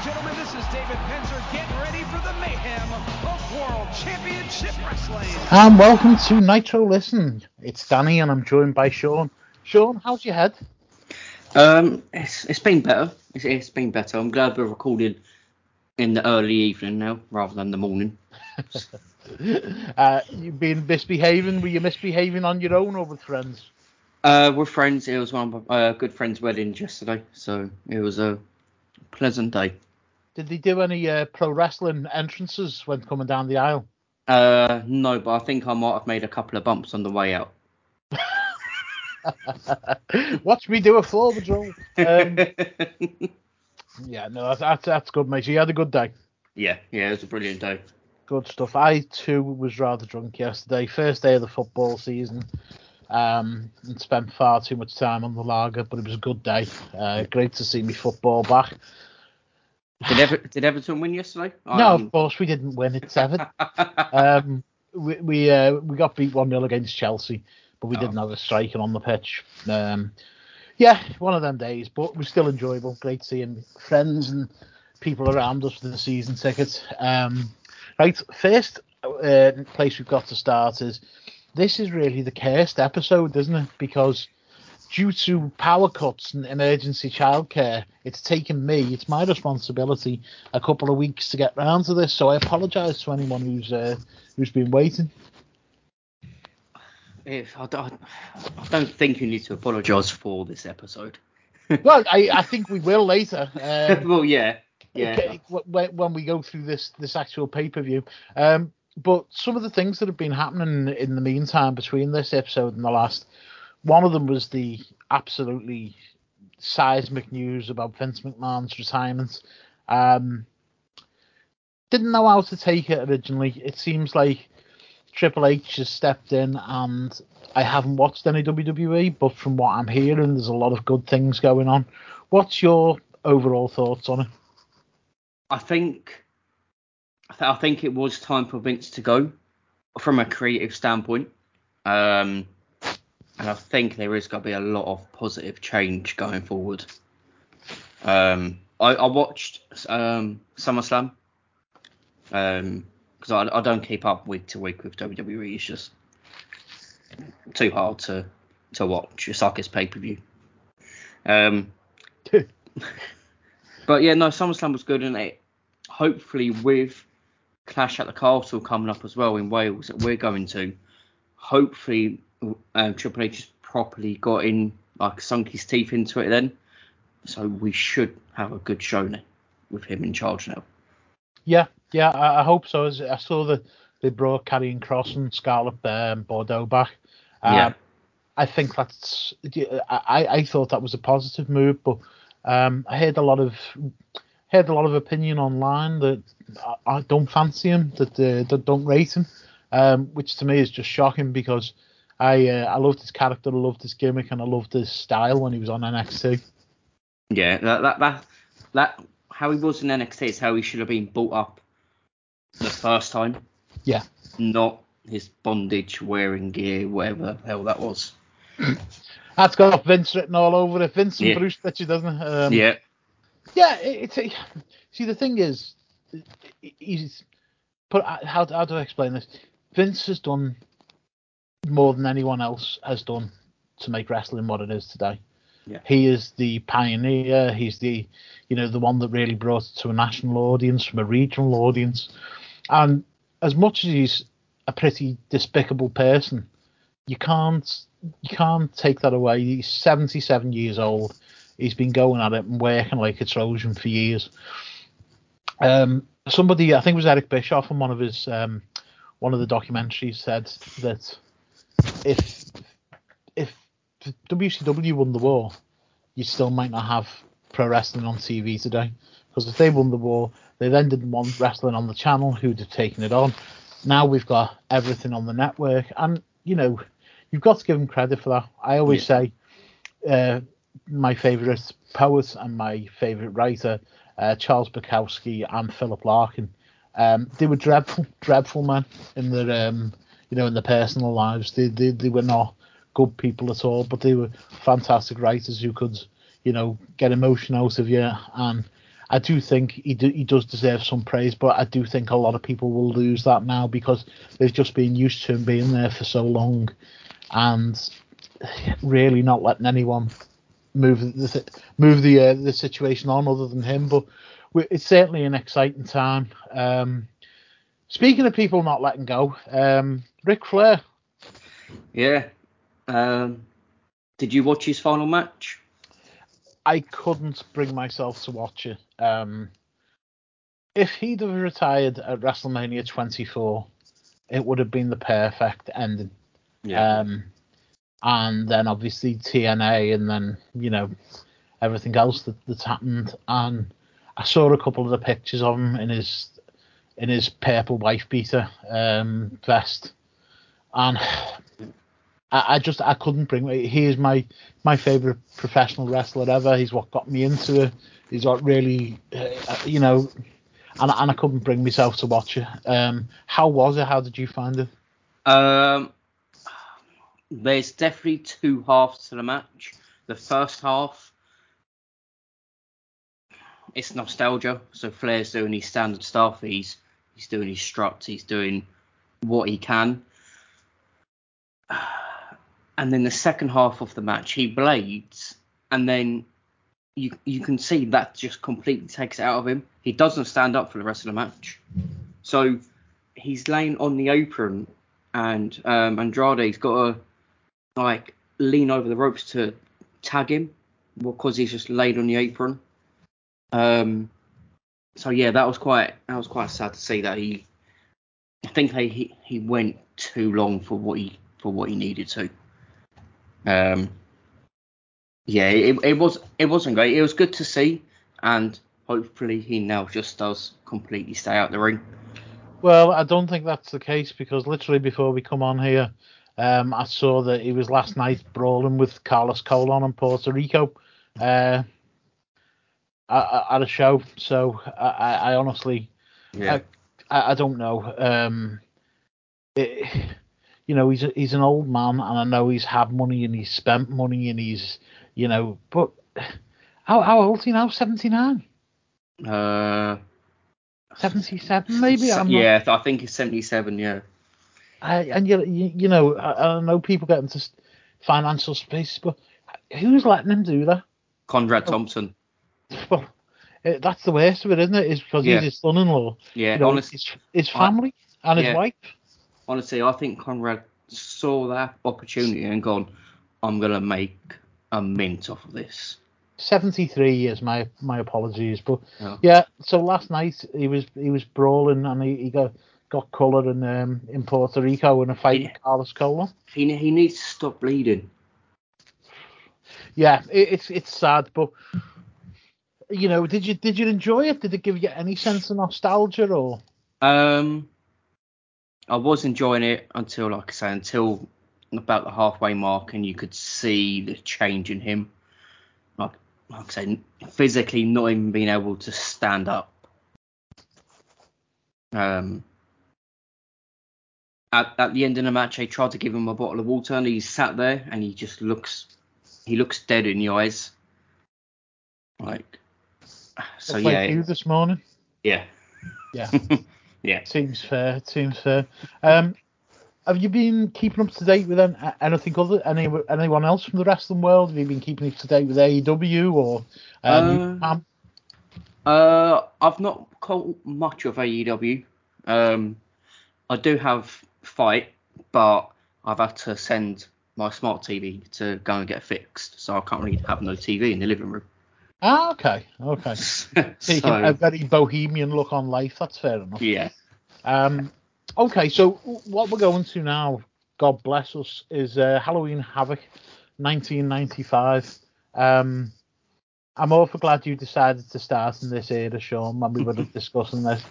and gentlemen, this is David Penzer. Get ready for the mayhem of World Championship Wrestling. And welcome to Nitro Listen. It's Danny and I'm joined by Sean. Sean, how's your head? Um, it's it's been better. It's, it's been better. I'm glad we're recording in the early evening now rather than the morning. uh, you've been misbehaving. Were you misbehaving on your own or with friends? Uh, we're friends. It was one of my uh, good friend's weddings yesterday, so it was a pleasant day. Did they do any uh, pro wrestling entrances when coming down the aisle? Uh, no, but I think I might have made a couple of bumps on the way out. Watch me do a floor patrol. Um, yeah, no, that's, that's that's good, mate. You had a good day. yeah, yeah, it was a brilliant day. Good stuff. I too was rather drunk yesterday. First day of the football season. Um, and spent far too much time on the lager, but it was a good day. Uh, great to see me football back. Did, Ever- did Everton win yesterday? No, Um, of course we didn't win. It's seven. um, we we, uh, we got beat one 0 against Chelsea, but we didn't Oh. have a striker on the pitch. Um, yeah, one of them days, but it was still enjoyable. Great seeing friends and people around us with the season tickets. Um, right, first uh, place we've got to start is this is really the cursed episode, isn't it? Because due to power cuts and emergency childcare, it's taken me, it's my responsibility, a couple of weeks to get round to this. So I apologise to anyone who's uh, who's been waiting. if I, don't, I don't think you need to apologise for this episode. well, I, I think we will later. Um, well, yeah, yeah. okay, when, when we go through this this actual pay per view. Um, but some of the things that have been happening in the meantime between this episode and the last, one of them was the absolutely seismic news about Vince McMahon's retirement. Um, didn't know how to take it originally. It seems like Triple H has stepped in, and I haven't watched any WWE, but from what I'm hearing, there's a lot of good things going on. What's your overall thoughts on it? I think I, th- I think it was time for Vince to go from a creative standpoint. Um, and I think there is going to be a lot of positive change going forward. Um, I, I watched um, SummerSlam because I, I don't keep up week to week with WWE. It's just too hard to to watch. It's like it's pay per view. Um, but yeah, no, SummerSlam was good, and it hopefully with Clash at the Castle coming up as well in Wales that we're going to, hopefully um, Triple H has properly got in like sunk his teeth into it then, so we should have a good show now with him in charge now. Yeah, yeah, I, I hope so. As I saw that they brought Karrion Kross and Scarlett um, Bordeaux back. Um, Yeah. I think that's. I, I thought that was a positive move, but um, I heard a lot of heard a lot of opinion online that I, I don't fancy him, that, uh, that don't rate him, um, which to me is just shocking because I uh, I loved his character, I loved his gimmick, and I loved his style when he was on NXT. Yeah, that that that, that how he was in NXT is how he should have been brought up the first time, Yeah, not his bondage wearing gear, whatever the hell that was. that's got Vince written all over it. Vince and Yeah. Bruce Prichard, doesn't it? Um, yeah, Yeah, it- it's a, see the thing is, he's put how how do I explain this? Vince has done more than anyone else has done to make wrestling what it is today. Yeah. He is the pioneer. He's the you know the one that really brought it to a national audience from a regional audience. And as much as he's a pretty despicable person, you can't you can't take that away. He's 77 years old. He's been going at it and working like a Trojan for years. Um, somebody, I think it was Eric Bischoff in one of his um, one of the documentaries said that if if WCW won the war, you still might not have pro wrestling on TV today. Because if they won the war, they then didn't want wrestling on the channel, who'd have taken it on. Now we've got everything on the network, and you know, you've got to give them credit for that. I always say, uh, my favourite poet and my favourite writer, uh, Charles Bukowski and Philip Larkin. Um, they were dreadful, dreadful men in their, um, you know, in their personal lives. They, they, they were not good people at all, but they were fantastic writers who could, you know, get emotion out of you. And I do think he do, he does deserve some praise, but I do think a lot of people will lose that now because they've just been used to him being there for so long, and really not letting anyone move the move the uh, the situation on other than him. But it's certainly an exciting time. Um, speaking of people not letting go, um, Ric Flair. Yeah. Um, did you watch his final match? I couldn't bring myself to watch it. Um, if he'd have retired at WrestleMania 24, it would have been the perfect ending. Yeah. Um, and then obviously TNA, and then you know everything else that, that's happened. And I saw a couple of the pictures of him in his in his purple wife beater um, vest, and I, I, just I couldn't bring. He is my my favorite professional wrestler ever. He's what got me into it. He's what really, uh, you know, and and I couldn't bring myself to watch it. Um, how was it? How did you find it? Um, there's definitely two halves to the match. The first half, it's nostalgia. So Flair's doing his standard stuff. He's he's doing his struts. He's doing what he can. And then the second half of the match, he blades, and then you you can see that just completely takes it out of him. He doesn't stand up for the rest of the match. So he's laying on the apron, and um, Andrade's got to like lean over the ropes to tag him because he's just laid on the apron. Um, so yeah, that was quite that was quite sad to see that he. I think he he went too long for what he for what he needed to. Um, yeah, it, it was it wasn't great. It was good to see, and hopefully he now just does completely stay out the ring. Well, I don't think that's the case because literally before we come on here, um, I saw that he was last night brawling with Carlos Colon in Puerto Rico uh, at, a show. So I, I honestly, yeah. I, I don't know. Um, it, you know, he's a, he's an old man, and I know he's had money and he's spent money and he's, you know, but how how old is he now? Seventy nine. Uh. 77 maybe I'm yeah i think he's 77 yeah I, and you, you, you know, I, I, know people get into financial space, but who's letting him do that? Conrad Thompson. Well, it, that's the worst of it, isn't it? Is because yeah. he's his son-in-law. Yeah, you know, honestly, his, his family I, and his yeah. wife. Honestly, I think Conrad saw that opportunity and gone, "I'm gonna make a mint off of this." 73 years. My my apologies, but oh. yeah. So last night he was he was brawling and he, he got got colour in um, in Puerto Rico in a fight with Carlos Colon. He he needs to stop bleeding. Yeah, it, it's it's sad, but you know, did you did you enjoy it? Did it give you any sense of nostalgia or? Um, I was enjoying it until, like I say, until about the halfway mark, and you could see the change in him. Like, like I say, physically not even being able to stand up. Um, at, at the end of the match, I tried to give him a bottle of water, and he sat there and he just looks, he looks dead in the eyes. Like, so yeah. Like you this morning. Yeah. Yeah. yeah. Seems fair. Seems fair. Um, have you been keeping up to date with anything other any anyone else from the wrestling world? Have you been keeping up to date with AEW or um, uh, uh, I've not caught much of AEW. Um, I do have FITE, but I've had to send my smart TV to go and get fixed, so I can't really have no TV in the living room. Ah, okay, okay. Taking so, a very bohemian look on life. That's fair enough. Yeah. Um. Okay, so what we're going to now, God bless us, is uh, Halloween Havoc, 1995. Um. I'm awful glad you decided to start in this era, Sean, when we were discussing this.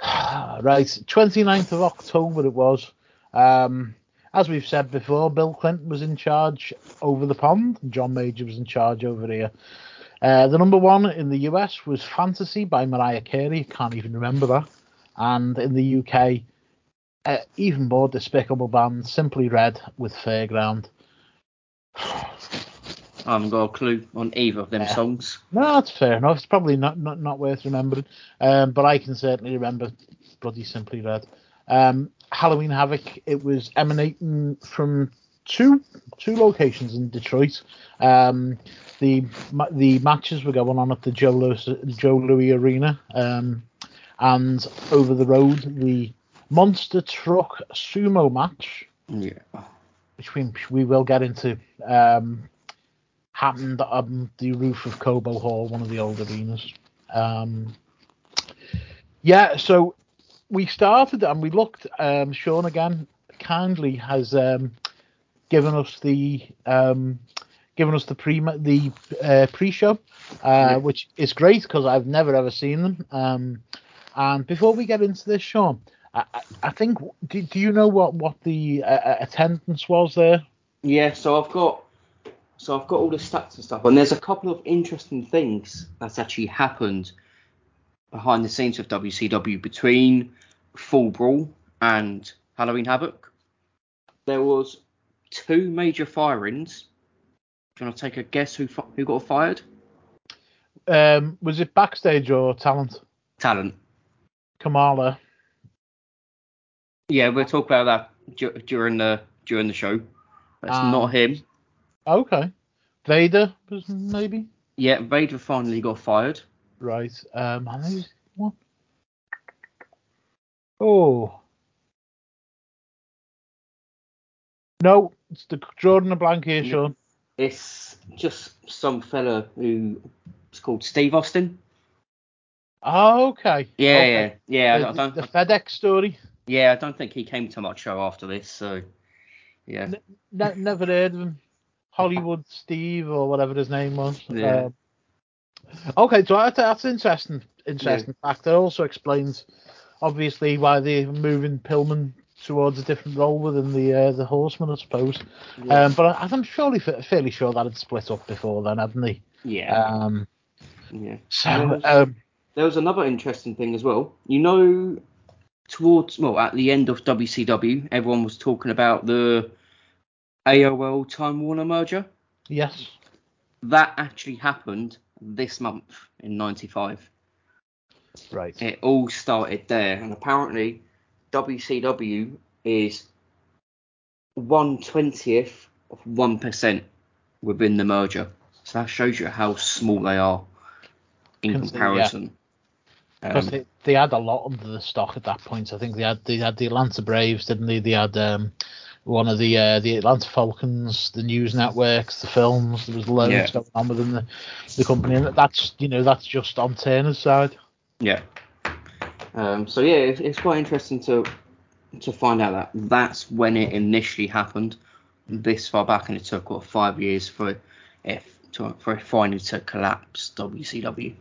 right, 29th of October it was. Um, as we've said before, Bill Clinton was in charge over the pond, and John Major was in charge over here. Uh, the number one in the US was Fantasy by Mariah Carey. Can't even remember that. And in the UK, uh, even more despicable band, Simply Red with Fairground. I haven't got a clue on either of them Yeah. songs. No, that's fair enough. It's probably not not, not worth remembering. Um, but I can certainly remember Bloody Simply Red. Um, Halloween Havoc. It was emanating from two two locations in Detroit. Um, the the matches were going on at the Joe Louis, Joe Louis Arena, um, and over the road the Monster Truck Sumo match, Yeah. which we we will get into. Um, happened on the roof of Cobo Hall, one of the old arenas. Um, yeah, so we started and we looked. Um, Sean again kindly has um, given us the um, given us the pre the uh, pre-show, uh, Yeah. which is great because I've never ever seen them. Um, and before we get into this, Sean, I, I- I think do, do you know what what the uh, attendance was there? Yeah, so I've got so I've got all the stats and stuff, and there's a couple of interesting things that's actually happened behind the scenes of WCW between Fall Brawl and Halloween Havoc. There was two major firings. Do you want to take a guess who who got fired? Um, was it backstage or talent? Talent. Kamala. Yeah, we'll talk about that dur- during the during the show. That's Um, not him. Okay. Vader was maybe Yeah, Vader finally got fired. right. Um, and who's one? Oh. No, it's the Jordan a blank here, Sean. It's just some fella who is called Steve Austin. Oh, okay. Yeah, Okay. yeah, yeah. I the, don't- I don't, the FedEx story. yeah, I don't think he came to much show after this. So, yeah, Ne- never heard of him. Hollywood Steve or whatever his name was. Yeah. Um, okay, so that's, that's interesting. Interesting fact. It also explains, obviously, why they're moving Pillman towards a different role within the uh, the Horsemen, I suppose. yeah, Um, but I, I'm surely fairly sure that had split up before then, hadn't they? yeah. Um, yeah. so There was- um, There was another interesting thing as well. You know, towards well at the end of WCW, everyone was talking about the AOL Time Warner merger. yes, That actually happened this month in '95. right. It all started there, and apparently WCW is one twentieth of one percent within the merger. So that shows you how small they are in see, yeah. comparison. Because Um, they, they had a lot of the stock at that point. I think they had they had the Atlanta Braves, didn't they? They had um, one of the uh, the Atlanta Falcons, the news networks, the films. There was loads Yeah. going on within the, the company, and that's you know that's just on Turner's side. yeah. Um, so yeah, it's, it's quite interesting to to find out that that's when it initially happened, this far back, and it took what five years for it to, for it finally to collapse WCW.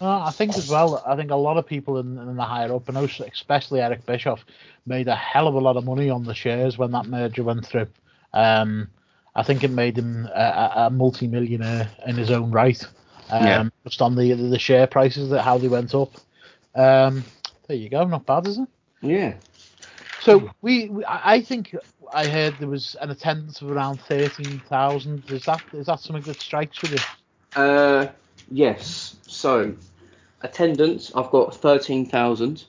I think as well. I think a lot of people in, in the higher up, and especially Eric Bischoff, made a hell of a lot of money on the shares when that merger went through. Um, I think it made him a, a, a multi-millionaire in his own right. Um, Yeah. Just on the the share prices that how they went up. Um, there you go. Not bad, is it? Yeah. So we, we I think I heard there was an attendance of around thirteen thousand. Is that is that something that strikes with you? Uh, yes. So, attendance, I've got 13,000.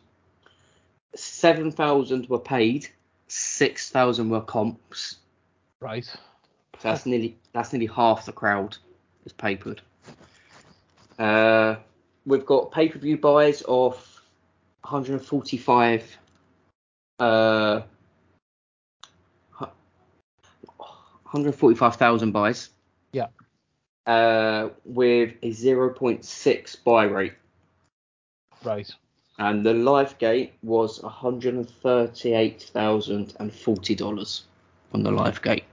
7,000 were paid. 6,000 were comps. Right. So that's nearly that's nearly half the crowd is papered. Uh, we've got pay per view buys of 145. Uh, 145,000 buys. Yeah. Uh, with a 0.6 buy rate, Right. and the live gate was 138,040 dollars on the live gate.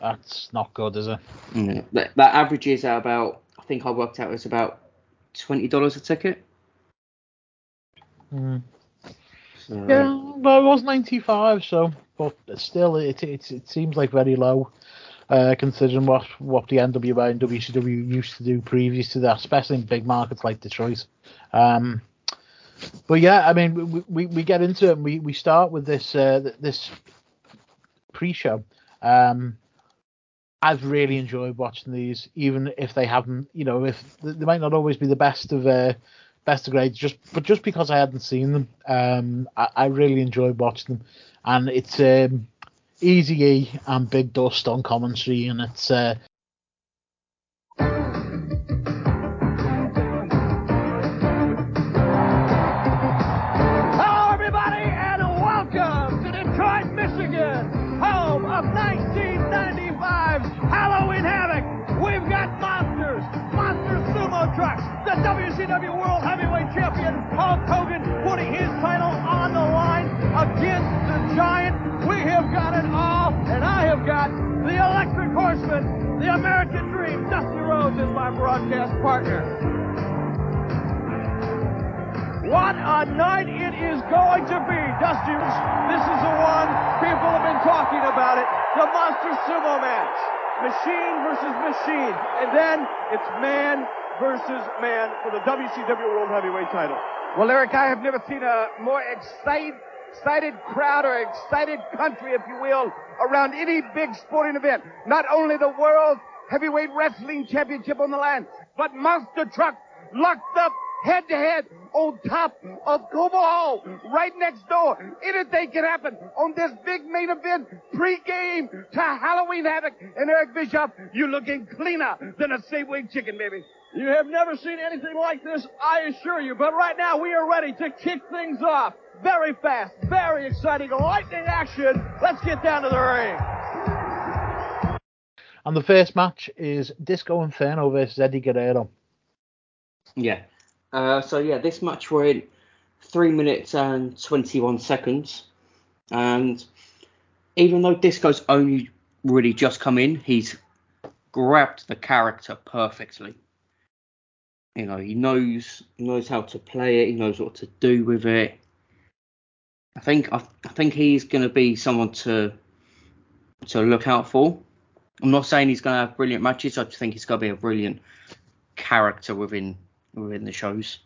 That's not good, is it? Mm, that, that averages at about, I think I worked out it's about twenty dollars a ticket. Mm. Yeah, well, it was 95, so but still, it it, it seems like very low, uh, considering what what the NWA and WCW used to do previous to that, especially in big markets like Detroit. Um, but yeah, I mean, we, we, we get into it. And we we start with this uh, this pre-show. Um, I've really enjoyed watching these, even if they haven't, you know, if they might not always be the best of uh, best of grades, just but just because I hadn't seen them, um, I, I really enjoyed watching them, and it's um, Easy E and Big Dust on commentary, and it's uh, my broadcast partner. What a night it is going to be, Dusty. This is the one people have been talking about it. The Monster Sumo match. Machine versus machine. And then it's man versus man for the WCW World Heavyweight title. Well, Eric, I have never seen a more excited, excited crowd or excited country, if you will, around any big sporting event. Not only the World Heavyweight Wrestling Championship on the line, but monster Truck locked up head to head on top of Cobo Hall, right next door. Anything can happen on this big main event pre-game to Halloween Havoc. And Eric Bischoff, you're looking cleaner than a Safeway chicken, baby. You have never seen anything like this, I assure you. But right now, we are ready to kick things off. Very fast, very exciting, lightning action. Let's get down to the ring. And the first match is Disco Inferno versus Eddie Guerrero. Yeah. Uh, so yeah, this match we're in three minutes and 21 seconds, and even though Disco's only really just come in, he's grabbed the character perfectly. You know, he knows knows how to play it. He knows what to do with it. I think I, I think he's going to be someone to to look out for. I'm not saying he's going to have brilliant matches. I just think he's going to be a brilliant character within within the shows.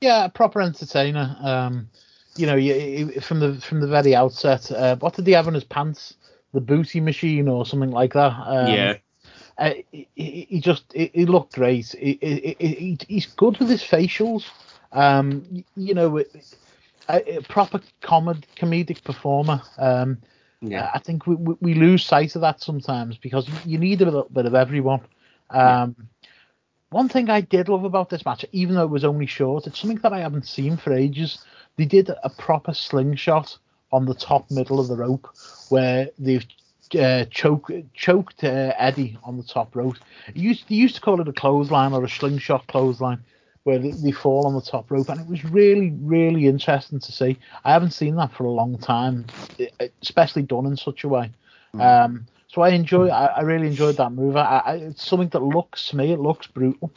Yeah, a proper entertainer. Um, you know, you, you- from the from the very outset, uh, what did he have in his pants? The booty machine or something like that. Um, yeah, uh, he, he just he, he looked great. He, he, he, he's good with his facials. Um, you know, a, a proper comed, comedic performer. Um, yeah, I think we, we, we lose sight of that sometimes because you need a little bit of everyone. Um, One thing I did love about this match, even though it was only short, it's something that I haven't seen for ages. They did a proper slingshot on the top middle of the rope where they've uh, choke, choked uh, Eddie on the top rope. It used, they used to call it a clothesline or a slingshot clothesline where they, fall on the top rope, and it was really, really interesting to see. I haven't seen that for a long time, especially done in such a way. Um, so I enjoy, I, I really enjoyed that move. I, I, it's something that looks to me, it looks brutal,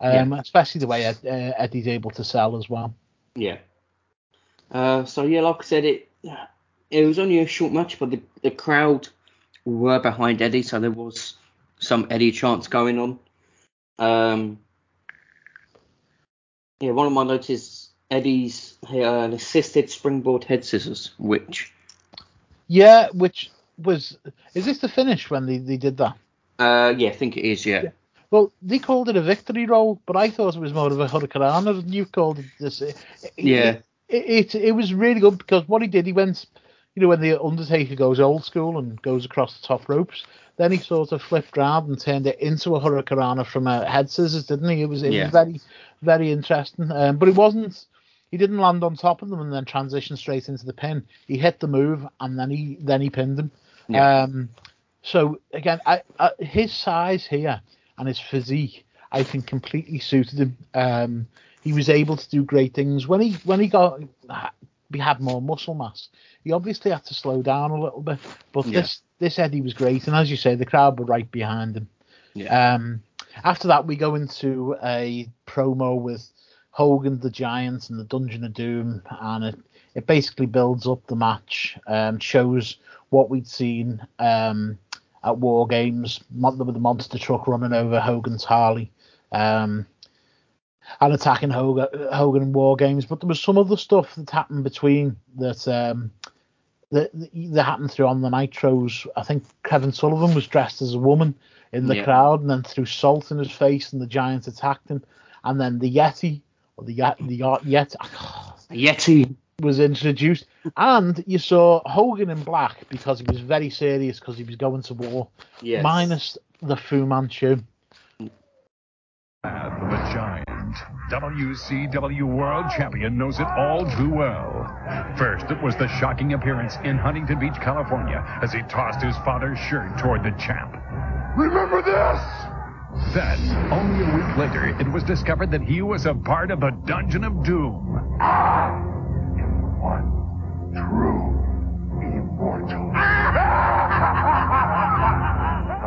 um, especially the way Ed, uh, Eddie's able to sell as well. yeah. Uh, so yeah, like I said, it it was only a short match, but the, the crowd were behind Eddie, so there was some Eddie chants going on. Um, yeah, one of my notes is Eddie's uh, an assisted springboard head scissors, which Yeah, which was, is this the finish when they, they did that? uh, yeah, I think it is. Yeah, Well, they called it a victory roll, but I thought it was more of a hurricanrana. and You called it this. Yeah. It, it it was really good because what he did, he went, you know, when the Undertaker goes old school and goes across the top ropes, then he sort of flipped round and turned it into a hurricanrana from a head scissors, didn't he? It was it Yeah. was very very interesting, um, but it wasn't. He didn't land on top of them and then transition straight into the pin. He hit the move and then he then he pinned him. Yeah. Um, so again, I, I, his size here and his physique, I think, completely suited him. Um, he was able to do great things when he when he got he had more muscle mass. He obviously had to slow down a little bit, but Yeah. this this Eddie was great, and as you say, the crowd were right behind him. yeah, Um, after that, we go into a promo with Hogan, the Giant, and the Dungeon of Doom, and it, it basically builds up the match, um, shows what we'd seen um, at War Games, with the monster truck running over Hogan's Harley, um, and attacking Hogan, Hogan in War Games. But there was some other stuff that happened between that um, that that happened through on the nitros. I think Kevin Sullivan was dressed as a woman in the Yeah. crowd, and then threw salt in his face, and the Giants attacked him. And then the Yeti or the Yet the Yet Yeti. was introduced, and you saw Hogan in black because he was very serious because he was going to war, Yes. minus the Fu Manchu. The giant WCW World Champion knows it all too well. First, it was the shocking appearance in Huntington Beach, California, as he tossed his father's shirt toward the champ. Remember this? Then, only a week later, it was discovered that he was a part of the Dungeon of Doom. I am one true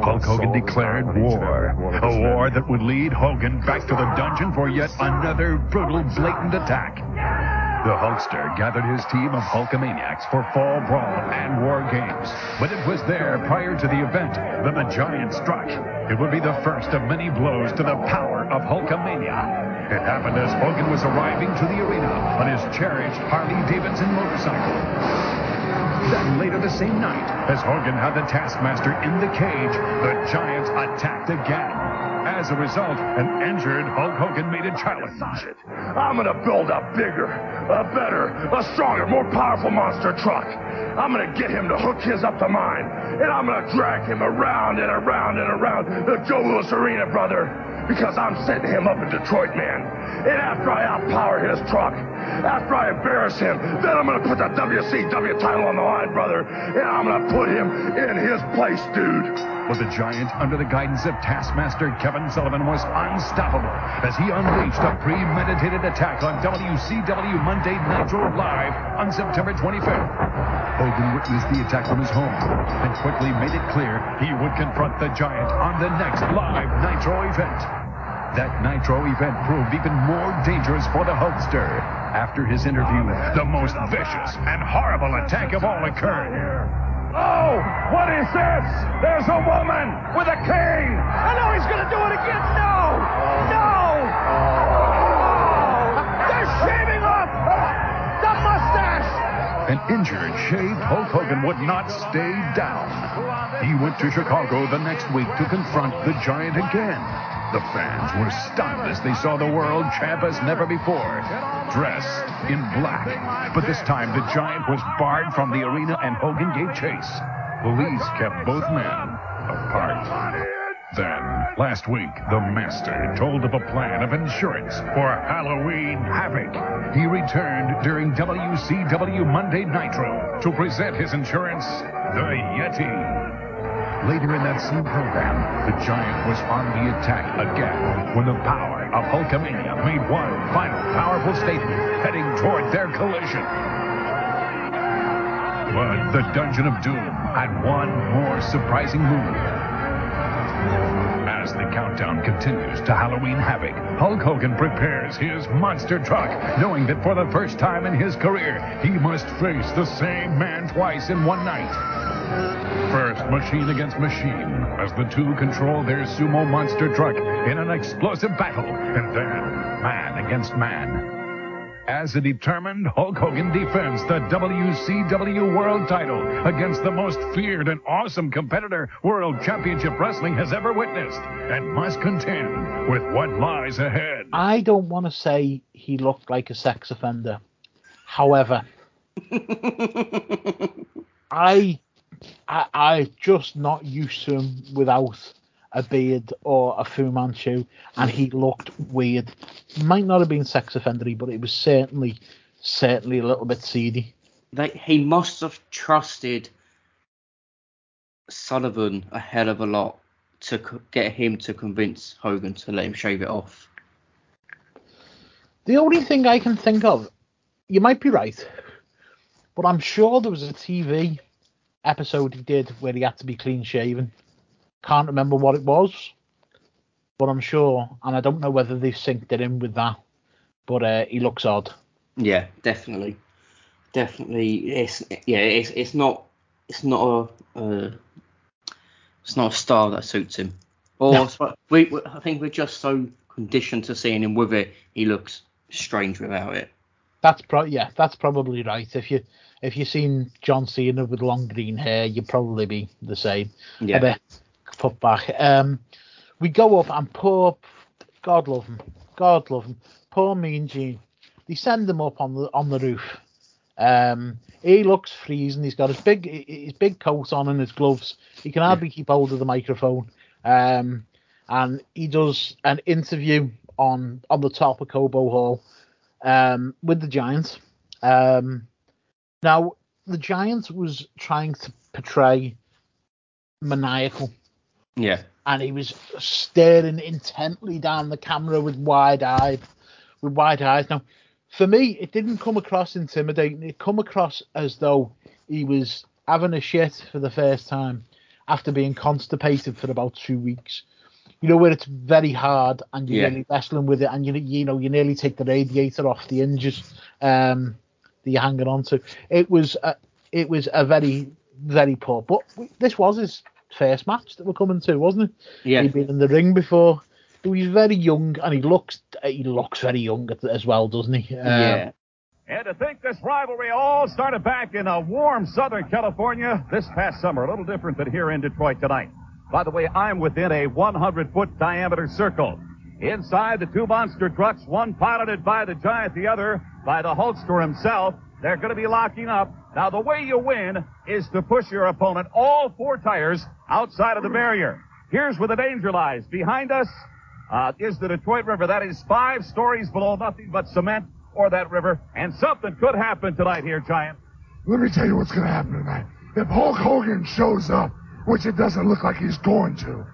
Hulk Hogan declared war. A war that would lead Hogan back to the dungeon for yet another brutal, blatant attack. The Hulkster gathered his team of Hulkamaniacs for Fall Brawl and War Games. But it was there, prior to the event, that the Giant struck. It would be the first of many blows to the power of Hulkamania. It happened as Hogan was arriving to the arena on his cherished Harley Davidson motorcycle. Then later the same night, as Hogan had the Taskmaster in the cage, the Giants attacked again. As a result, an injured Hulk Hogan made a challenge. I'm gonna build a bigger, a better, a stronger, more powerful monster truck. I'm gonna get him to hook his up to mine, and I'm gonna drag him around and around and around the Joe Louis Arena, brother, because I'm setting him up in Detroit, man. And after I outpower his truck, after I embarrass him, then I'm gonna put that WCW title on the line, brother, and I'm gonna put him in his place, dude. But the Giant, under the guidance of Taskmaster Kevin Sullivan, was unstoppable as he unleashed a premeditated attack on WCW Monday Nitro Live on September 25th. Hogan witnessed the attack from his home and quickly made it clear he would confront the Giant on the next live Nitro event. That Nitro event proved even more dangerous for the Hulkster. After his interview, the most vicious and horrible attack of all occurred. Oh, what is this? There's a woman with a cane. I know he's gonna do it again. No! No! Oh! They're shaving off the mustache! An injured, shaved Hulk Hogan would not stay down. He went to Chicago the next week to confront the Giant again. The fans were stunned as they saw the world champ as never before, dressed in black. But this time, the Giant was barred from the arena and Hogan gave chase. Police kept both men apart. Then, last week, the Master told of a plan of insurance for Halloween Havoc. He returned during WCW Monday Nitro to present his insurance, the Yeti. Later in that same program, the Giant was on the attack again when the power of Hulkamania made one final powerful statement heading toward their collision. But the Dungeon of Doom had one more surprising move. As the countdown continues to Halloween Havoc, Hulk Hogan prepares his monster truck, knowing that for the first time in his career, he must face the same man twice in one night. First, machine against machine, as the two control their sumo monster truck in an explosive battle, and then man against man. As a determined Hulk Hogan defends the WCW World title against the most feared and awesome competitor World Championship Wrestling has ever witnessed, and must contend with what lies ahead. I don't want to say he looked like a sex offender. However, I, I, I just not used to him without a beard or a Fu Manchu, and he looked weird. Might not have been sex offendery, but it was certainly, certainly a little bit seedy. They, he must have trusted Sullivan a hell of a lot to co- get him to convince Hogan to let him shave it off. The only thing I can think of, you might be right, but I'm sure there was a TV episode he did where he had to be clean shaven. Can't remember what it was, but I'm sure, and I don't know whether they synced it in with that. But uh, he looks odd. Yeah, definitely, definitely. It's yeah, it's it's not it's not a uh, it's not a style that suits him. Or No. we, we I think we're just so conditioned to seeing him with it. He looks strange without it. That's pro yeah, that's probably right. If you if you've seen John Cena with long green hair, you'd probably be the same. Yeah. A bit put back. Um, we go up and poor, God love him, God love him, poor Mean Gene. They send him up on the on the roof. Um, he looks freezing. He's got his big his big coat on and his gloves. He can hardly keep hold of the microphone. Um, and he does an interview on on the top of Cobo Hall um, with the Giants. Um, now, the Giants was trying to portray maniacal, Yeah. and he was staring intently down the camera with wide eyed, with wide eyes. Now, for me, it didn't come across intimidating. It come across as though he was having a shit for the first time after being constipated for about two weeks. You know where it's very hard and you're Yeah. really wrestling with it, and you you know you nearly take the radiator off the hinges um, that you're hanging on to. It was a, it was a very very poor, but we- this was his first match that we're coming to, wasn't it? Yeah. He'd been in the ring before. He's very young, and he looks he looks very young as well, doesn't he? Um, yeah. And to think this rivalry all started back in a warm Southern California this past summer. A little different than here in Detroit tonight. By the way, I'm within a 100 foot diameter circle. Inside the two monster trucks, one piloted by the giant, the other by the Hulkster himself. They're going to be locking up. Now, the way you win is to push your opponent all four tires outside of the barrier. Here's where the danger lies. Behind us uh, is the Detroit River. That is five stories below nothing but cement or that river. And something could happen tonight here, Giant. Let me tell you what's gonna happen tonight. If Hulk Hogan shows up, which it doesn't look like he's going to,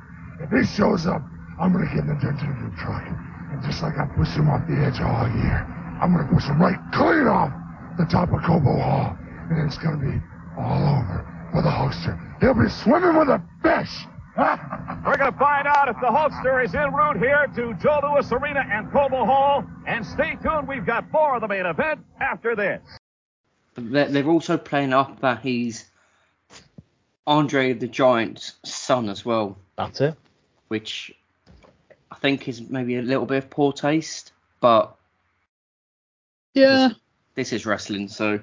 if he shows up, I'm gonna get him into the truck. And just like I pushed him off the edge of all year, I'm gonna push him right clean off the top of Cobo Hall. And it's gonna be all over for the Hulkster. He'll be swimming with a fish. We're going to find out if the Hulkster is en route here to Joe Louis Arena and Cobo Hall. And stay tuned, we've got more of the main event after this. They're, they're also playing up that he's Andre the Giant's son as well, that's it. which I think is maybe a little bit of poor taste, but Yeah. this is wrestling, so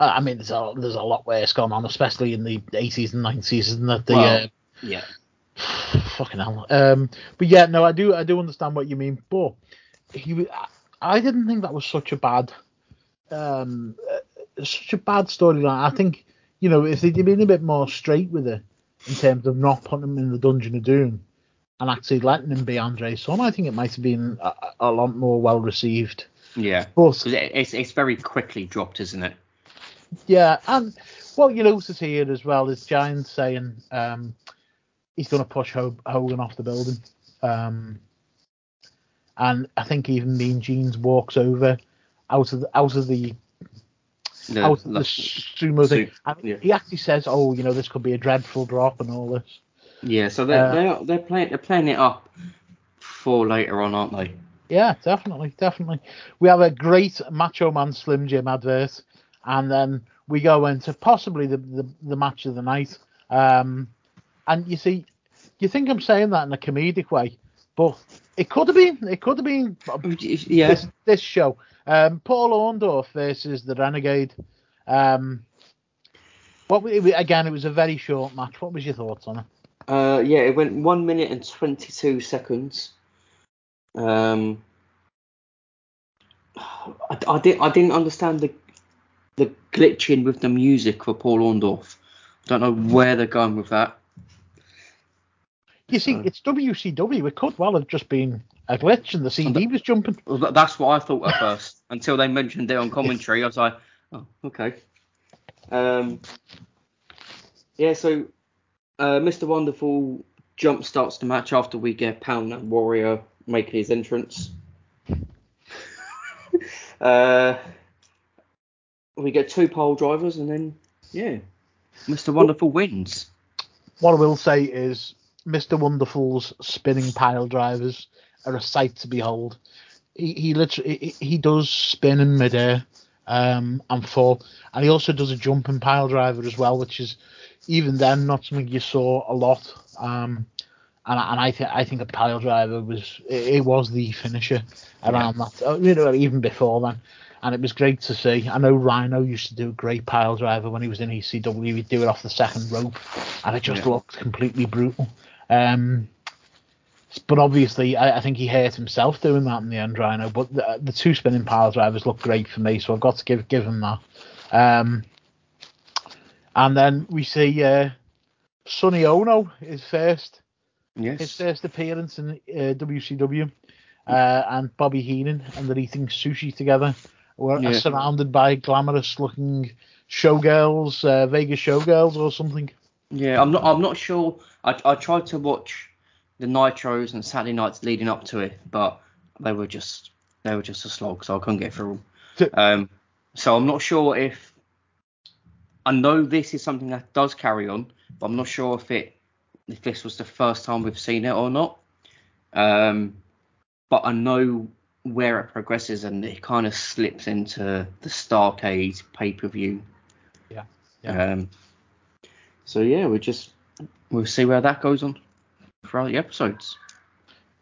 Uh, I mean, there's a there's a lot worse going on, especially in the 80s and 90s, isn't there? The Well, uh, yeah. fucking hell. Um, but yeah, no, I do I do understand what you mean. But he, I didn't think that was such a bad, um, uh, such a bad storyline. I think you know if they'd been a bit more straight with it in terms of not putting him in the Dungeon of Doom and actually letting him be Andre's son, I think it might have been a, a lot more well received. Yeah. But It's, it's very quickly dropped, isn't it? Yeah, and what you notice here as well is Giants saying um, he's going to push Hogan off the building. Um, and I think even Mean Gene's walks over out of the out of the The, out of the sumo thing. Su- yeah. He actually says, "Oh, you know, this could be a dreadful drop and all this." Yeah, so they're, uh, they're, they're, playing, they're playing it up for later on, aren't they? Yeah, definitely, definitely. We have a great Macho Man Slim Jim advert, and then we go into possibly the the, the match of the night. Um, and you see, you think I'm saying that in a comedic way, but it could have been. It could have been Yeah. this this show. Um, Paul Orndorff versus the Renegade. Um, what we- again? It was a very short match. What was your thoughts on it? Uh, yeah, it went one minute and twenty two seconds. Um, I, I didn't I didn't understand the the glitching with the music for Paul Orndorff. I don't know where they're going with that. You see, it's WCW. It could well have just been a glitch, and the CD was jumping. That's what I thought at first until they mentioned it on commentary. I was like, oh, okay. Um, yeah, so uh, Mr. Wonderful jump starts the match after we get Pound and Warrior making his entrance. uh, we get two pile drivers and then, yeah, Mr. Wonderful wins. What I will say is, Mr. Wonderful's spinning pile drivers are a sight to behold. He, he literally he, he does spin in midair um, and fall, and he also does a jumping pile driver as well, which is even then not something you saw a lot. Um, and I, and I think I think a pile driver was it, it was the finisher around that. uh, You know, even before then, and it was great to see. I know Rhino used to do a great pile driver when he was in ECW. He'd do it off the second rope, and it just Yeah. looked completely brutal. Um, but obviously, I, I think he hurt himself doing that in the end, Rhino. But the, the two spinning pile drivers look great for me, so I've got to give give him that. Um, and then we see uh, Sonny Onoo his first yes. his first appearance in uh, WCW, uh, and Bobby Heenan, and they're eating sushi together. We're Yeah. surrounded by glamorous looking showgirls, uh, Vegas showgirls or something. Yeah, I'm not. I'm not sure. I I tried to watch the nitros and Saturday nights leading up to it, but they were just they were just a slog, so I couldn't get through. T- Um, so I'm not sure if I know this is something that does carry on, but I'm not sure if it if this was the first time we've seen it or not. Um, but I know where it progresses and it kind of slips into the Starcade pay per view. Yeah, yeah. Um, so yeah, we just we'll see where that goes on throughout the episodes.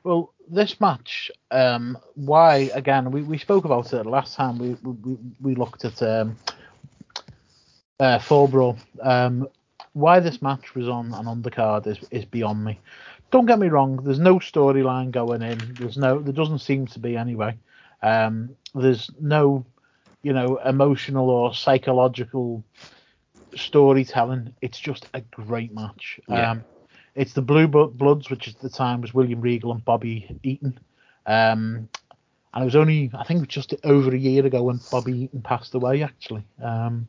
Well, this match, um, why again? We, we spoke about it last time. We we, we looked at um, uh, Fall Brawl. Um, why this match was on an undercard is is beyond me. Don't get me wrong. There's no storyline going in. There's no. There doesn't seem to be anyway. Um, there's no, you know, emotional or psychological storytelling. It's just a great match. Yeah. Um, it's the Blue Bloods, which at the time was William Regal and Bobby Eaton. Um, and it was only, I think, just over a year ago when Bobby Eaton passed away, actually. Um,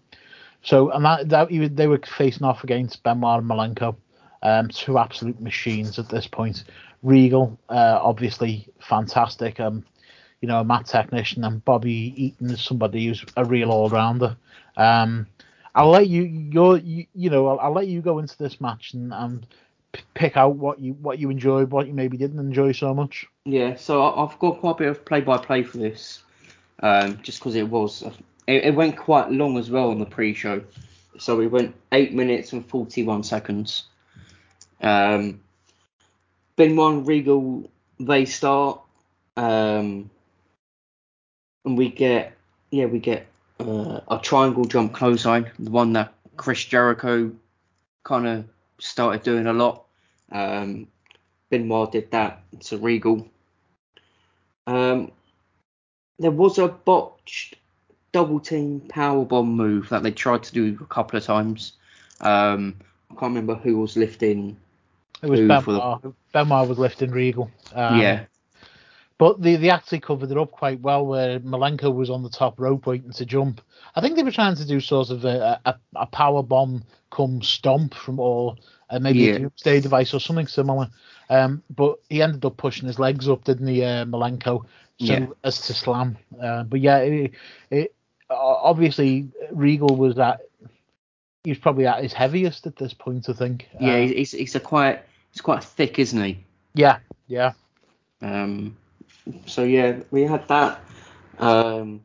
so, and that, that they were facing off against Benoit and Malenko, um, two absolute machines at this point. Regal, uh, obviously fantastic, um, you know, a mat technician, and Bobby Eaton is somebody who's a real all rounder. Um, I'll let you, you're, you, you know, I'll, I'll let you go into this match and, and p- pick out what you what you enjoyed, what you maybe didn't enjoy so much. Yeah, so I've got quite a bit of play-by-play for this, um, just because it was it, it went quite long as well on the pre-show, so we went eight minutes and forty-one seconds. Um, Benoit Regal they start, um, and we get yeah we get uh, a triangle jump clothesline, the one that Chris Jericho kind of started doing a lot. Um, Benoit did that to Regal. Um, there was a botched double team power bomb move that they tried to do a couple of times. Um, I can't remember who was lifting. It was Benoit. the- Benoit was lifting Regal. Um, yeah, But they, they actually covered it up quite well where Malenko was on the top rope waiting to jump. I think they were trying to do sort of a, a, a power bomb come stomp from or uh, maybe Yeah. a doomsday device or something similar. Um, but he ended up pushing his legs up, didn't he, uh, Malenko, so Yeah. as to slam. Uh, but yeah, it, obviously Regal was at he was probably at his heaviest at this point, I think. yeah, Uh, he's, he's a quite he's quite thick, isn't he? yeah, yeah. Um, so yeah, we had that. Um,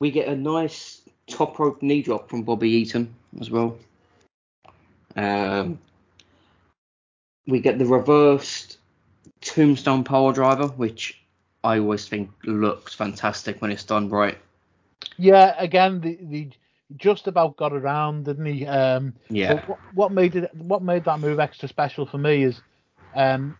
we get a nice top rope knee drop from Bobby Eaton as well. Um, we get the reversed tombstone power driver, which I always think looks fantastic when it's done right. Yeah, again, the, the just about got around, didn't he? Um, Yeah. What, what made it? What made that move extra special for me is um,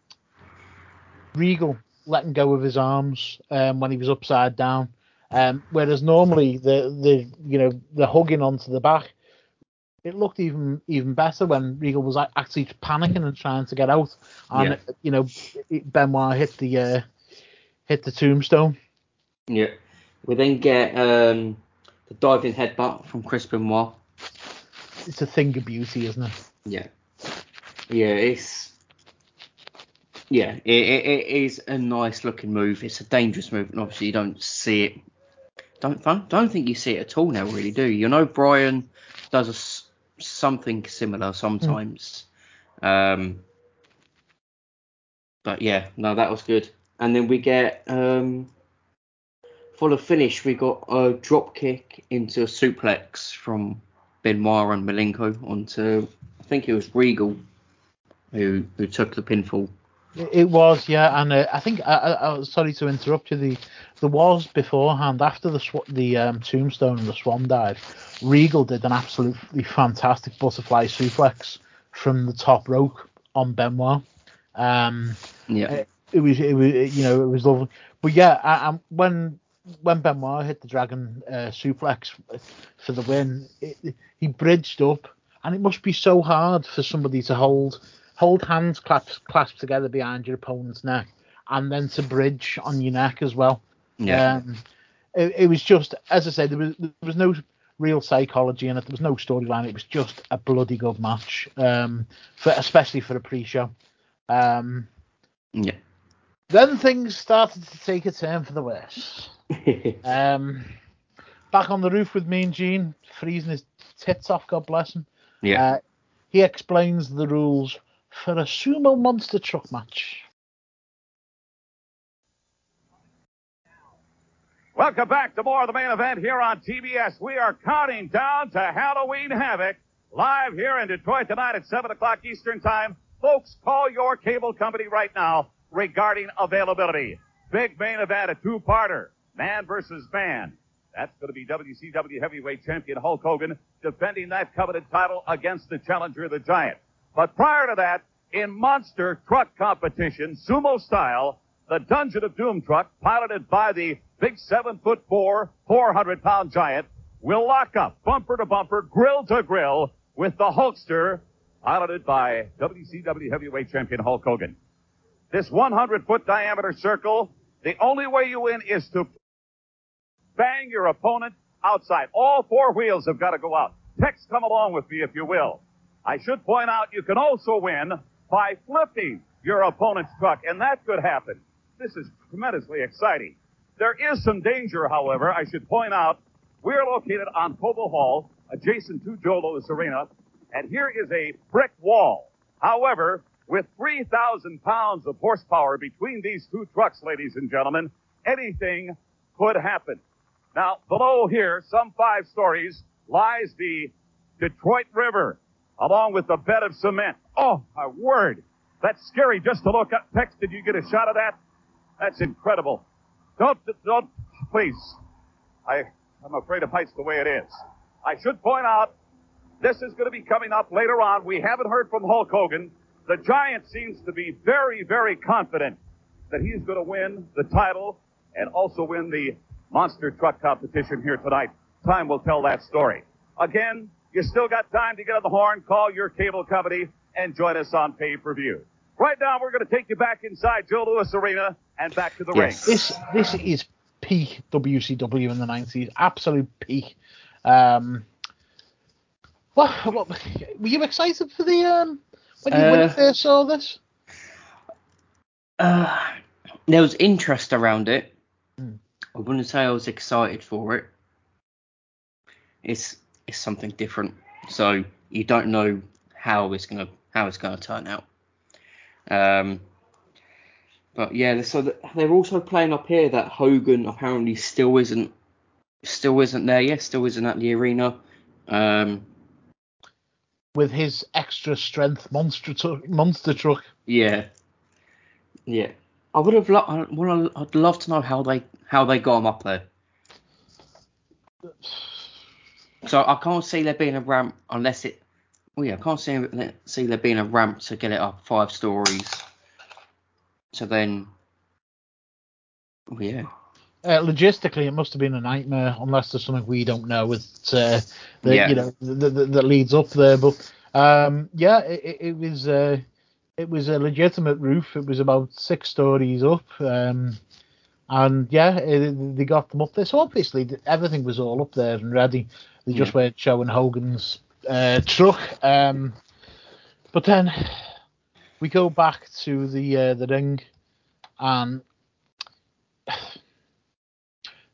Regal letting go of his arms um, when he was upside down, um, whereas normally the the you know the hugging onto the back. It looked even even better when Regal was actually panicking and trying to get out, and Yeah. you know Benoit hit the uh, hit the tombstone. Yeah. We then get um, the diving headbutt from Chris Benoit. It's a thing of beauty, isn't it? Yeah. Yeah, it's yeah, it, it, it is a nice looking move. It's a dangerous move, and obviously you don't see it. Don't don't, don't think you see it at all now, really, do you? You know, Brian does a something similar sometimes. Um, but yeah, no, that was good. And then we get um, for the finish, we got a drop kick into a suplex from Benoit and Malenko onto I think it was Regal. who who took the pinfall. It was, yeah, and uh, I think I, I, I sorry to interrupt you. The there was beforehand after the sw- the um, tombstone and the swan dive, Regal did an absolutely fantastic butterfly suplex from the top rope on Benoit. Um, Yeah. it, it was it was you know it was lovely, but yeah, I, I, when when Benoit hit the dragon uh, suplex for the win, it, it- he bridged up, and it must be so hard for somebody to hold hold hands clasped clasped together behind your opponent's neck, and then to bridge on your neck as well. Yeah. Um, it, it was just, as I said, there was there was no real psychology in it. There was no storyline. It was just a bloody good match, um, for especially for a pre-show. Um, yeah. Then things started to take a turn for the worse. Um, back on the roof with me and Gene, freezing his tits off, God bless him. yeah. Uh, he explains the rules for a sumo monster truck match. Welcome back to more of the main event here on TBS. We are counting down to Halloween Havoc live here in Detroit tonight at 7 o'clock Eastern Time. Folks, call your cable company right now regarding availability. Big main event, a two-parter. Man versus man. That's going to be WCW heavyweight champion Hulk Hogan defending that coveted title against the challenger, the Giant. But prior to that, in monster truck competition, sumo style, the Dungeon of Doom truck, piloted by the big seven foot four, 400 pound giant, will lock up bumper to bumper, grill to grill with the Hulkster, piloted by WCW heavyweight champion Hulk Hogan. This 100 foot diameter circle, the only way you win is to bang your opponent outside. All four wheels have got to go out. Tex, come along with me if you will. I should point out you can also win by flipping your opponent's truck, and that could happen. This is tremendously exciting. There is some danger, however. I should point out we're located on Cobo Hall, adjacent to Joe Louis Arena, and here is a brick wall. However, with 3,000 pounds of horsepower between these two trucks, ladies and gentlemen, anything could happen. Now, below here, some five stories, lies the Detroit River, along with the bed of cement. Oh, my word. That's scary just to look up. Tex, did you get a shot of that? That's incredible. Don't, don't, please. I, I'm afraid of heights the way it is. I should point out, this is going to be coming up later on. We haven't heard from Hulk Hogan. The Giant seems to be very, very confident that he's going to win the title and also win the monster truck competition here tonight. Time will tell that story. Again, you still got time to get on the horn, call your cable company, and join us on pay-per-view. Right now, we're going to take you back inside Joe Louis Arena and back to the Yes. ring. This this is peak WCW in the nineties, absolute peak. Um, what, what were you excited for the um when you, when you Uh, first saw this? Uh, there was interest around it. Hmm. I wouldn't say I was excited for it. It's it's something different, so you don't know how it's gonna how it's gonna turn out. Um, but yeah, so they're also playing up here that Hogan apparently still isn't still isn't there yet, still isn't at the arena. Um, With his extra strength monster truck, monster truck. Yeah, yeah. I would have. Lo- I wanna, I'd love to know how they how they got him up there. So I can't see there being a ramp unless it. Oh yeah, I can't see see there being a ramp to get it up five stories. So then. Oh yeah. Uh, logistically, it must have been a nightmare, unless there's something we don't know with uh, that Yeah. you know that, leads up there. But um, yeah, it, it- it was uh, it was a legitimate roof. It was about six stories up, um, and yeah, it, they got them up there. So obviously, everything was all up there and ready. They just Yeah. weren't showing Hogan's uh, truck. Um, but then we go back to the uh, the ring, and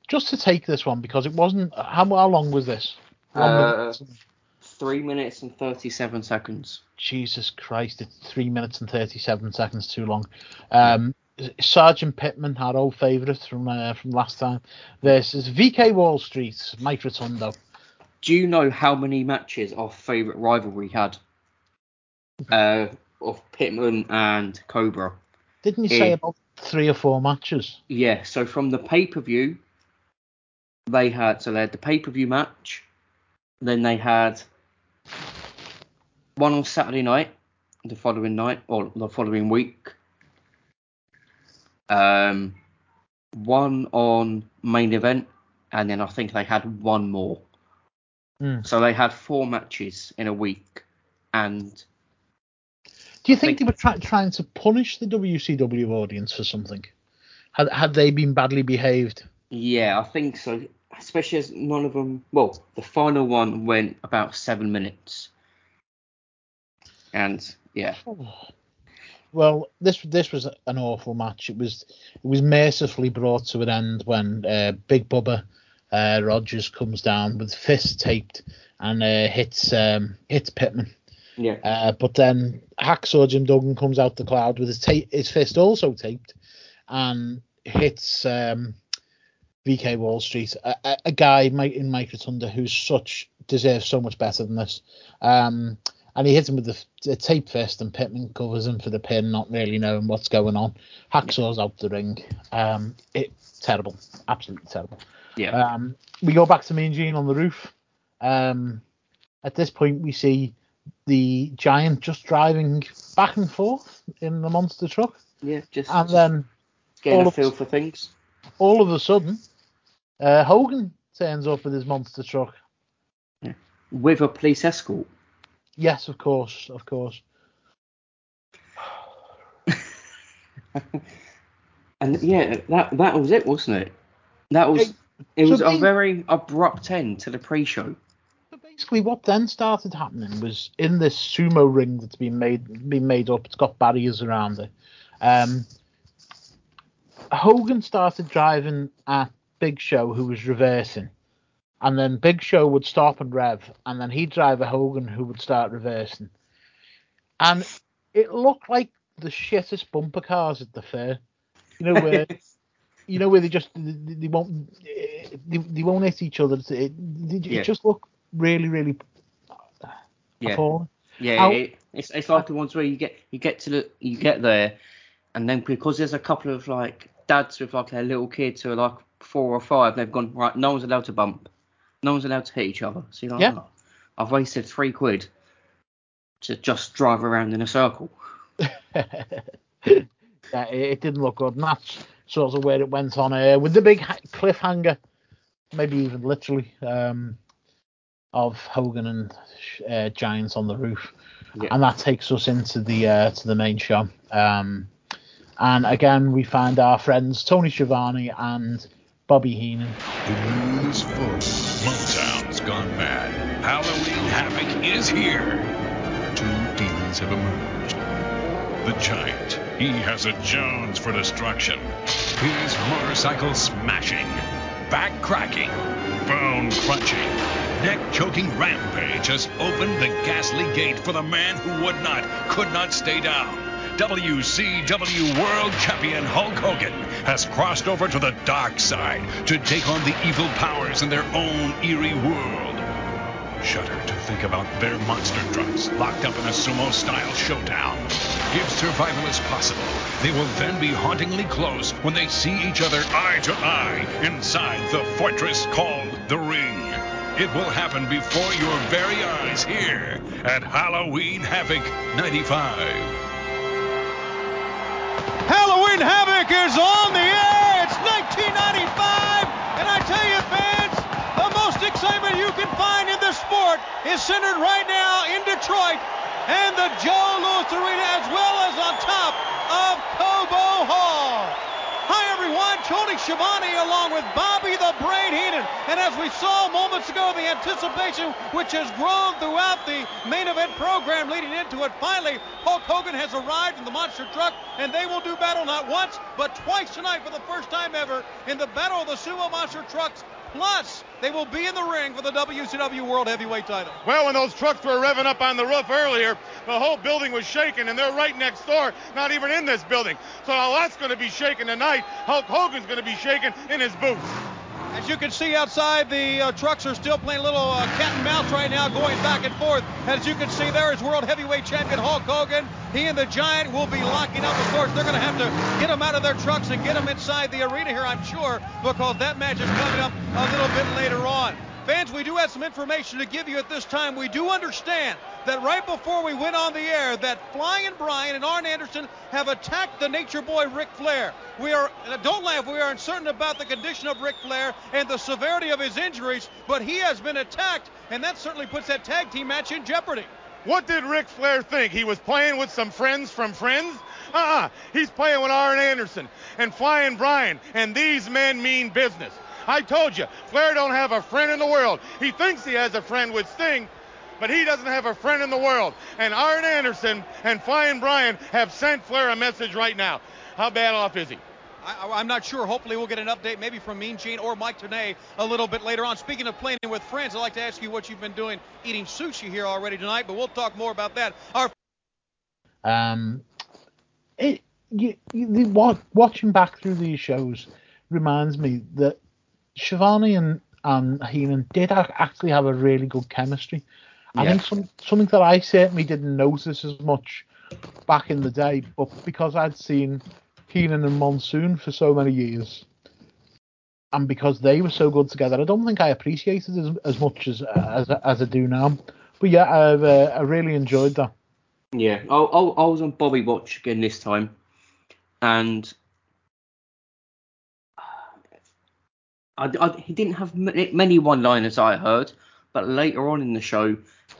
just to take this one because it wasn't how how long was this? Uh. Three minutes and thirty-seven seconds. Jesus Christ, it's three minutes and thirty-seven seconds too long. Um, Sergeant Pittman, our old favourite from uh, from last time, versus VK Wall Street, Mike Rotundo. Do you know how many matches our favourite rivalry had? Uh, of Pittman and Cobra. Didn't you say about three or four matches? Yeah, so from the pay per view, they had so they had the pay per view match, then they had one on Saturday night, the following night or the following week. Um, one on main event, and then I think they had one more. Hmm. So they had four matches in a week, and Do you think, think- they were try- trying to punish the WCW audience for something? Had had they been badly behaved? Yeah, I think so. Especially as none of them. Well, the final one went about seven minutes, and yeah, Well, this this was an awful match. It was it was mercifully brought to an end when uh, Big Bubba uh, Rogers comes down with fist taped and uh, hits um, hits Pittman. yeah, Uh, but then Hacksaw Jim Duggan comes out the cloud with his ta- his fist also taped and hits um, VK Wall Street, a, a, a guy in Mike Rotunda who's such deserves so much better than this. Um, and he hits him with the, the tape fist, and Pittman covers him for the pin, not really knowing what's going on. Hacksaw's out the ring. Um, it terrible, absolutely terrible. yeah, Um, we go back to Mean Gene on the roof. Um, at this point, we see the giant just driving back and forth in the monster truck, yeah. Just, and just then getting all a feel for things. All of a sudden, uh, Hogan turns up with his monster truck. with a police escort. Yes, of course, of course. And yeah, that that was it, wasn't it? That was It- so was a very abrupt end to the pre-show. But basically, what then started happening was in this sumo ring that's been made been made up. It's got barriers around it. Um, Hogan started driving at Big Show, who was reversing, and then Big Show would stop and rev, and then he'd drive a Hogan, who would start reversing, and it looked like the shittest bumper cars at the fair. You know where you know where they just they, they won't they, they won't hit each other. It, it, it Yeah. just look really really Yeah, appalling. yeah. It, it's it's like the ones where you get you get to the you get there, and then because there's a couple of like dads with like their little kids who are like four or five, they've gone right. No one's allowed to bump. No one's allowed to hit each other. So like, Yeah. "Oh, I've wasted three quid to just drive around in a circle. yeah, it, it didn't look good, and that's sort of where it went on uh, with the big ha- cliffhanger, maybe even literally, um, of Hogan and uh, Giants on the roof, Yeah. and that takes us into the uh, to the main show. Um, and again, we find our friends Tony Schiavone and Bobby Heenan. The mood is full. Motown's gone mad. Halloween Havoc is here. Two demons have emerged. The Giant. He has a Jones for destruction. His motorcycle smashing, back cracking, bone crunching, neck choking rampage has opened the ghastly gate for the man who would not, could not stay down. WCW World Champion Hulk Hogan has crossed over to the dark side to take on the evil powers in their own eerie world. Shudder to think about their monster trucks locked up in a sumo style showdown. If survival is possible, they will then be hauntingly close when they see each other eye to eye inside the fortress called the Ring. It will happen before your very eyes here at Halloween Havoc 95. Halloween Havoc is on the air. It's 1995, and I tell you, fans, the most excitement you can find in this sport is centered right now in Detroit and the Joe Louis Arena, as well as on top of Cobo Hall. Everyone. Tony Schiavone along with Bobby the Brain Heenan. And as we saw moments ago, the anticipation which has grown throughout the main event program leading into it. Finally, Hulk Hogan has arrived in the monster truck, and they will do battle not once, but twice tonight for the first time ever in the Battle of the Sumo Monster Trucks. Plus, they will be in the ring for the WCW World Heavyweight title. Well, when those trucks were revving up on the roof earlier, the whole building was shaking, and they're right next door, not even in this building. So a lot's going to be shaking tonight. Hulk Hogan's going to be shaking in his boots. As you can see outside, the uh, trucks are still playing a little uh, cat and mouse right now, going back and forth. As you can see, there is World Heavyweight Champion Hulk Hogan. He and the Giant will be locking up. Of course, they're going to have to get them out of their trucks and get them inside the arena here, I'm sure, because that match is coming up a little bit later on. Fans, we do have some information to give you at this time. We do understand that right before we went on the air, that Flying Brian and Arn Anderson have attacked the Nature Boy Ric Flair. We are, uh, don't laugh, we are uncertain about the condition of Ric Flair and the severity of his injuries, but he has been attacked, and that certainly puts that tag team match in jeopardy. What did Ric Flair think? He was playing with some friends from Friends? Uh-uh. He's playing with Arn Anderson and Flying Brian, and these men mean business. I told you, Flair don't have a friend in the world. He thinks he has a friend with Sting, but he doesn't have a friend in the world. And Arn Anderson and Flying Brian have sent Flair a message right now. How bad off is he? I, am not sure. Hopefully, we'll get an update maybe from Mean Gene or Mike Tenay a little bit later on. Speaking of playing with friends, I'd like to ask you what you've been doing eating sushi here already tonight, but we'll talk more about that. Our um, it you, you, watching back through these shows reminds me that Schiavone and and Heenan did actually have a really good chemistry. I think some, something that I certainly didn't notice as much back in the day, but because I'd seen Heenan and Monsoon for so many years, and because they were so good together, I don't think I appreciated it as, as much as, as as I do now. But yeah, I've uh, I really enjoyed that. Yeah, I, I, I was on Bobby Watch again this time, and I, I, he didn't have many one-liners I heard, but later on in the show,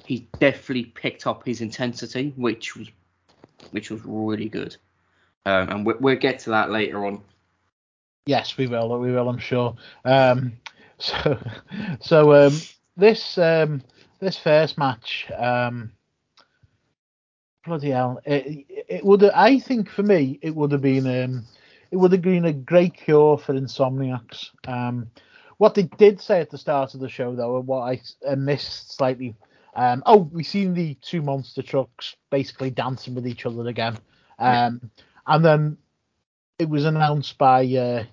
he definitely picked up his intensity, which was which was really good. Um, and we, we'll get to that later on. Yes, we will. We will. I'm sure. Um, so, so um, this um, this first match, um, bloody hell, it, it would. I think for me, it would have been um, it would have been a great cure for insomniacs. Um, what they did say at the start of the show, though, and what I uh, missed slightly, um, oh, we've seen the two monster trucks basically dancing with each other again, um, yeah. and then it was announced by uh,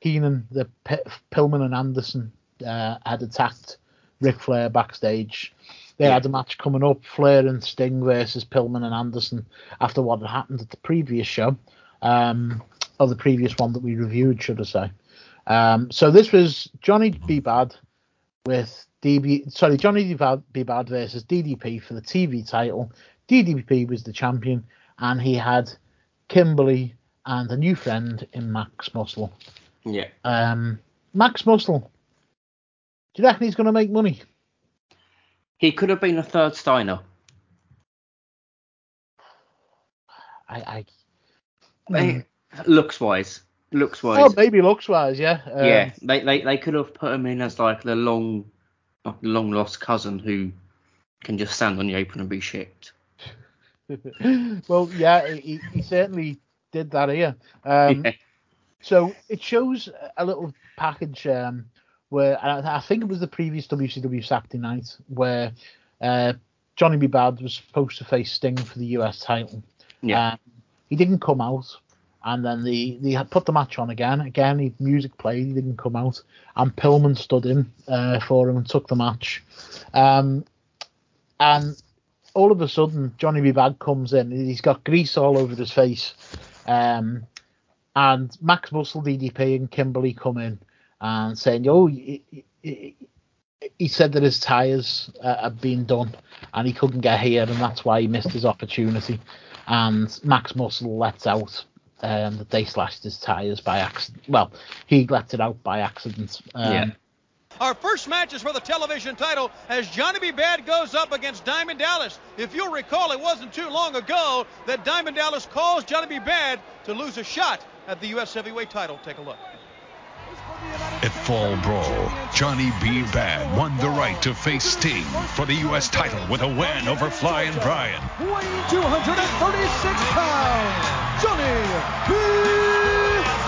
Heenan that P- Pillman and Anderson uh, had attacked Ric Flair backstage. They yeah. had a match coming up, Flair and Sting versus Pillman and Anderson, after what had happened at the previous show. Um, or the previous one that we reviewed, should I say. Um, so this was Johnny B. Bad with DB, sorry, Johnny B. Bad, versus DDP for the TV title. DDP was the champion, and he had Kimberly and a new friend in Max Muscle. Yeah. Um, Max Muscle. Do you reckon he's going to make money? He could have been a third Steiner. I, I, mm looks wise. Looks wise. Oh, maybe looks wise, yeah. Um, yeah, they, they they could have put him in as like the long, long lost cousin who can just stand on the apron and be shipped. well, yeah, he, he certainly did that here. Um, yeah. So it shows a little package um, where I, think it was the previous WCW Saturday night where uh, Johnny B. Bad was supposed to face Sting for the US title. Yeah. Um, he didn't come out and then they they had put the match on again. Again, he, music played, he didn't come out, and Pillman stood in uh, for him and took the match. Um, and all of a sudden, Johnny B. Bad comes in. He's got grease all over his face. Um, and Max Muscle, DDP, and Kimberly come in and saying, "Oh, he, he, he said that his tires uh, had been done and he couldn't get here, and that's why he missed his opportunity." And Max Muscle lets out um, that they slashed his tires by accident. Well, he let it out by accident. Um, yeah. Our first match is for the television title as Johnny B. Bad goes up against Diamond Dallas. If you'll recall, it wasn't too long ago that Diamond Dallas caused Johnny B. Bad to lose a shot at the U.S. heavyweight title. Take a look. At Fall Brawl, Johnny B. Bad won the right to face Sting for the U.S. title with a win over Flying Brian. Weighing 236 pounds, Johnny B.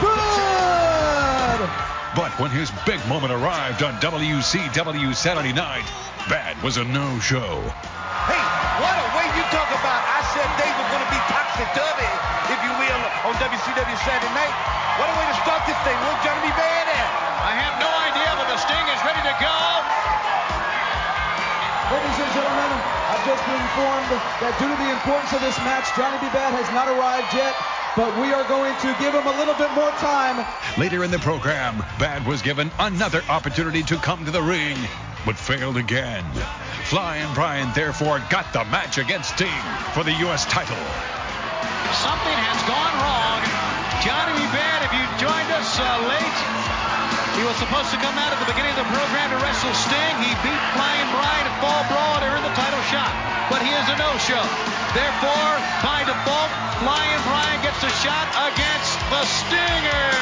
Bad. But when his big moment arrived on WCW Saturday night, Bad was a no-show. Hey, what a way you talk about I said they were going to be topsy-turvy, if you will, on WCW Saturday night. What a way to start this thing. Where's Johnny B. Bad at? I have no idea, but the Sting is ready to go. Ladies and gentlemen, that due to the importance of this match, Johnny B. Bad has not arrived yet, but we are going to give him a little bit more time. Later in the program, Bad was given another opportunity to come to the ring, but failed again. Flying Brian therefore got the match against Sting for the U.S. title. Something has gone wrong. Johnny B. Bad, if you joined us uh, late, he was supposed to come out at the beginning of the program to wrestle Sting. He beat Flying Brian at Fall Brawl to earn the title shot, but he is a no-show. Therefore, by default, Flying Brian gets a shot against the Stinger.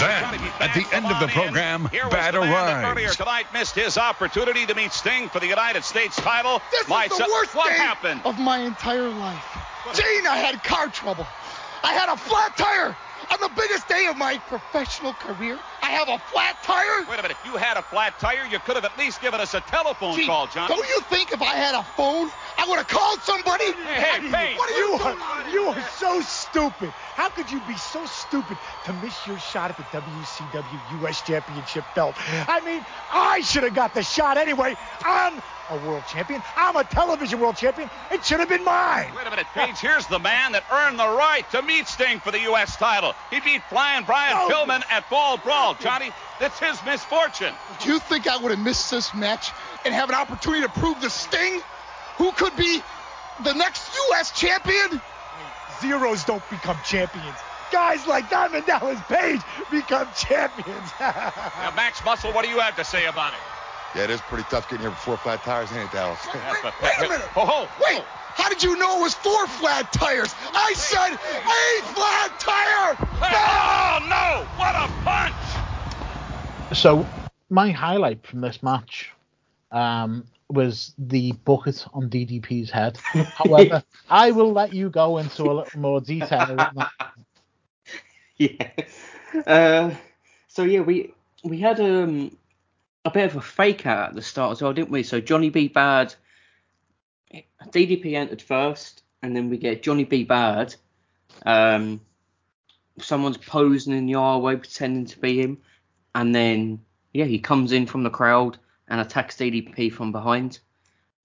Then, at the end of the program, Here was Bad the man that earlier tonight missed his opportunity to meet Sting for the United States title. This My is the son- worst What day happened? of my entire life. Gene, I had car trouble. I had a flat tire. On the biggest day of my professional career, I have a flat tire. Wait a minute. You had a flat tire. You could have at least given us a telephone Gee, call, John. Don't you think if I had a phone, I would have called somebody? Hey, hey. What are you, You doing? are, you are so stupid. How could you be so stupid to miss your shot at the WCW US Championship belt? I mean, I should have got the shot anyway. I'm a world champion. I'm a television world champion. It should have been mine. Wait a minute, Page. Here's the man that earned the right to meet Sting for the U.S. title. He beat Flying Brian No. Pillman at Fall Brawl, Johnny. That's his misfortune. Do you think I would have missed this match and have an opportunity to prove to Sting who could be the next U.S. champion? Zeros don't become champions. Guys like Diamond Dallas Page become champions. Now, Max Muscle, what do you have to say about it? Yeah, it is pretty tough getting here with four flat tires, ain't it, Dallas? Wait, wait, wait a minute. Oh, ho. Wait, how did you know it was four flat tires? I said a flat tire. Oh, no. What a punch. So my highlight from this match um, was the bucket on DDP's head. However, I will let you go into a little more detail. yeah. Uh, so yeah, we we had um a bit of a fake out at the start as well, didn't we? So Johnny B Bad, DDP entered first, and then we get Johnny B Bad. Um, someone's posing in the aisle pretending to be him, and then yeah, he comes in from the crowd and attacks DDP from behind,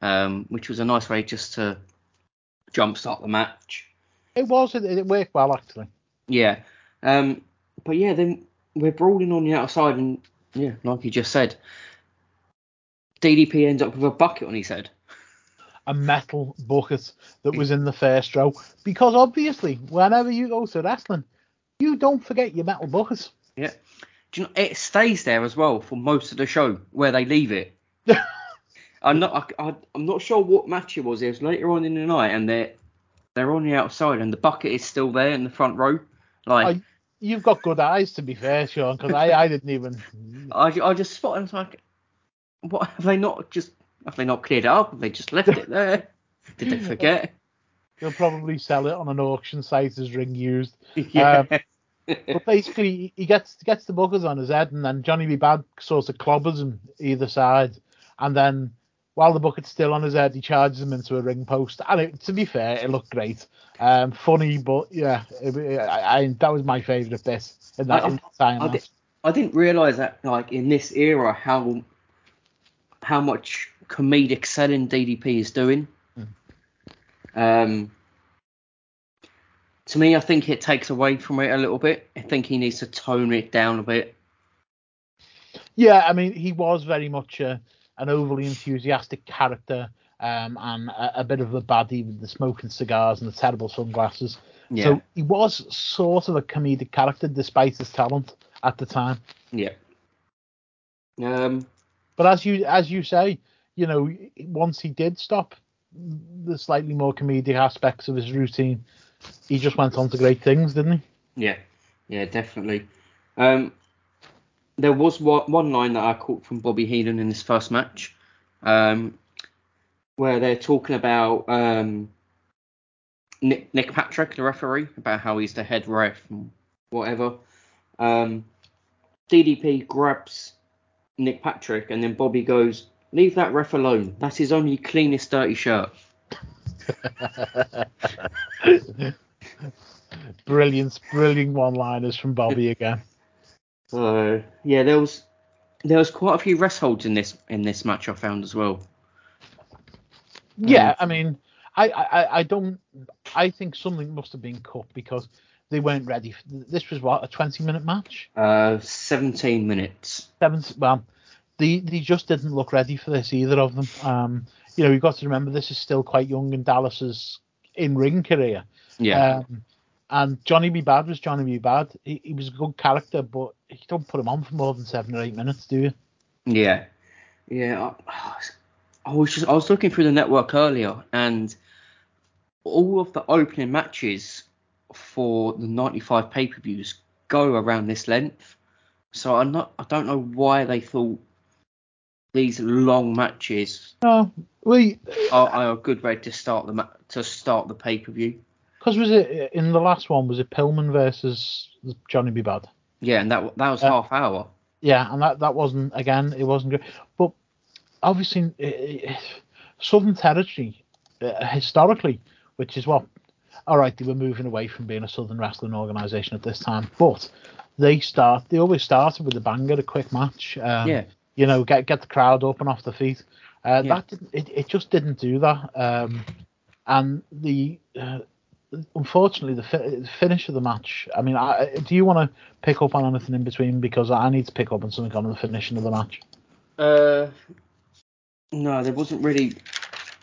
um, which was a nice way just to jumpstart the match. It was. It, it worked well actually. Yeah. Um, but yeah, then we're brawling on the outside, and yeah, like you just said, DDP ends up with a bucket on his head. A metal bucket that was in the first row because obviously, whenever you go to wrestling, you don't forget your metal bucket. Yeah. Do you know it stays there as well for most of the show where they leave it. I'm not. I, I, I'm not sure what match it was. It was later on in the night, and they're they're on the outside, and the bucket is still there in the front row. Like I, you've got good eyes to be fair, Sean, because I, I didn't even. I, I just spotted. I was like, what have they not just have they not cleared it up? Have they just left it there? Did they forget? They'll probably sell it on an auction site as ring used. Yeah. Um, but basically, he gets gets the buggers on his head, and then Johnny B. Bad sort of clobbers him either side, and then while the bucket's still on his head, he charges him into a ring post. And it, to be fair, it looked great, um, funny, but yeah, it, I, I, that was my favourite bit in that, I- time. I, match. I didn't realize that like in this era how how much comedic selling DDP is doing. Um, to me, I think it takes away from it a little bit. I think he needs to tone it down a bit. Yeah, I mean, he was very much a, an overly enthusiastic character um, and a, a bit of a baddie with the smoking cigars and the terrible sunglasses. Yeah. So he was sort of a comedic character despite his talent at the time. Yeah. Um, But as you as you say, you know, once he did stop the slightly more comedic aspects of his routine, he just went on to great things, didn't he? Yeah, yeah, definitely. Um, there was one, one line that I caught from Bobby Heenan in his first match, um, where they're talking about um, Nick, Nick Patrick, the referee, about how he's the head ref and whatever. Um, DDP grabs Nick Patrick, and then Bobby goes, "Leave that ref alone. That's his only cleanest dirty shirt." brilliant, brilliant one-liners from Bobby again. So yeah, there was there was quite a few rest holds in this in this match I found as well. Yeah, I mean, I, I, I don't. I think something must have been cut because they weren't ready. For, this was what a 20 minute match. Uh, 17 minutes. Seven. Well, they they just didn't look ready for this either of them. Um, you know, you've got to remember this is still quite young in Dallas's in ring career. Yeah. Um, and Johnny B. Bad was Johnny B. Bad. He, he was a good character, but you don't put him on for more than seven or eight minutes, do you? Yeah, yeah. I, I was just I was looking through the network earlier, and all of the opening matches for the 95 pay-per-views go around this length. So I'm not I don't know why they thought these long matches No, we are, are a good way to start the ma- to start the pay-per-view. because was it in the last one? Was it Pillman versus Johnny B. Bad? Yeah, and that that was Uh, half hour. Yeah, and that that wasn't again. It wasn't good. But obviously, eh, eh, Southern Territory uh, historically, which is what. All right, they were moving away from being a Southern wrestling organization at this time, but they start. They always started with a banger, a quick match. Um, Yeah. You know, get get the crowd up and off the feet. Uh, Yeah. That didn't, it, it just didn't do that. Um, and the uh, unfortunately the, fi- the finish of the match. I mean, I, do you want to pick up on anything in between because I need to pick up on something on the finishing of the match. Uh, no, there wasn't really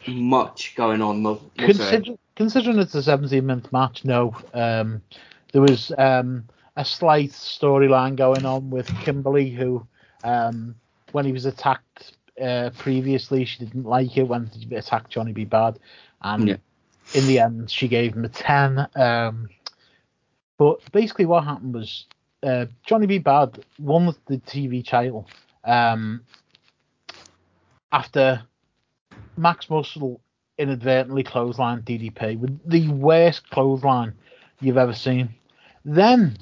much going on. Was? Consider, considering it's a 17 minute match, no. Um, there was um, a slight storyline going on with Kimberly, who, um, when he was attacked uh, previously, she didn't like it when he attacked Johnny B. Bad, and Yeah. in the end, she gave him a 10. Um, but basically, what happened was uh, Johnny B. Bad won the TV title um, after Max Muscle inadvertently clothesline DDP with the worst clothesline you've ever seen. Then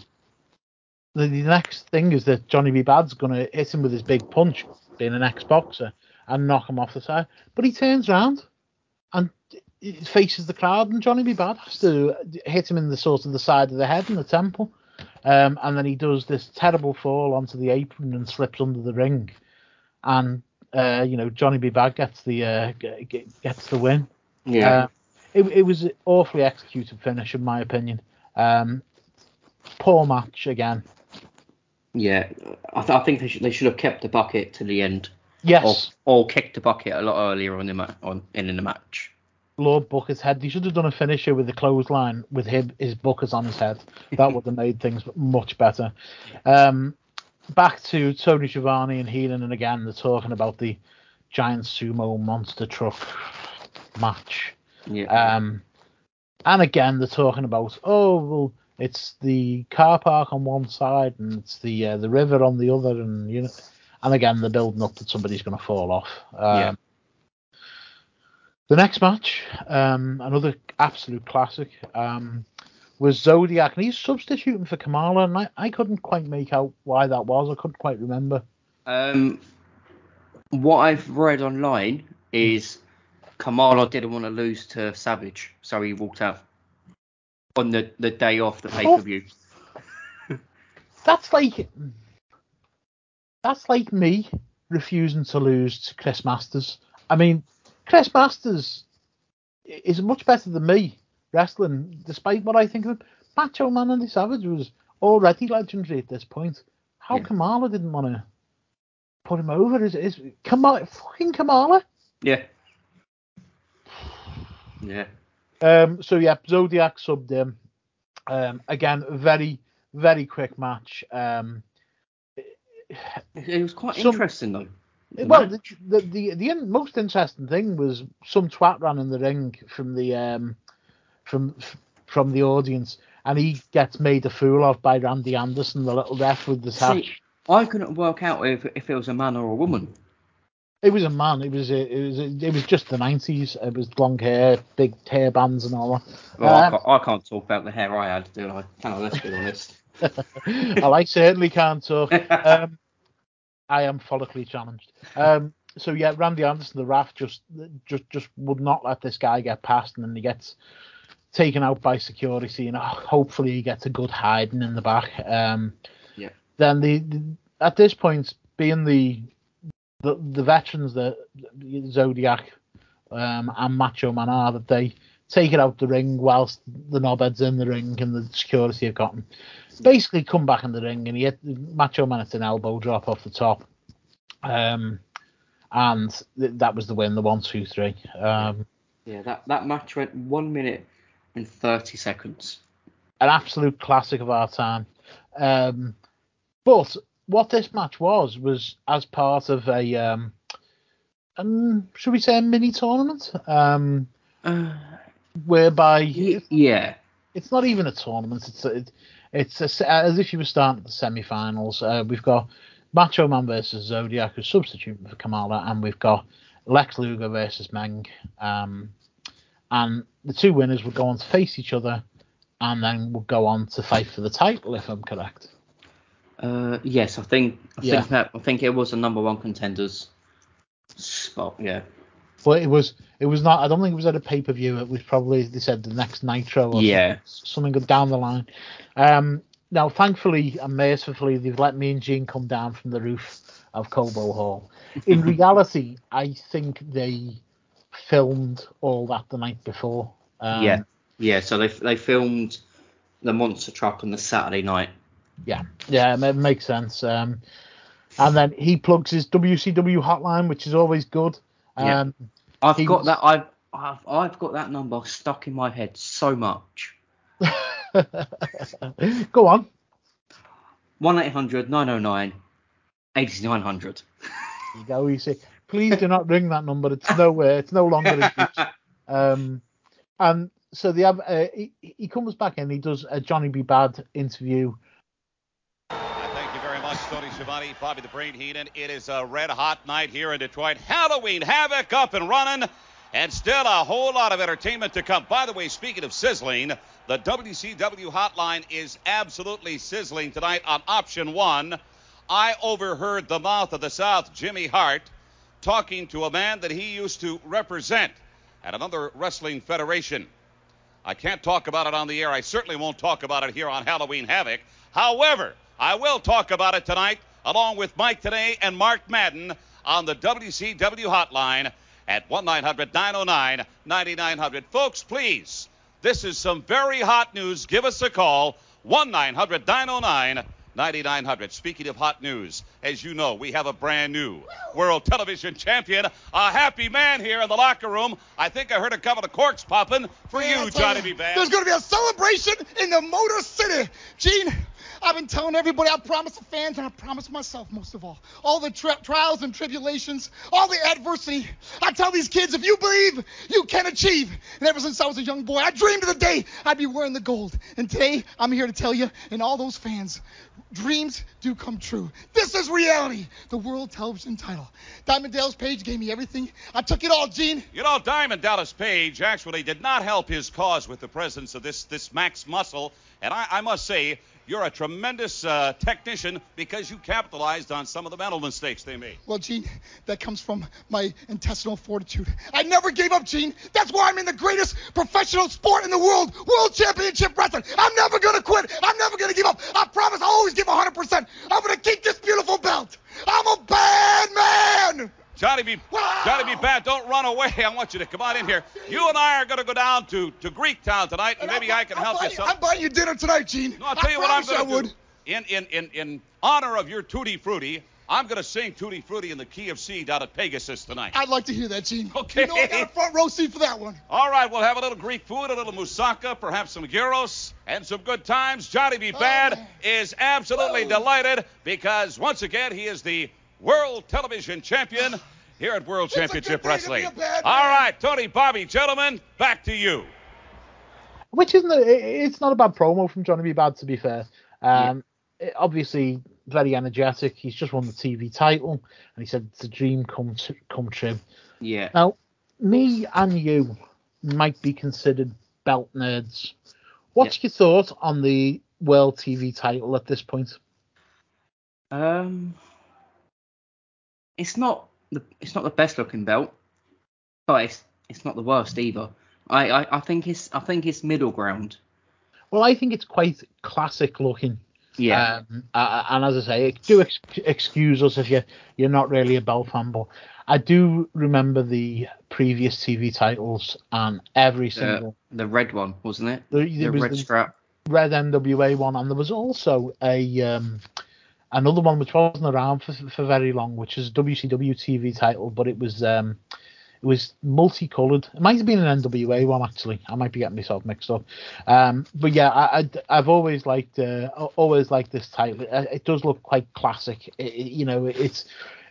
the, next thing is that Johnny B. Bad's going to hit him with his big punch, being an ex boxer, and knock him off the side. But he turns around and he faces the crowd, and Johnny B. Bad has to hit him in the sort of the side of the head and the temple. Um, and then he does this terrible fall onto the apron and slips under the ring. And uh, you know Johnny B. Bad gets the uh, gets the win. Yeah. Uh, it, it was an awfully executed finish, in my opinion. Um, poor match again. Yeah, I, th- I think they should they should have kept the bucket to the end. Yes. Or, or kicked the bucket a lot earlier on the ma- on in, in the match. Lord Booker's head. He should have done a finisher with the clothesline with him, his Booker's on his head. That would have made things much better. Um, back to Tony Schiavone and Heenan, and again they're talking about the giant sumo monster truck match. Yeah. Um, and again they're talking about oh well it's the car park on one side and it's the uh, the river on the other, and you know, and again they're building up that somebody's going to fall off. Um, Yeah. The next match, um, another absolute classic, um, was Zodiac, and he's substituting for Kamala, and I, I couldn't quite make out why that was. I couldn't quite remember. Um, what I've read online is Kamala didn't want to lose to Savage, so he walked out on the, the day off the oh. pay per view. That's like that's like me refusing to lose to Chris Masters. I mean, Chris Masters is much better than me wrestling, despite what I think of him. Macho Man Randy Savage was already legendary at this point. How Yeah. Kamala didn't want to put him over is is Kamala fucking Kamala. Yeah. Yeah. Um, so yeah, Zodiac subbed him. Um, again, very very quick match. Um, It was quite Some- interesting though. well, the, the the the most interesting thing was some twat ran in the ring from the um from from the audience, and he gets made a fool of by Randy Anderson, the little ref with the. See, I couldn't work out if, if it was a man or a woman. It was a man. It was a, it was a, it was just the nineties. It was long hair, big hair bands, and all that. Well, I, Um, can't, I can't talk about the hair I had, do I? I? Let's be honest. well, I certainly can't talk. Um, I am follically challenged. Um, so yeah, Randy Anderson, the ref, just just just would not let this guy get past, and then he gets taken out by security, and hopefully he gets a good hiding in the back. Um, Yeah. Then the, the at this point, being the the, the veterans that Zodiac um, and Macho Man are that they take it out the ring whilst the knobhead's in the ring and the security have got him. Basically, come back in the ring and he hit Macho Man at an elbow drop off the top. Um, and th- that was the win, the one, two, three. Um, Yeah, that, that match went one minute and 30 seconds. an absolute classic of our time. Um, but what this match was was as part of a um, um should we say a mini tournament? Um whereby yeah. It's not even a tournament. It's a, it's a, as if you were starting at the semi-finals. Uh, we've got Macho Man versus Zodiac who's substituting for Kamala and we've got Lex Luger versus Meng. Um, and the two winners would go on to face each other and then would go on to fight for the title if I'm correct Uh, yes, I think I Yeah. think that I think it was a number one contenders spot. Yeah. But it was it was not. I don't think it was at a pay per view. It was probably they said the next Nitro or Yeah. something, something down the line. Um, now, thankfully and mercifully, they've let me and Gene come down from the roof of Cobo Hall. In reality, I think they filmed all that the night before. Um, yeah. Yeah. So they they filmed the monster truck on the Saturday night. Yeah, yeah, it makes sense. Um, and then he plugs his WCW hotline, which is always good. Yeah. Um, I've got was- that. I've, I've I've got that number stuck in my head so much. Go on. One 909 8900 There you go. You see, please do not ring that number. It's nowhere. It's no longer in use. Um, and so the uh, he, he comes back and he does a Johnny B. Bad interview. Thank you very much, Tony Schiavone, Bobby the Brain Heenan. It is a red hot night here in Detroit. Halloween Havoc up and running, and still a whole lot of entertainment to come. By the way, speaking of sizzling, the WCW hotline is absolutely sizzling tonight on option one. I overheard the mouth of the South, Jimmy Hart, talking to a man that he used to represent at another wrestling federation. I can't talk about it on the air. I certainly won't talk about it here on Halloween Havoc. However, I will talk about it tonight along with Mike Tenay and Mark Madden on the WCW hotline at 1 900 909 9900. Folks, please, this is some very hot news. Give us a call 1 900 909 9900. Speaking of hot news, as you know, we have a brand new world television champion, a happy man here in the locker room. I think I heard a couple of corks popping for Man, you, Johnny B. Bad. There's going to be a celebration in the Motor City. Gene, I've been telling everybody, I promised the fans, and I promised myself most of all, all the tri- trials and tribulations, all the adversity. I tell these kids, if you believe, you can achieve. And ever since I was a young boy, I dreamed of the day I'd be wearing the gold. And today, I'm here to tell you, and all those fans, dreams do come true. This is reality. The World Television title. Diamond Dallas Page gave me everything. I took it all, Gene. You know, Diamond Dallas Page actually did not help his cause with the presence of this this Max Muscle, and I, I must say you're a tremendous uh, technician because you capitalized on some of the mental mistakes they made. Well, Gene, that comes from my intestinal fortitude. I never gave up, Gene. That's why I'm in the greatest professional sport in the world, World Championship Wrestling. I'm never going to quit. I'm never going to give up. I promise I'll always give 100%. I'm going to keep this beautiful belt. I'm a bad man. Johnny B. Johnny B. Bad, don't run away. I want you to come on in here. You and I are going to go down to, to Greek Town tonight, and maybe I can help you. some- I'm buying you dinner tonight, Gene. No, I'll tell you what I'm I going to would. do. In, in, in, in honor of your Tutti Frutti, I'm going to sing Tutti Frutti in the key of C down at Pegasus tonight. I'd like to hear that, Gene. Okay. You know I got a front row seat for that one. All right, we'll have a little Greek food, a little moussaka, perhaps some gyros, and some good times. Johnny B. Bad oh. is absolutely delighted because once again he is the world television champion here at World Championship Wrestling. All right, Tony, Bobby, gentlemen, back to you. which isn't a, it's not a bad promo from Johnny B. Bad to be fair. Um, it- obviously very energetic. He's just won the TV title, and he said it's a dream come t- come true. Yeah. Now, me and you might be considered belt nerds. What's your thought on the world TV title at this point? Um, it's not the it's not the best looking belt, but it's it's not the worst either. I, I, I think it's I think it's middle ground. Well, I think it's quite classic looking. Yeah. Um, uh, and as I say, do ex- excuse us if you you're not really a belt fan, but I do remember the previous TV titles and every single the red one, wasn't it? The- The, was red the- strap. red NWA one, and there was also a um, another one which wasn't around for, for very long, which is a WCW TV title, but it was um, it was multicolored. It might have been an NWA one actually. I might be getting myself mixed up. Um, but yeah, I, I have always liked uh, always liked this title. It, it does look quite classic. It, it- you know, it's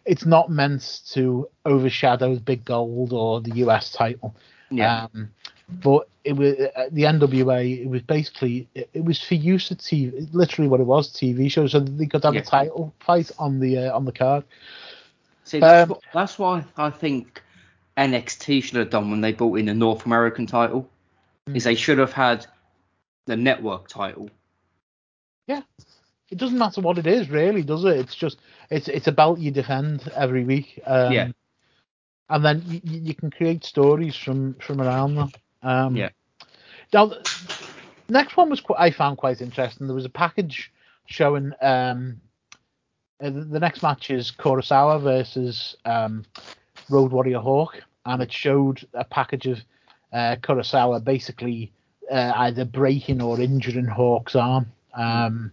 it's not meant to overshadow the Big Gold or the US title. Yeah. Um, but it was uh, the NWA. It was basically it, it was for use of TV. Literally, what it was TV show, so that they could have Yeah. a title fight on the uh, on the card. See, that's, Um, what, that's why I think NXT should have done when they brought in the North American title. Hmm. Is they should have had the network title. Yeah, it doesn't matter what it is, really, does it? It's just it's it's a belt you defend every week. Um, Yeah. and then you, you can create stories from from around that. Um, Yeah. Now, the next one was quite, I found quite interesting. There was a package showing um, uh, the the next match is Kurosawa versus um, Road Warrior Hawk, and it showed a package of uh, Kurosawa basically uh, either breaking or injuring Hawk's arm. Um,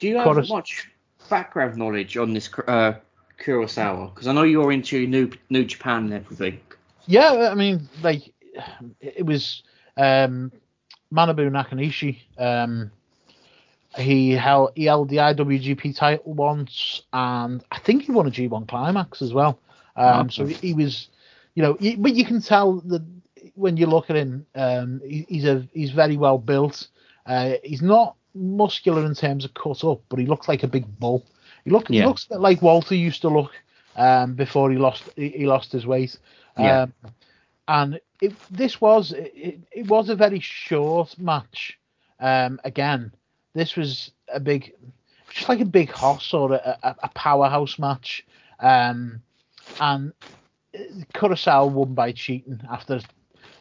Do you have Kuros- much background knowledge on this uh, Kurosawa? Because I know you're into New New Japan and everything. Yeah, I mean, like it was um, Manabu Nakanishi. Um, he held he held the IWGP title once, and I think he won a G1 Climax as well. Um, so he was, you know, he, but you can tell that when you look at him, um, he, he's a he's very well built. Uh, he's not muscular in terms of cut up, but he looks like a big bull. He look he Yeah. looks like Walter used to look um, before he lost he, he lost his weight. Yeah. And it, this was it, it was a very short match. Um, again, this was a big, just like a big hoss or a, a, a powerhouse match. Um, and Kurosawa won by cheating after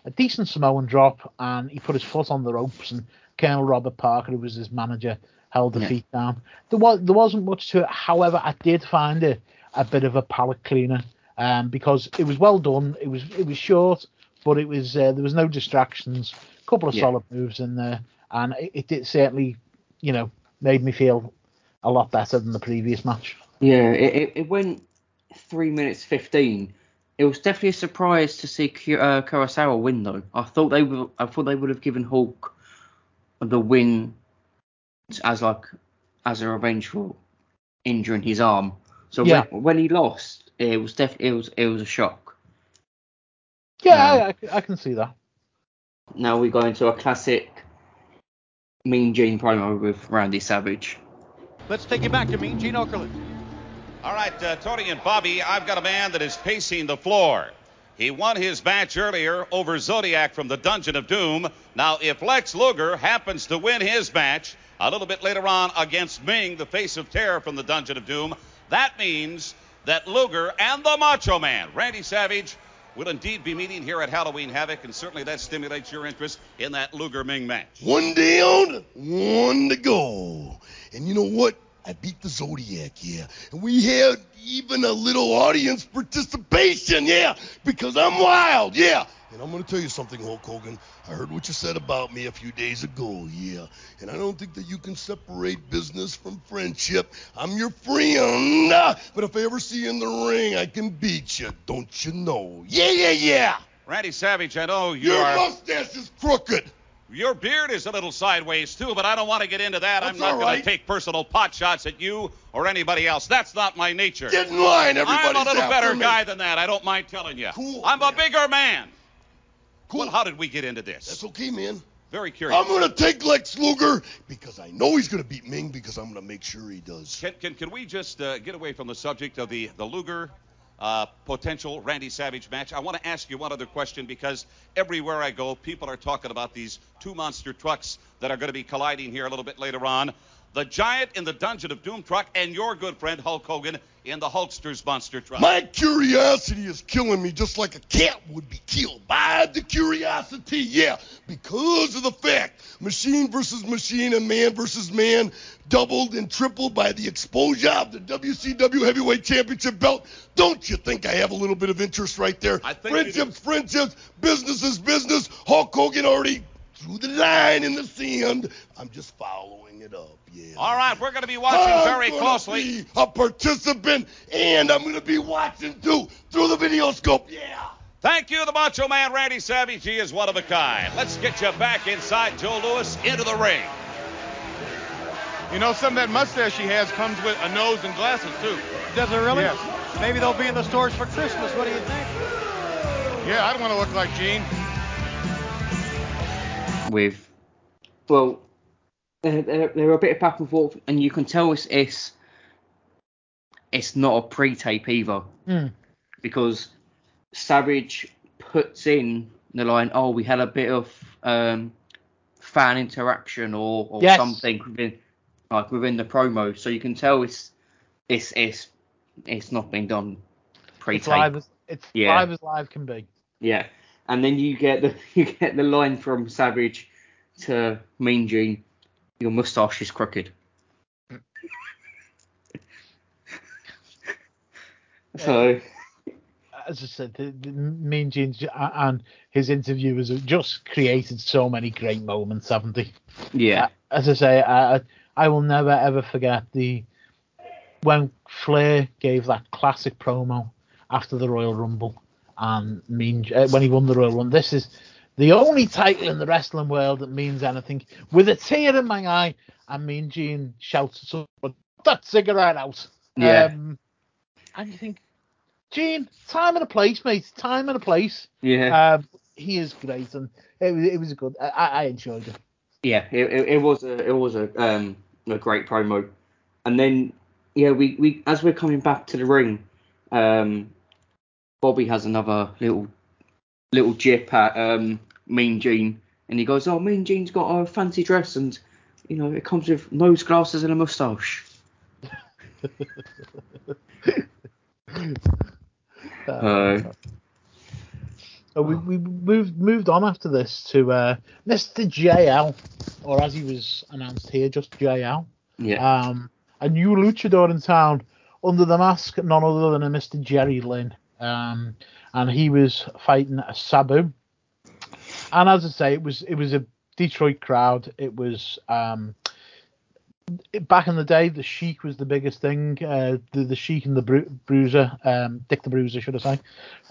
a decent Samoan drop, and he put his foot on the ropes, and Colonel Robert Parker, who was his manager, held the Yeah. feet down. There was there wasn't much to it. However, I did find it a bit of a palate cleaner um, because it was well done. It was it was short, but it was uh, there was no distractions. A couple of Yeah. solid moves in there, and it, it did certainly, you know, made me feel a lot better than the previous match. Yeah, it, it, went three minutes fifteen. It was definitely a surprise to see Ku- uh, Kurosawa win, though. I thought they would. I thought they would have given Hawk the win as like as a revenge for injuring his arm. So Yeah. when, when he lost, it was definitely it was it was a shock. Yeah, Um, I, I, I can see that. Now we go into a classic Mean Gene promo with Randy Savage. Let's take you back to Mean Gene Okerlund. All right, uh, Tony and Bobby, I've got a man that is pacing the floor. He won his match earlier over Zodiac from the Dungeon of Doom. Now, if Lex Luger happens to win his match a little bit later on against Meng, the face of terror from the Dungeon of Doom, that means that Luger and the Macho Man, Randy Savage, will indeed be meeting here at Halloween Havoc, and certainly that stimulates your interest in that Luger Meng match. One down, one to go. And you know what? I beat the Zodiac, yeah. And we had even a little audience participation, yeah, because I'm wild, yeah. And I'm going to tell you something, Hulk Hogan. I heard what you said about me a few days ago, yeah. And I don't think that you can separate business from friendship. I'm your friend. But if I ever see you in the ring, I can beat you, don't you know? Yeah, yeah, yeah. Randy Savage, I know you Your are. mustache is crooked. Your beard is a little sideways too, but I don't want to get into that. I'm not all going to take personal pot shots at you or anybody else. That's not my nature. Get in line, everybody. I'm a little better guy than that. I don't mind telling you. Cool, I'm a bigger man. Cool. Well, how did we get into this? That's okay, man. Very curious. I'm gonna take Lex Luger because I know he's gonna beat Meng because I'm gonna make sure he does. Can, can, can we just uh, get away from the subject of the, the Luger uh, potential Randy Savage match? I want to ask you one other question because everywhere I go, people are talking about these two monster trucks that are going to be colliding here a little bit later on. The Giant in the Dungeon of Doom truck, and your good friend Hulk Hogan in the Hulkster's monster truck. My curiosity is killing me just like a cat would be killed by the curiosity. Yeah, because of the fact machine versus machine and man versus man doubled and tripled by the exposure of the WCW Heavyweight Championship belt. Don't you think I have a little bit of interest right there? I think friendships, friendships, business is business. Hulk Hogan already drew the line in the sand. I'm just following it up. Yeah. All right, we're going to be watching I'm very gonna closely. Be a participant, and I'm going to be watching too through the video scope. Yeah. Thank you, the Macho Man Randy Savage. He is one of a kind. Let's get you back inside Joe Louis into the ring. You know, some of that mustache he has comes with a nose and glasses too. Does it really? Yes. Maybe they'll be in the stores for Christmas. What do you think? Yeah, I don't want to look like Gene. With well they're, they're, they're a bit of back and forth and you can tell it's it's, it's not a pre-tape either Hmm. because Savage puts in the line oh we had a bit of um, fan interaction or, or Yes. something within like within the promo so you can tell it's it's it's it's not been done pre-tape live as it's Yeah. live as live can be. yeah, and then you get the you get the line from Savage to Mean Gene, your moustache is crooked. so As I said, the, the Mean Gene uh, and his interviewers have just created so many great moments, haven't they? yeah, uh, As I say, I- I will never ever forget the when Flair gave that classic promo after the Royal Rumble and Mean uh, when he won the Royal Rumble. This is the only title in the wrestling world that means anything. With a tear in my eye, and Mean Gene shouts at someone, that cigarette out." Yeah. Um, and you think, Gene, time and a place, mate. Time and a place. yeah, Um, he is great, and it, was- it was a good. I, I enjoyed it. yeah. It, it, it was a it was a um a great promo, and then yeah we, we as we're coming back to the ring, um, Bobby has another little little jip at um Mean Gene, and he goes, oh Mean Gene's got a fancy dress and you know it comes with nose glasses and a moustache. Uh, Uh, we, we moved moved on after this to uh, Mr. JL, or as he was announced here, just JL. yeah. Um, a new luchador in town under the mask, none other than a Mr. Jerry Lynn. Um, and he was fighting a Sabu. And as I say, it was it was a Detroit crowd. It was um, back in the day, the Sheik was the biggest thing. Uh, the the Sheik and the Bru- Bruiser, um, Dick the Bruiser, should I say?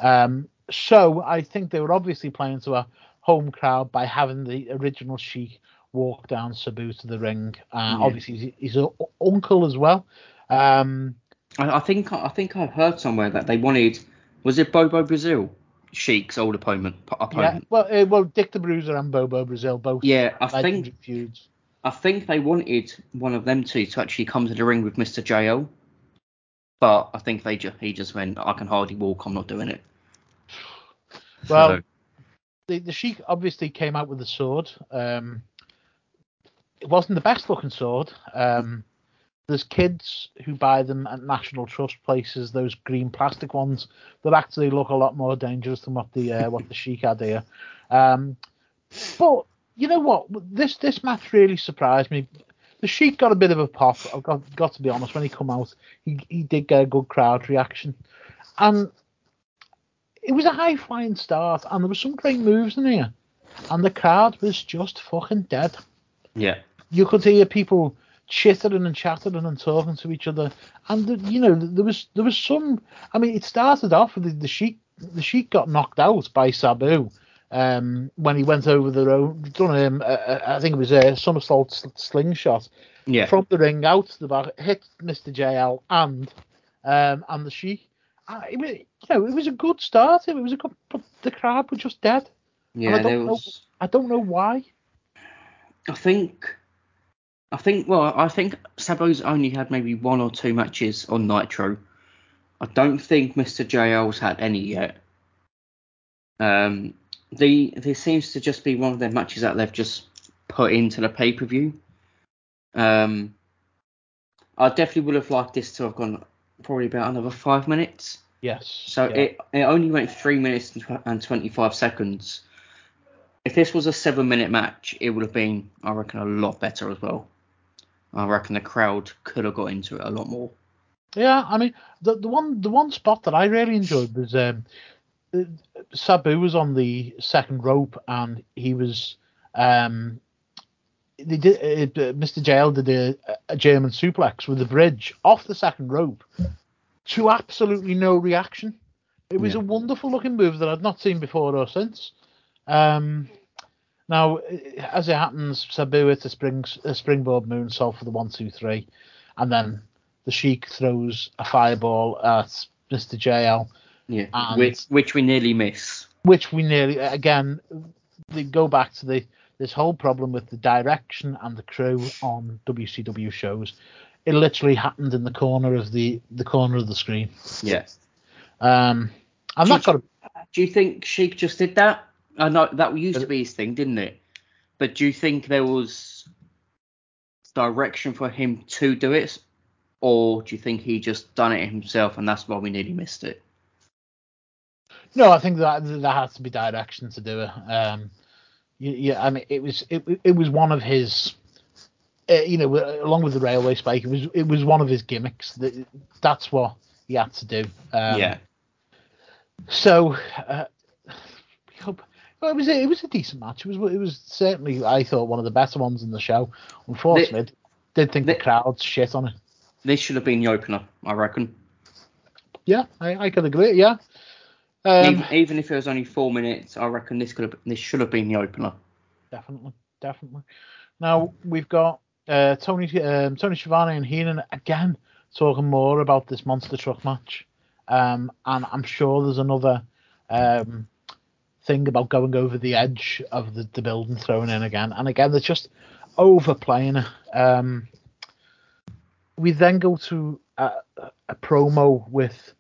Um, so I think they were obviously playing to a home crowd by having the original Sheik walk down Sabu to the ring. Uh, Yeah. Obviously, he's, he's an uncle as well. Um, I, I think I think I heard somewhere that they wanted was it Bobo Brazil, Sheik's old opponent yeah, well, uh, well, Dick the Bruiser and Bobo Brazil both. Yeah, I think feuds. I think they wanted one of them two to actually come to the ring with Mr. JL, but I think they just he just went I can hardly walk, I'm not doing it. Well, So- the the Sheik obviously came out with a sword. Um, it wasn't the best looking sword. Um, there's kids who buy them at National Trust places, those green plastic ones that actually look a lot more dangerous than what the uh, what the Sheik had here. Um, but you know what? This this match really surprised me. The Sheik got a bit of a pop. I've got got to be honest. When he come out, he he did get a good crowd reaction, and it was a high flying start, and there were some great moves in here, and the crowd was just fucking dead. Yeah. You could hear people chittering and chattering and talking to each other, and the, you know there was there was some. I mean, it started off with the, the sheik. The sheik got knocked out by Sabu um, when he went over the road. Done him, uh, uh, I think it was a somersault sl- slingshot Yeah. from the ring out to the back, hit Mr. JL and um, and the Sheik. Uh, it was, you know, it was a good start. It was a good, but the crowd were just dead. And Yeah, I there don't know. was I don't know why. I think I think well, I think Sabu's only had maybe one or two matches on Nitro. I don't think Mr. JL's had any yet. Um, the there seems to just be one of their matches that they've just put into the pay per view. Um, I definitely would have liked this to have gone probably about another five minutes. Yes. So yeah. it it only went three minutes and 25 seconds. If this was a seven minute match, it would have been, I reckon, a lot better as well. I reckon the crowd could have got into it a lot more. Yeah, I mean the the one the one spot that I really enjoyed was um, uh, Sabu was on the second rope and he was um, they did uh, Mr. JL did a, a German suplex with the bridge off the second rope to absolutely no reaction. It was Yeah. a wonderful looking move that I'd not seen before or since. Um, now, as it happens, Sabu hits a spring a springboard moonsault for the one two three, and then the Sheik throws a fireball at Mr. JL, Yeah, which which we nearly miss. which we nearly again they go back to the this whole problem with the direction and the crew on WCW shows. It literally happened in the corner of the the corner of the screen. Yeah. Um, and Do that got a, Do you think Sheik just did that? I know that used to be his thing, didn't it? But do you think there was direction for him to do it, or do you think he just done it himself and that's why we nearly missed it? no. I think that there has to be direction to do it. Um, yeah, I mean it was it it was one of his. Uh, you know, along with the railway spike, it was it was one of his gimmicks. That that's what he had to do. Um, yeah. So, uh, well, it was a, it was a decent match. It was it was certainly I thought one of the better ones in the show. Unfortunately, did think the crowd shit on it. This should have been the opener, I reckon. Yeah, I, I could agree. Yeah, um, even, even if it was only four minutes, I reckon this could have this should have been the opener. definitely, definitely. Now we've got uh, Tony um, Tony Schiavone and Heenan again talking more about this monster truck match, um, and I'm sure there's another um, thing about going over the edge of the, the building thrown in again, and again they're just overplaying it. Um, we then go to a, a promo with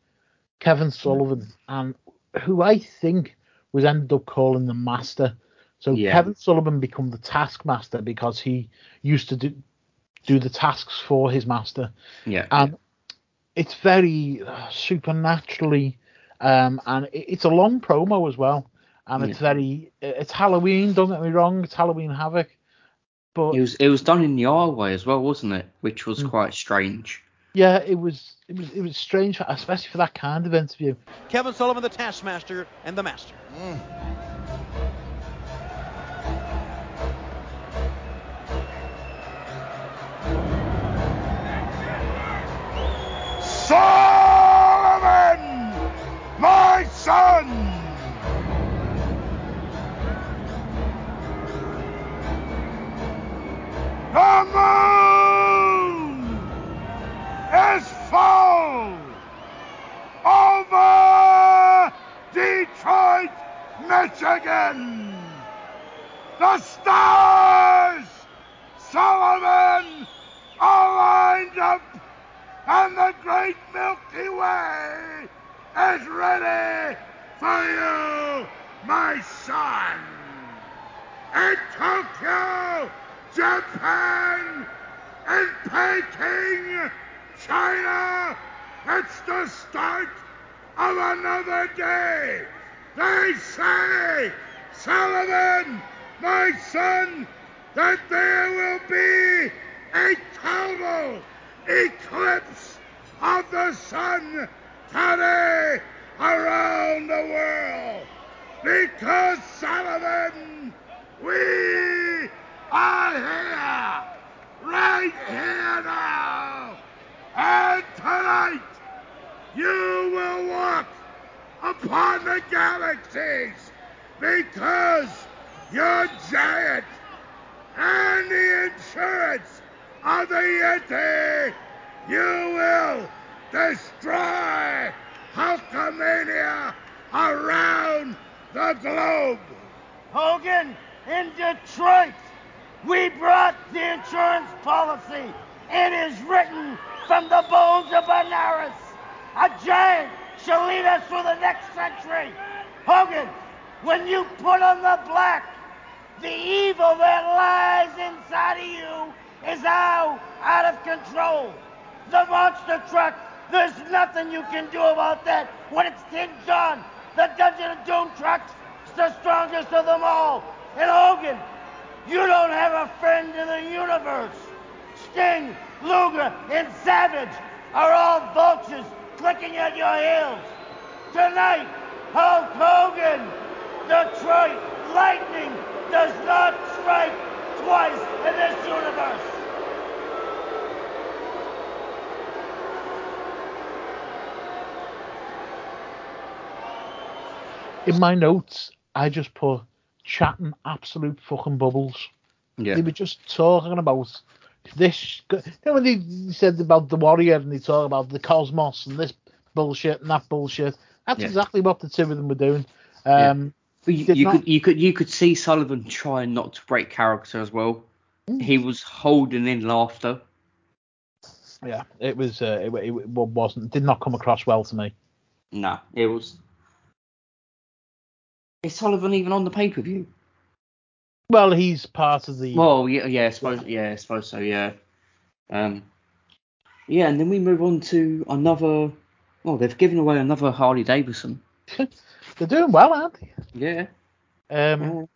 Kevin Sullivan, and who I think was ended up calling the Master. So Yeah. Kevin Sullivan become the Taskmaster because he used to do do the tasks for his master, Yeah. and it's very supernaturally, um, and it, it's a long promo as well, and it's Yeah. very it's Halloween. Don't get me wrong, it's Halloween Havoc, but It was it was done in the R way as well, wasn't it? Which was mm. quite strange. yeah, it was it was it was strange, for, especially for that kind of interview. Kevin Sullivan, the Taskmaster, and the Master. Mm. Solomon, my son. Michigan. The stars, Solomon, are lined up and the great Milky Way is ready for you, my son. In Tokyo, Japan, in Peking, China, it's the start of another day. They say, Sullivan, my son, that there will be a total eclipse of the sun today around the world. Because, Sullivan, we are here, right here now. And tonight, you will walk upon the galaxies because you're giant and the insurance of the Yeti, you will destroy Hulkamania around the globe. Hogan, in Detroit, we brought the insurance policy. It is written from the bones of Benares. A giant shall lead us through the next century. Hogan, when you put on the black, the evil that lies inside of you is now out of control. the monster truck. There's nothing you can do about that when it's King John, the Dungeon of Doom trucks, is the strongest of them all. And Hogan, you don't have a friend in the universe. Sting, Luger, and Savage are all vultures clicking at your heels. Tonight, Hulk Hogan, Detroit Lightning does not strike twice in this universe. In my notes, I just put chatting absolute fucking bubbles. Yeah. They were just talking about this. You know when they said about the Warrior and they talk about the Cosmos and this bullshit and that bullshit. That's Yeah. exactly what the two of them were doing. Um, But you, you not- could you could you could see Sullivan trying not to break character as well. Mm. He was holding in laughter. Yeah, it was. Uh, it, it, it wasn't. Did not come across well to me. Nah, it was. Is Sullivan even on the pay per view? Well, he's part of the. Well, yeah, yeah, I suppose, yeah, I suppose so, yeah. Um, yeah, and then we move on to another. Well, they've given away another Harley Davidson. They're doing well, aren't they? Yeah. Um,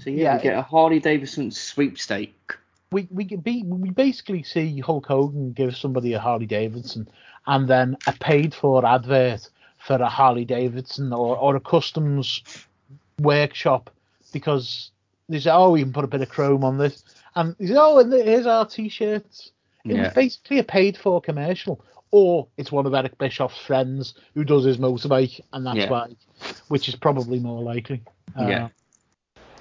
So yeah, Yeah, we get a Harley Davidson sweepstake. we we can be we basically see Hulk Hogan give somebody a Harley Davidson and then a paid for advert for a Harley Davidson or, or a customs workshop because they say, oh, we can put a bit of chrome on this. And he says, oh, and here's our t-shirts. It Yeah. was basically a paid for commercial. Or it's one of Eric Bischoff's friends who does his motorbike, and that's Yeah. why, which is probably more likely. Uh,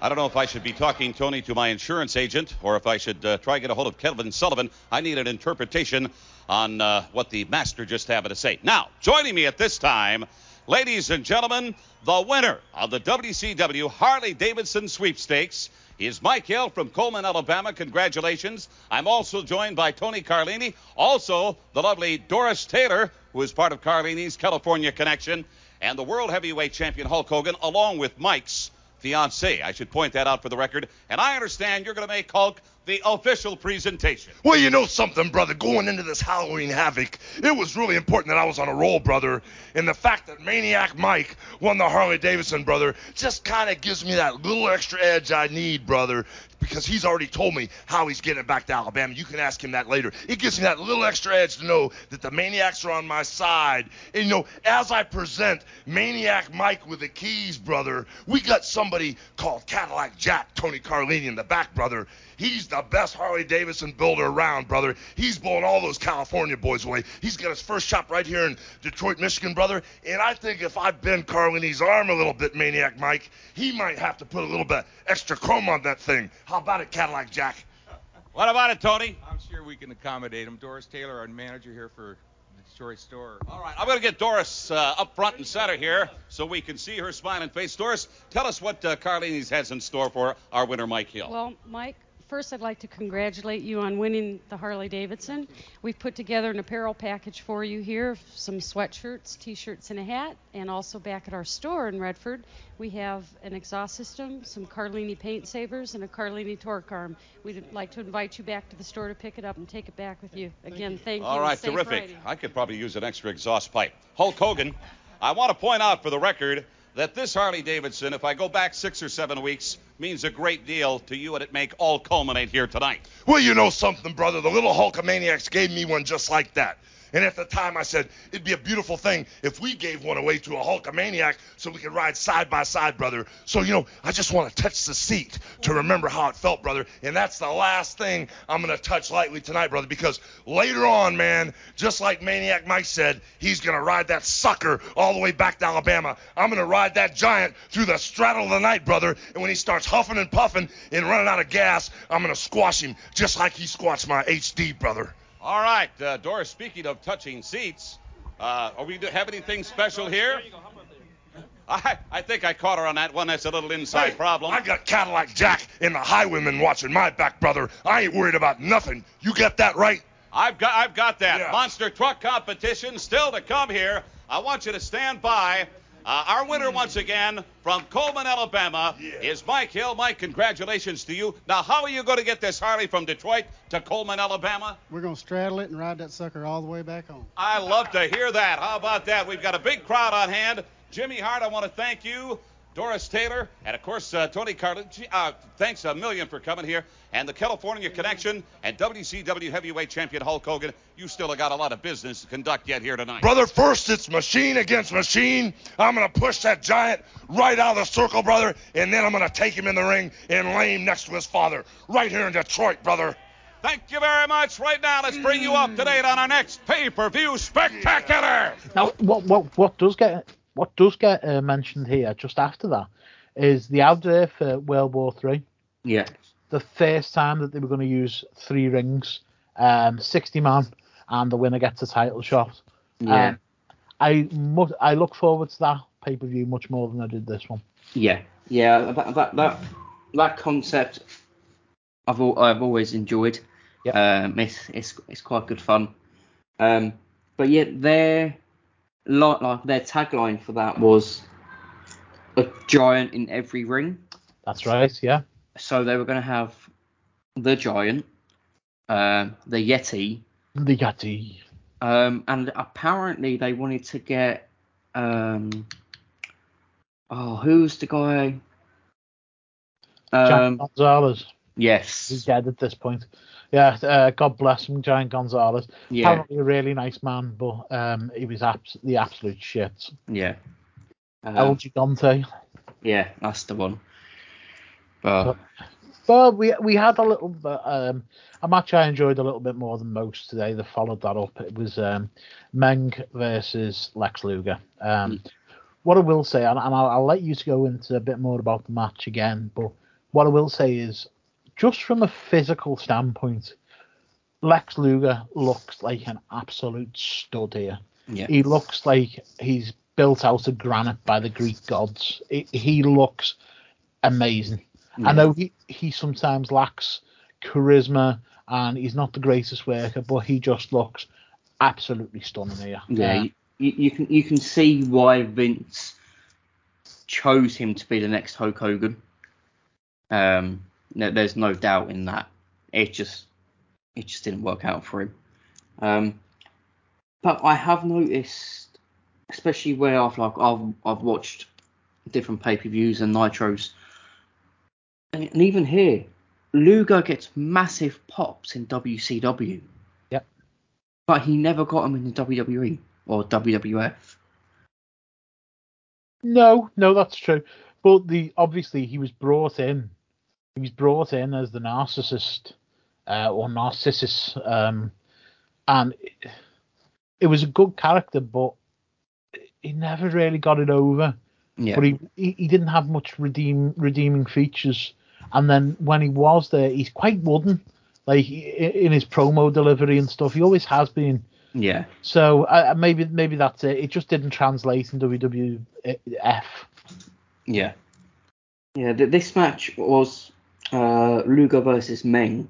I don't know if I should be talking, Tony, to my insurance agent or if I should uh, try to get a hold of Kevin Sullivan. I need an interpretation on uh, what the master just happened to say. Now, joining me at this time, ladies and gentlemen, the winner of the WCW Harley Davidson sweepstakes is Mike Hill from Cullman, Alabama. Congratulations. I'm also joined by Tony Carlini, also the lovely Doris Taylor, who is part of Carlini's California connection, and the World Heavyweight Champion Hulk Hogan, along with Mike's fiance. I should point that out for the record. And I understand you're going to make Hulk the official presentation. Well, you know something, brother. Going into this Halloween Havoc, it was really important that I was on a roll, brother. And the fact that Maniac Mike won the Harley Davidson, brother, just kind of gives me that little extra edge I need, brother. Because he's already told me how he's getting back to Alabama. You can ask him that later. It gives me that little extra edge to know that the Maniacs are on my side. And, you know, as I present Maniac Mike with the keys, brother, we got somebody called Cadillac Jack, Tony Carlini in the back, brother. He's the best Harley Davidson builder around, brother. He's blowing all those California boys away. He's got his first shop right here in Detroit, Michigan, brother. And I think if I bend Carlini's arm a little bit, Maniac Mike, he might have to put a little bit extra chrome on that thing. How about it, Cadillac Jack? What about it, Tony? I'm sure we can accommodate him. Doris Taylor, our manager here for the Detroit store. All right, I'm going to get Doris uh, up front and center here so we can see her smiling face. Doris, tell us what uh, Carlini's has in store for our winner, Mike Hill. Well, Mike, first I'd like to congratulate you on winning the Harley Davidson. We've put together an apparel package for you here some sweatshirts, t shirts, and a hat. And also back at our store in Redford, we have an exhaust system, some Carlini paint savers, and a Carlini torque arm. We'd like to invite you back to the store to pick it up and take it back with you. Again, thank you. All and right, safe terrific. riding. I could probably use an extra exhaust pipe. Hulk Hogan, I want to point out for the record that this Harley Davidson, if I go back six or seven weeks, means a great deal to you, and it may all culminate here tonight. Well, you know something, brother. The little Hulkamaniacs gave me one just like that. And at the time, I said it'd be a beautiful thing if we gave one away to a Hulkamaniac so we could ride side by side, brother. So, you know, I just want to touch the seat to remember how it felt, brother. And that's the last thing I'm going to touch lightly tonight, brother, because later on, man, just like Maniac Mike said, he's going to ride that sucker all the way back to Alabama. I'm going to ride that giant through the straddle of the night, brother. And when he starts huffing and puffing and running out of gas, I'm going to squash him just like he squashed my HD, brother. All right, uh, Doris, speaking of touching seats, uh, are we do have anything special here? I, I think I caught her on that one. That's a little inside Hey, problem. I got Cadillac Jack and the Highwayman watching my back, brother. I ain't worried about nothing. You got that right? I've got I've got that Yeah. monster truck competition still to come here. I want you to stand by Uh, our winner once again from Cullman, Alabama, is Mike Hill. Mike, congratulations to you. Now, how are you going to get this Harley from Detroit to Cullman, Alabama? We're going to straddle it and ride that sucker all the way back home. I love to hear that. How about that? We've got a big crowd on hand. Jimmy Hart, I want to thank you. Doris Taylor, and of course, uh, Tony Carlin. Uh, thanks a million for coming here. And the California Connection and WCW Heavyweight Champion Hulk Hogan. You still have got a lot of business to conduct yet here tonight. Brother, first it's machine against machine. I'm going to push that giant right out of the circle, brother, and then I'm going to take him in the ring and lay him next to his father right here in Detroit, brother. Thank you very much. Right now, let's bring you up to date on our next pay-per-view spectacular. Now, what what what does get what does get uh, mentioned here just after that is the out there for World War Three. Yeah. The first time that they were going to use three rings, um, 60 man, and the winner gets a title shot. Yeah. Um, I I look forward to that pay per view much more than I did this one. Yeah, yeah, that that that, that concept I've al- I've always enjoyed. Um, it's it's it's quite good fun. Um, but yeah, their like like their tagline for that was a giant in every ring. That's right. Yeah. So they were going to have the giant, um, the Yeti, The Yeti. um, and apparently they wanted to get um, oh who's the guy? Um, Gonzalez. yes. He's dead at this point. Yeah. Uh, God bless him, Giant Gonzalez. Yeah. Apparently a really nice man, but um, he was abs- the absolute shit. Yeah. Um, El Gigante. Yeah, that's the one. But But we we had a little bit, um, a match I enjoyed a little bit more than most today that followed that up. It was um, Meng versus Lex Luger. Um, what I will say, and, and I'll, I'll let you to go into a bit more about the match again, but what I will say is, just from a physical standpoint, Lex Luger looks like an absolute stud here. Yeah. He looks like he's built out of granite by the Greek gods. He, he looks amazing. Yeah. I know he, he sometimes lacks charisma and he's not the greatest worker, but he just looks absolutely stunning here. yeah, Uh, you, you can you can see why Vince chose him to be the next Hulk Hogan. Um, no, there's no doubt in that. It just it just didn't work out for him. Um, but I have noticed, especially where I've like I've I've watched different pay per views and nitros, and, and even here, Luger gets massive pops in WCW. Yep. But he never got them in the WWE or WWF. No, no, that's true. But the obviously he was brought in. He was brought in as the narcissist uh, or narcissus, um, and it, it was a good character, but he never really got it over. Yeah. But he, he he didn't have much redeem redeeming features. And then when he was there, he's quite wooden, like in his promo delivery and stuff. He always has been. Yeah. So uh, maybe maybe that's it. It just didn't translate in WWF. Yeah. Yeah, th- this match was uh, Luger versus Meng.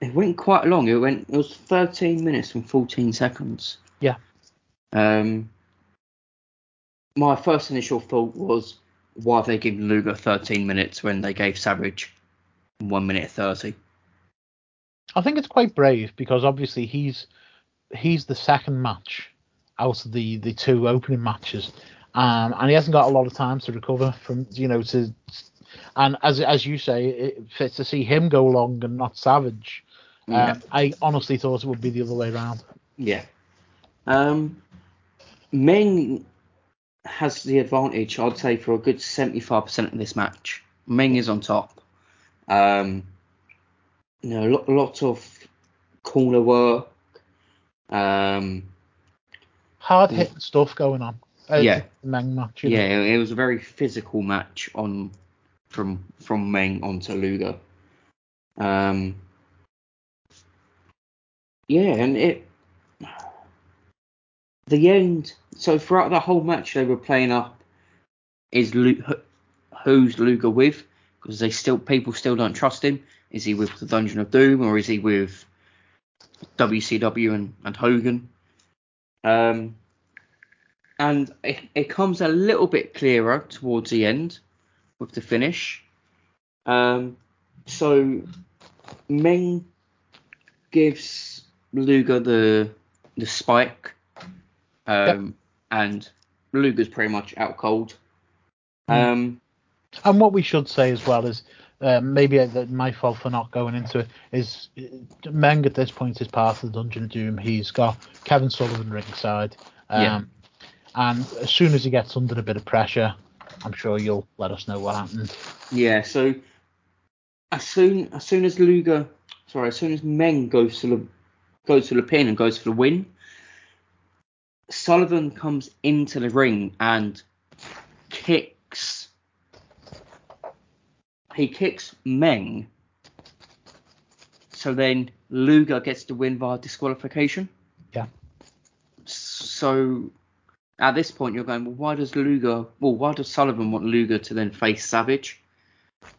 It went quite long. It went. It was 13 minutes and 14 seconds. Yeah. Um. My first initial thought was, why have they given Luger 13 minutes when they gave Savage one minute 30? I think it's quite brave because obviously he's he's the second match out of the the two opening matches, um, and he hasn't got a lot of time to recover from you know to, and as as you say, it fits to see him go long and not Savage. Yeah. Um, I honestly thought it would be the other way around. Yeah. Um, Meng has the advantage, I'd say, for a good 75% of this match. Meng is on top. Um, you know, a lot, lots of corner work. Um, Hard hitting stuff going on. Uh, Yeah. Meng match. know. yeah, it was a very physical match on from from Meng onto Luger. Um, yeah, and it the end. So throughout the whole match, they were playing up is Lu- who- who's Luger with because they still people still don't trust him. Is he with the Dungeon of Doom or is he with WCW and, and Hogan? Um, and it, it comes a little bit clearer towards the end with the finish. Um, so Meng gives Luger the the spike, um, and Luger's pretty much out cold. Um, And what we should say as well is, um, maybe uh, my fault for not going into it is uh, Meng at this point is part of the Dungeon of Doom. He's got Kevin Sullivan ringside. Um, Yeah. And as soon as he gets under a bit of pressure, I'm sure you'll let us know what happened. Yeah, so as soon as soon as Luger, sorry, as soon as Meng goes to the goes to the pin and goes for the win, Sullivan comes into the ring and kicks. He kicks Meng. So then Luger gets the win via disqualification. Yeah. So at this point you're going, well, why does Luger, well, why does Sullivan want Luger to then face Savage?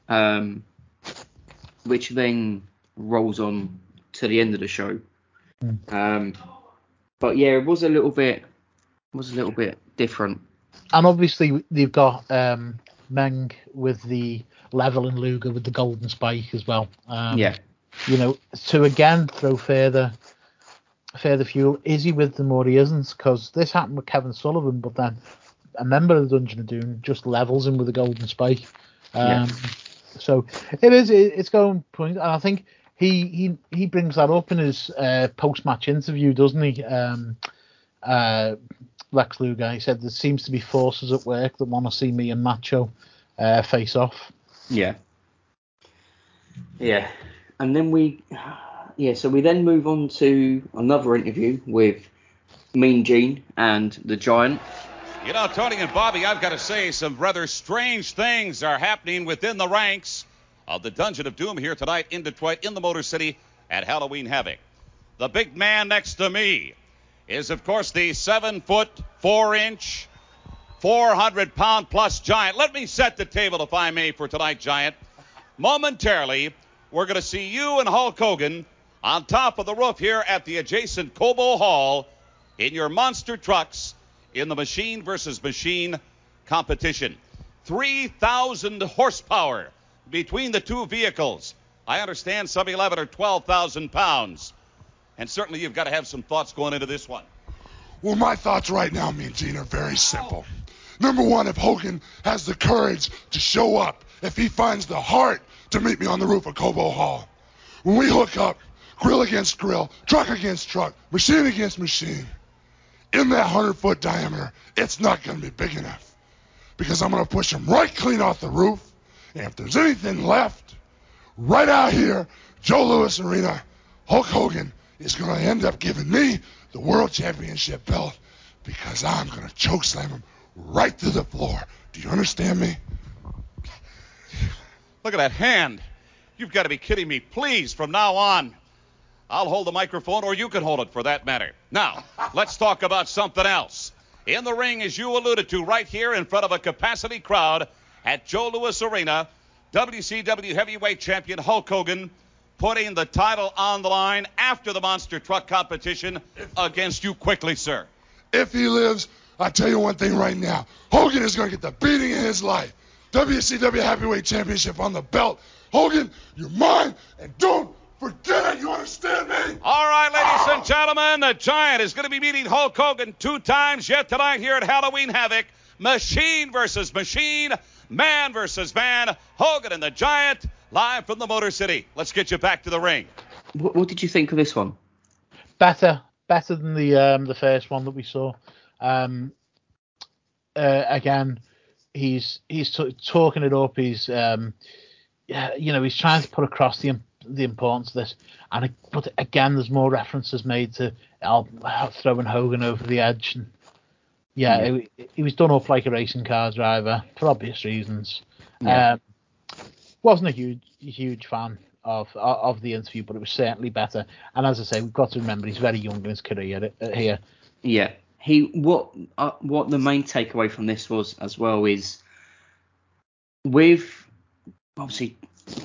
Um, which then rolls on to the end of the show. Um, but yeah, it was a little bit, was a little bit different. And obviously they've got um, Meng with the level and Luger with the golden spike as well. Um, Yeah. You know, to again throw further further fuel. Is he with them or he isn't? Because this happened with Kevin Sullivan, but then a member of the Dungeon of Doom just levels him with a golden spike. Um, Yeah. So it is. It's going point, and I think he he he brings that up in his uh, post match interview, doesn't he? Um, uh, Lex Luger. He said there seems to be forces at work that want to see me and Macho uh, face off. Yeah. Yeah. And then we, yeah, so we then move on to another interview with Mean Gene and the Giant. You know, Tony and Bobby, I've got to say some rather strange things are happening within the ranks of the Dungeon of Doom here tonight in Detroit, in the Motor City at Halloween Havoc. The big man next to me is, of course, the seven foot, four inch, 400 pound plus giant. Let me set the table, if I may, for tonight, Giant. Momentarily, we're going to see you and Hulk Hogan on top of the roof here at the adjacent Cobo Hall in your monster trucks in the machine versus machine competition. 3,000 horsepower between the two vehicles. I understand some 11 or 12,000 pounds. And certainly you've got to have some thoughts going into this one. Well, my thoughts right now, me and Gene, are very simple. Number one, if Hogan has the courage to show up, if he finds the heart to meet me on the roof of Cobo Hall, when we hook up, grill against grill, truck against truck, machine against machine, in that 100 foot diameter, it's not going to be big enough. Because I'm going to push him right clean off the roof. And if there's anything left, right out here, Joe Louis Arena, Hulk Hogan is going to end up giving me the World Championship belt because I'm going to choke slam him right to the floor. Do you understand me? Look at that hand. You've got to be kidding me. Please, from now on, I'll hold the microphone, or you can hold it for that matter. Now, let's talk about something else. In the ring, as you alluded to, right here in front of a capacity crowd at Joe Louis Arena, WCW Heavyweight Champion Hulk Hogan putting the title on the line after the monster truck competition against you quickly, sir. If he lives, I tell you one thing right now. Hogan is going to get the beating in his life. WCW Heavyweight Championship on the belt. Hogan, you're mine, and don't forget it. You understand me? All right, ladies and gentlemen, the Giant is going to be meeting Hulk Hogan two times yet tonight here at Halloween Havoc. Machine versus machine, man versus man. Hogan and the Giant live from the Motor City. Let's get you back to the ring. What, what did you think of this one? Better, better than the um, the first one that we saw. Um, uh, again, he's he's t- talking it up. He's um, yeah, you know, he's trying to put across the im- the importance of this. And but again, there's more references made to Al, throwing Hogan over the edge. And yeah, Yeah. He, he was done off like a racing car driver for obvious reasons. Yeah. Um, wasn't a huge huge fan of of the interview, but it was certainly better. And as I say, we've got to remember he's very young in his career uh, here. Yeah. He what uh, what the main takeaway from this was as well is with obviously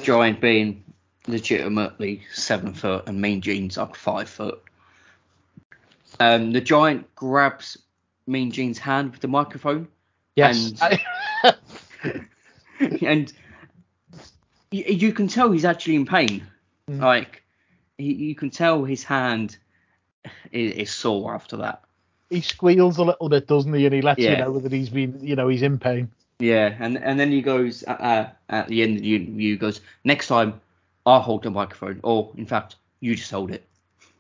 Giant being legitimately seven foot and Mean Gene's up five foot. Um, the Giant grabs Mean Gene's hand with the microphone. Yes. And, and you, you can tell he's actually in pain. Mm. Like he, you can tell his hand is, is sore after that. he squeals a little bit, doesn't he? And he lets you know that he's been, you know, he's in pain. Yeah, and and then he goes uh, uh, at the end. You you goes next time I'll hold the microphone, or in fact you just hold it.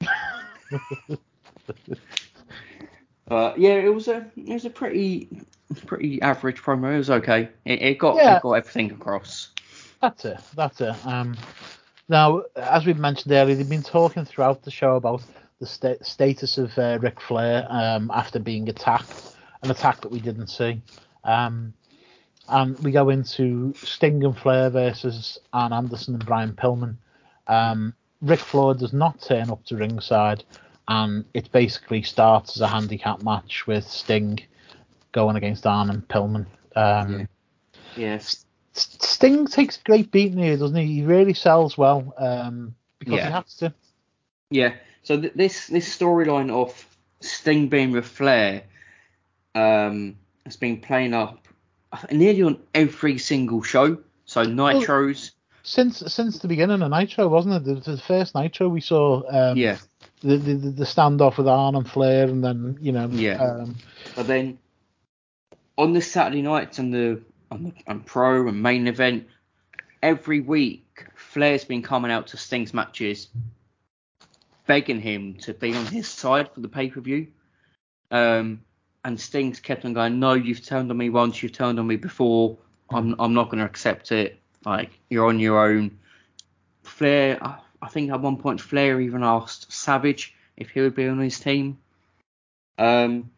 uh, yeah, it was a it was a pretty pretty average promo. It was okay. It, it got Yeah. it got everything across. That's it. That's it. Um, now, as we mentioned earlier, they've been talking throughout the show about the sta- status of uh, Ric Flair um, after being attacked, an attack that we didn't see. Um, and we go into Sting and Flair versus Arn Anderson and Brian Pillman. Um, Ric Flair does not turn up to ringside, and it basically starts as a handicap match with Sting going against Arn and Pillman. Um, Yes. Sting takes a great beating here, doesn't he? He really sells well um, because Yeah. he has to. Yeah. So th- this this storyline of Sting being with Flair um, has been playing up nearly on every single show. So Nitros. Since since the beginning of Nitro, wasn't it? The, the first Nitro we saw. Um, Yeah. The, the the the standoff with Arn and Flair, and then you know. Yeah. Um, But then on the Saturday nights and the on the on Pro and main event, every week Flair's been coming out to Sting's matches, begging him to be on his side for the pay per view. Um, and Sting's kept on going, no, you've turned on me once, you've turned on me before. I'm I'm not going to accept it. Like you're on your own. Flair, I, think at one point Flair even asked Savage if he would be on his team. Um,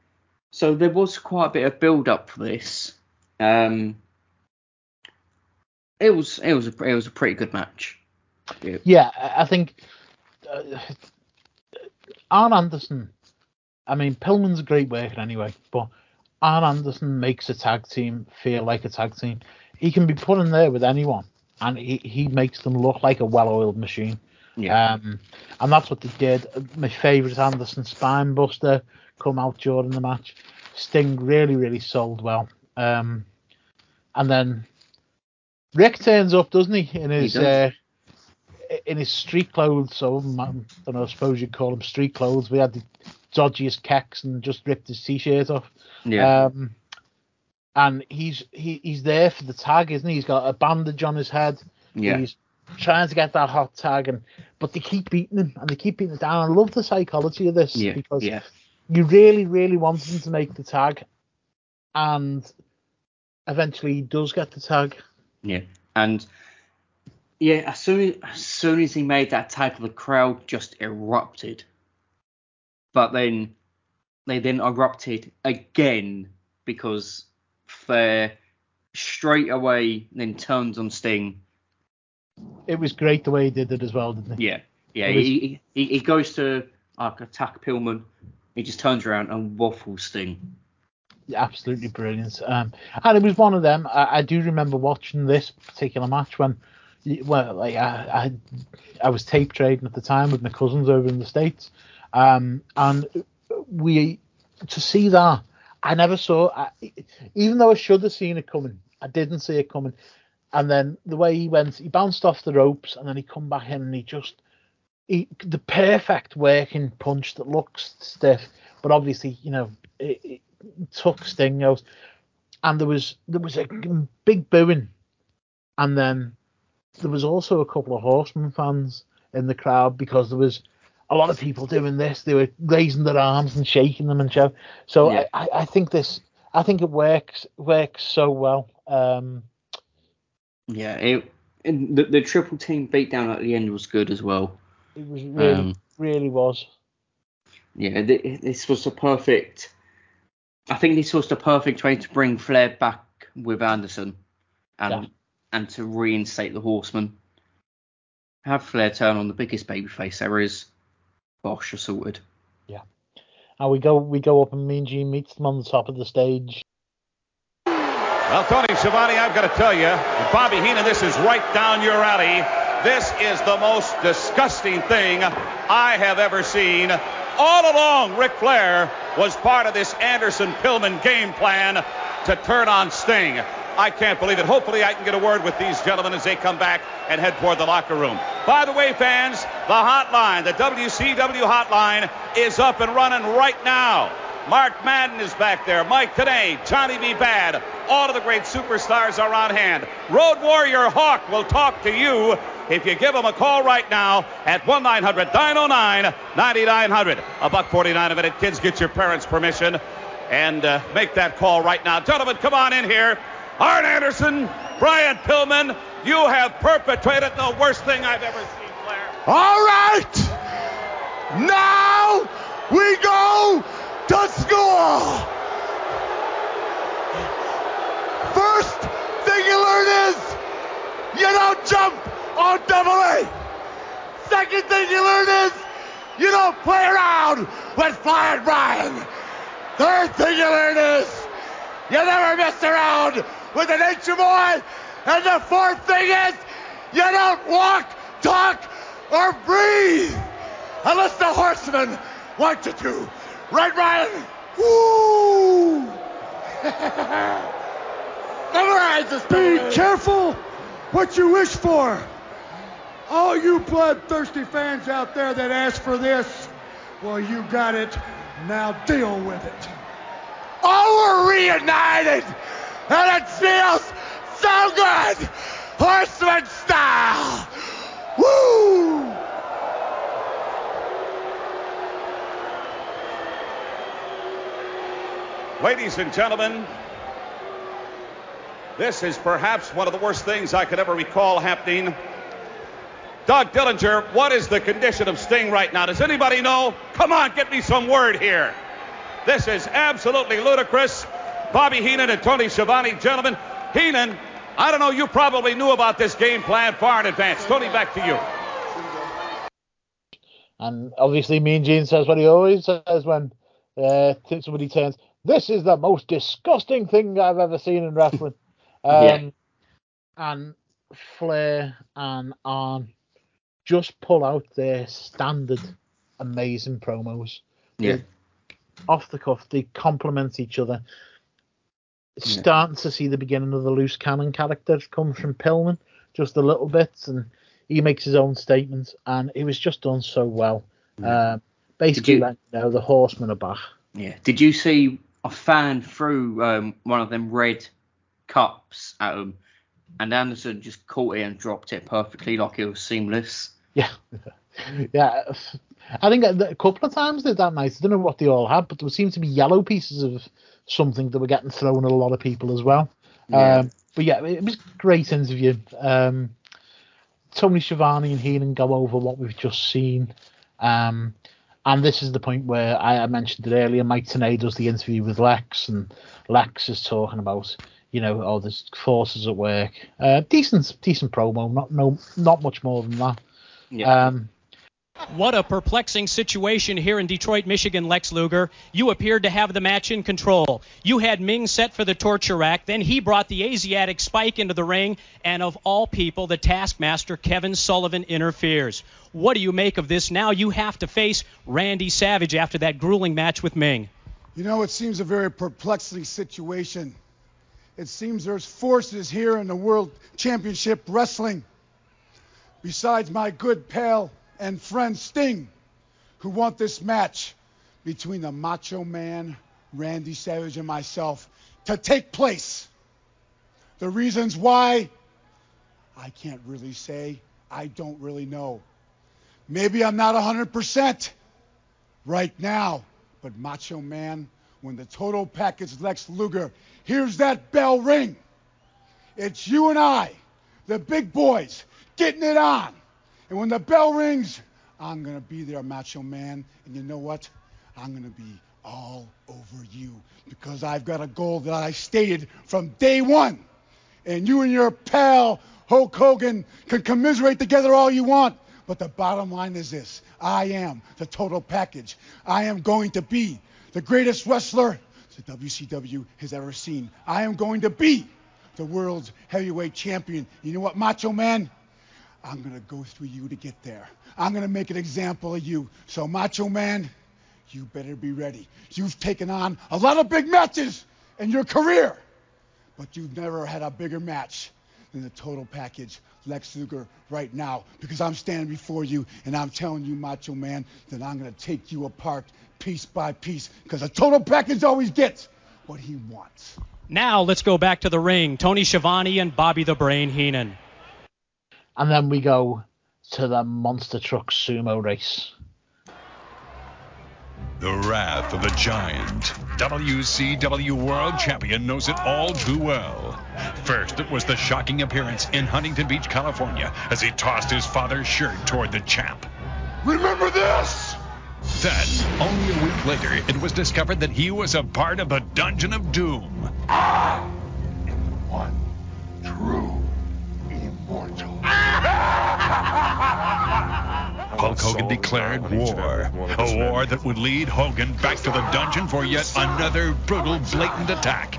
so there was quite a bit of build up for this. Um, it was it was a, it was a pretty good match. Yeah. yeah, I I think uh, Arn Anderson. I mean, Pillman's a great worker anyway, but Arn Anderson makes a tag team feel like a tag team. He can be put in there with anyone, and he, he makes them look like a well-oiled machine. Yeah. Um, and that's what they did. My favourite Anderson spine buster come out during the match. Sting really, really sold well. Um, and then Ric turns up, doesn't he? In his does. uh, in his street clothes. So I don't know. I suppose you'd call them street clothes. We had the dodgiest kecks and just ripped his t-shirt off. Yeah. Um, and he's he, he's there for the tag, isn't he? He's got a bandage on his head. Yeah. He's trying to get that hot tag, and but they keep beating him and they keep beating it down. I love the psychology of this Yeah. because Yeah. you really, really want him to make the tag, and eventually he does get the tag. Yeah, and yeah, as soon as soon as he made that tag, the crowd just erupted. But then they then erupted again because Flair straight away then turns on Sting. It was great the way he did it as well, didn't he? Yeah, yeah. It was- He, he he goes to like attack Pillman. He just turns around and waffles Sting. absolutely brilliant. Um, and it was one of them. I, I do remember watching this particular match when, well, like I, I, I was tape trading at the time with my cousins over in the states, um, and we to see that I never saw. I, even though I should have seen it coming, I didn't see it coming. And then the way he went, he bounced off the ropes, and then he come back in, and he just he, the perfect working punch that looks stiff, but obviously, you know, it, it took Sting out. And there was there was a big booing, and then there was also a couple of Horseman fans in the crowd because there was a lot of people doing this. They were raising their arms and shaking them and show. So Yeah. I, I, think this, I think it works works so well. Um, Yeah, it, and the, the triple team beatdown at the end was good as well. it was really Um, really was. Yeah, th- this was the perfect. I think this was the perfect way to bring Flair back with Anderson, and Yeah. and to reinstate the Horseman. Have Flair turn on the biggest babyface there is. Bosh assaulted. Yeah, and we go we go up and Mean Gene meets them on the top of the stage. Well, Tony Schiavone, I've got to tell you, Bobby Heenan, this is right down your alley. This is the most disgusting thing I have ever seen. all along, Ric Flair was part of this Anderson Pillman game plan to turn on Sting. I can't believe it. Hopefully, I can get a word with these gentlemen as they come back and head toward the locker room. By the way, fans, the hotline, the WCW hotline, is up and running right now. Mark Madden is back there. Mike Tenay, Johnny B. Bad. All of the great superstars are on hand. Road Warrior Hawk will talk to you if you give him a call right now at 1 900 909 9900. A buck 49 a minute. Kids, get your parents' permission and uh, make that call right now. Gentlemen, come on in here. Arn Anderson, Brian Pillman, you have perpetrated the worst thing I've ever seen, Flair. All right. Now we go to school. First thing you learn is you don't jump on double A. Second thing you learn is you don't play around with Flying Brian. Third thing you learn is you never mess around with an nature boy. And the fourth thing is you don't walk, talk, or breathe unless the horseman wants you to. Right, Brian? Woo! Memorize this. Be careful what you wish for. All you bloodthirsty fans out there that ask for this, well, you got it. Now deal with it. Oh, we're reunited, and it feels so good, horseman style. Woo! Ladies and gentlemen, this is perhaps one of the worst things I could ever recall happening. Doug Dillinger, what is the condition of Sting right now? Does anybody know? Come on, get me some word here. This is absolutely ludicrous. Bobby Heenan and Tony Schiavone, gentlemen. Heenan, I don't know, you probably knew about this game plan far in advance. Tony, back to you. And obviously, Mean Gene says what he always says when uh, somebody turns. This is the most disgusting thing I've ever seen in wrestling. Um, Yeah. And Flair and Arn just pull out their standard amazing promos. Yeah. They- off the cuff, they complement each other. Starting to see the beginning of the loose cannon character come from Pillman, just a little bit, and he makes his own statements, and it was just done so well. Um, basically, you- letting you know the horsemen are back. Yeah. Did you see a fan threw um, one of them red cups at him, and Anderson just caught it and dropped it perfectly, like it was seamless. Yeah, yeah. I think a a couple of times did that night. I don't know what they all had, but there seemed to be yellow pieces of something that were getting thrown at a lot of people as well. Yeah. Um, but yeah, it was a great interview. Um, Tony Schiavone and Heenan go over what we've just seen. Um, and this is the point where I, I mentioned it earlier. Mike Tenay does the interview with Lex, and Lex is talking about, you know, oh, there's forces at work. Uh, decent, decent promo. Not no, not much more than that. Um, What a perplexing situation here in Detroit, Michigan, Lex Luger. You appeared to have the match in control. You had Meng set for the torture rack, then he brought the Asiatic spike into the ring, and of all people, the taskmaster, Kevin Sullivan, interferes. What do you make of this? Now you have to face Randy Savage after that grueling match with Meng. You know, it seems a very perplexing situation. It seems there's forces here in the World Championship Wrestling, besides my good pal and friend Sting, who want this match between the Macho Man, Randy Savage, and myself to take place. The reasons why, I can't really say. I don't really know. Maybe I'm not 100% right now, but Macho Man, when the total package Lex Luger hears that bell ring, it's you and I, the big boys, getting it on. And when the bell rings, I'm going to be there, Macho Man. And you know what? I'm going to be all over you because I've got a goal that I stated from day one. And you and your pal, Hulk Hogan, can commiserate together all you want. But the bottom line is this I am the total package. I am going to be the greatest wrestler the WCW has ever seen. I am going to be the world's heavyweight champion. You know what, Macho Man? I'm going to go through you to get there. I'm going to make an example of you. So, Macho Man, you better be ready. You've taken on a lot of big matches in your career, but you've never had a bigger match than the total package Lex Luger right now because I'm standing before you and I'm telling you, Macho Man, that I'm going to take you apart piece by piece because a total package always gets what he wants. Now let's go back to the ring. Tony Schiavone and Bobby the Brain Heenan. And then we go to the Monster Truck Sumo race. The Wrath of the Giant. WCW World Champion knows it all too well. First, it was the shocking appearance in Huntington Beach, California, as he tossed his father's shirt toward the champ. Remember this? Then, only a week later, it was discovered that he was a part of the Dungeon of Doom. I am one true Hulk Hogan declared war. A war that would lead Hogan back to the dungeon for yet another brutal, blatant attack.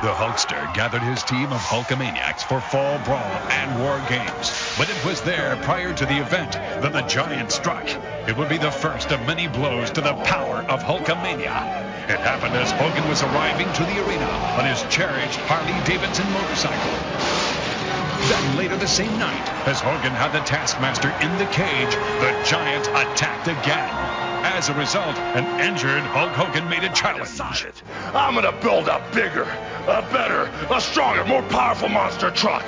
The Hulkster gathered his team of Hulkamaniacs for Fall Brawl and War Games. But it was there, prior to the event, that the Giant struck. It would be the first of many blows to the power of Hulkamania. It happened as Hogan was arriving to the arena on his cherished Harley-Davidson motorcycle. Then later the same night, as Hogan had the Taskmaster in the cage, the Giant attacked again. As a result, an injured Hulk Hogan made a challenge. I'm gonna build a bigger, a better, a stronger, more powerful monster truck.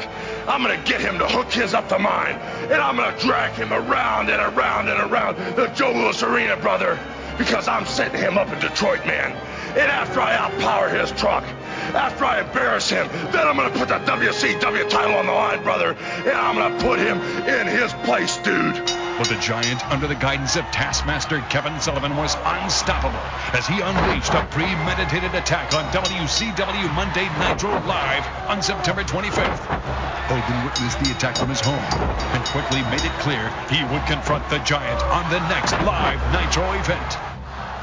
I'm gonna get him to hook his up to mine, and I'm gonna drag him around and around and around the Joe Louis Arena, brother, because I'm setting him up in Detroit, man. And after I outpower his truck, after I embarrass him, then I'm gonna put the WCW title on the line, brother, and I'm gonna put him in his place, dude. But the Giant, under the guidance of Taskmaster Kevin Sullivan, was unstoppable as he unleashed a premeditated attack on WCW Monday Nitro Live on September 25th. Hogan witnessed the attack from his home and quickly made it clear he would confront the Giant on the next live Nitro event.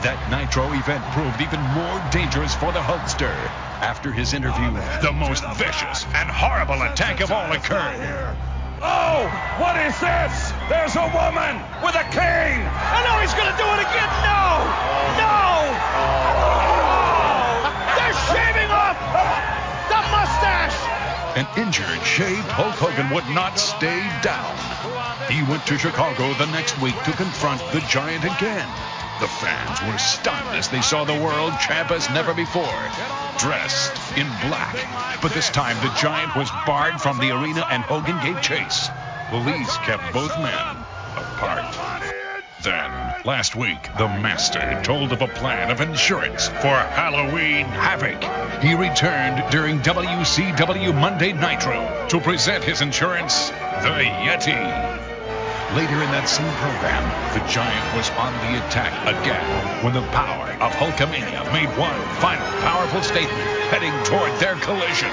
That Nitro event proved even more dangerous for the Hulkster. After his interview, the most vicious and horrible attack of all occurred. Oh, what is this? There's a woman with a cane. I know he's gonna do it again. No! No! Oh! They're shaving off the mustache! An injured, shaved Hulk Hogan would not stay down. He went to Chicago the next week to confront the Giant again. The fans were stunned as they saw the world champ as never before, dressed in black. But this time the Giant was barred from the arena and Hogan gave chase. Police kept both men apart. Then, last week, the Master told of a plan of insurance for Halloween Havoc. He returned during WCW Monday Nitro to present his insurance, the Yeti. Later in that same program, the Giant was on the attack again when the power of Hulkamania made one final powerful statement heading toward their collision.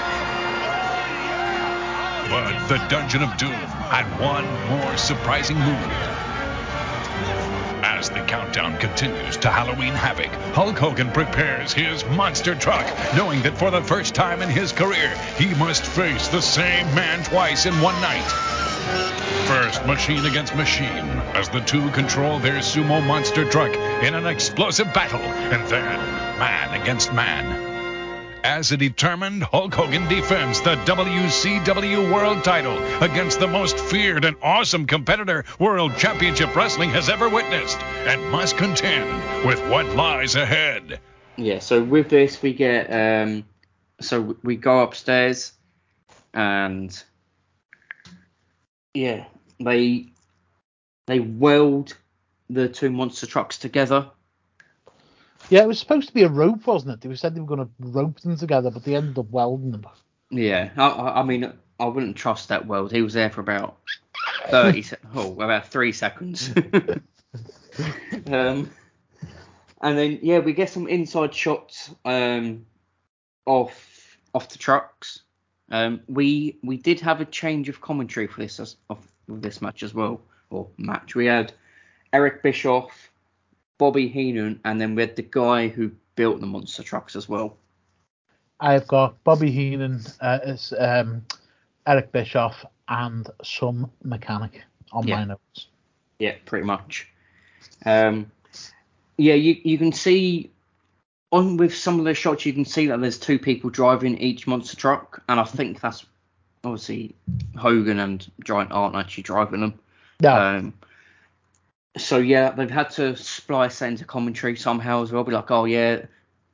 But the Dungeon of Doom had one more surprising move. As the countdown continues to Halloween Havoc, Hulk Hogan prepares his monster truck, knowing that for the first time in his career, he must face the same man twice in one night. First, machine against machine, as the two control their sumo monster truck in an explosive battle, and then man against man. As a determined Hulk Hogan defends the WCW World title against the most feared and awesome competitor World Championship Wrestling has ever witnessed, and must contend with what lies ahead. Yeah, so with this we get um so we go upstairs and yeah, they they weld the two monster trucks together. Yeah, it was supposed to be a rope, wasn't it? They said they were going to rope them together, but they ended up welding them. Yeah, I, I mean I wouldn't trust that weld. He was there for about thirty se- oh about three seconds. um, and then yeah, we get some inside shots um off off the trucks. Um, we we did have a change of commentary for this of of this match as well, or match. We had Eric Bischoff, Bobby Heenan, and then we had the guy who built the monster trucks as well. I've got Bobby Heenan, uh, as, um, Eric Bischoff, and some mechanic on Yeah. my notes. Yeah, pretty much. Um, Yeah, you you can see on with some of the shots you can see that there's two people driving each monster truck, and I think that's obviously Hogan and Giant aren't actually driving them. No. Um, so yeah, they've had to splice that into commentary somehow as well. Be like, oh yeah,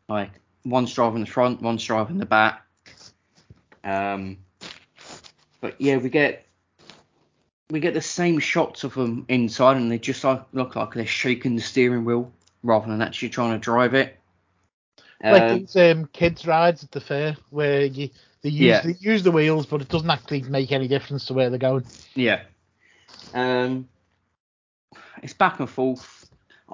like one's driving the front, one's driving the back. Um, but yeah, we get we get the same shots of them inside, and they just like, look like they're shaking the steering wheel rather than actually trying to drive it. like Um, these um, kids rides at the fair where you they use Yeah. they use the wheels, but it doesn't actually make any difference to where they're going. Yeah. Um, it's back and forth.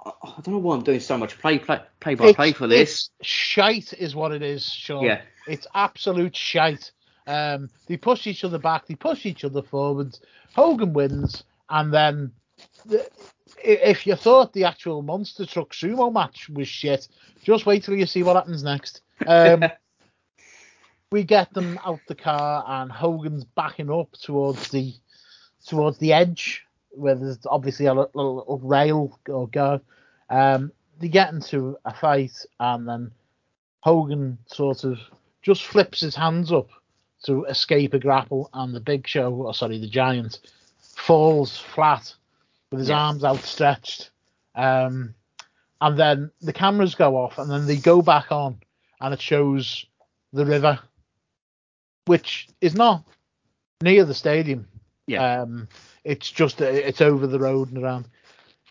I, I don't know why I'm doing so much play play play by play for this. It's shite is what it is, Sean. Yeah. It's absolute shite. Um, they push each other back, they push each other forwards. Hogan wins, and then the, if you thought the actual monster truck sumo match was shit, just wait till you see what happens next. Um, we get them out the car, and Hogan's backing up towards the towards the edge where there's obviously a little, little rail or go. Um, they get into a fight, and then Hogan sort of just flips his hands up to escape a grapple, and the Big Show, or sorry, the Giant, falls flat with his Yeah. arms outstretched. Um, and then the cameras go off, and then they go back on, and it shows the river, which is not near the stadium. Yeah. Um, it's just it's over the road and around.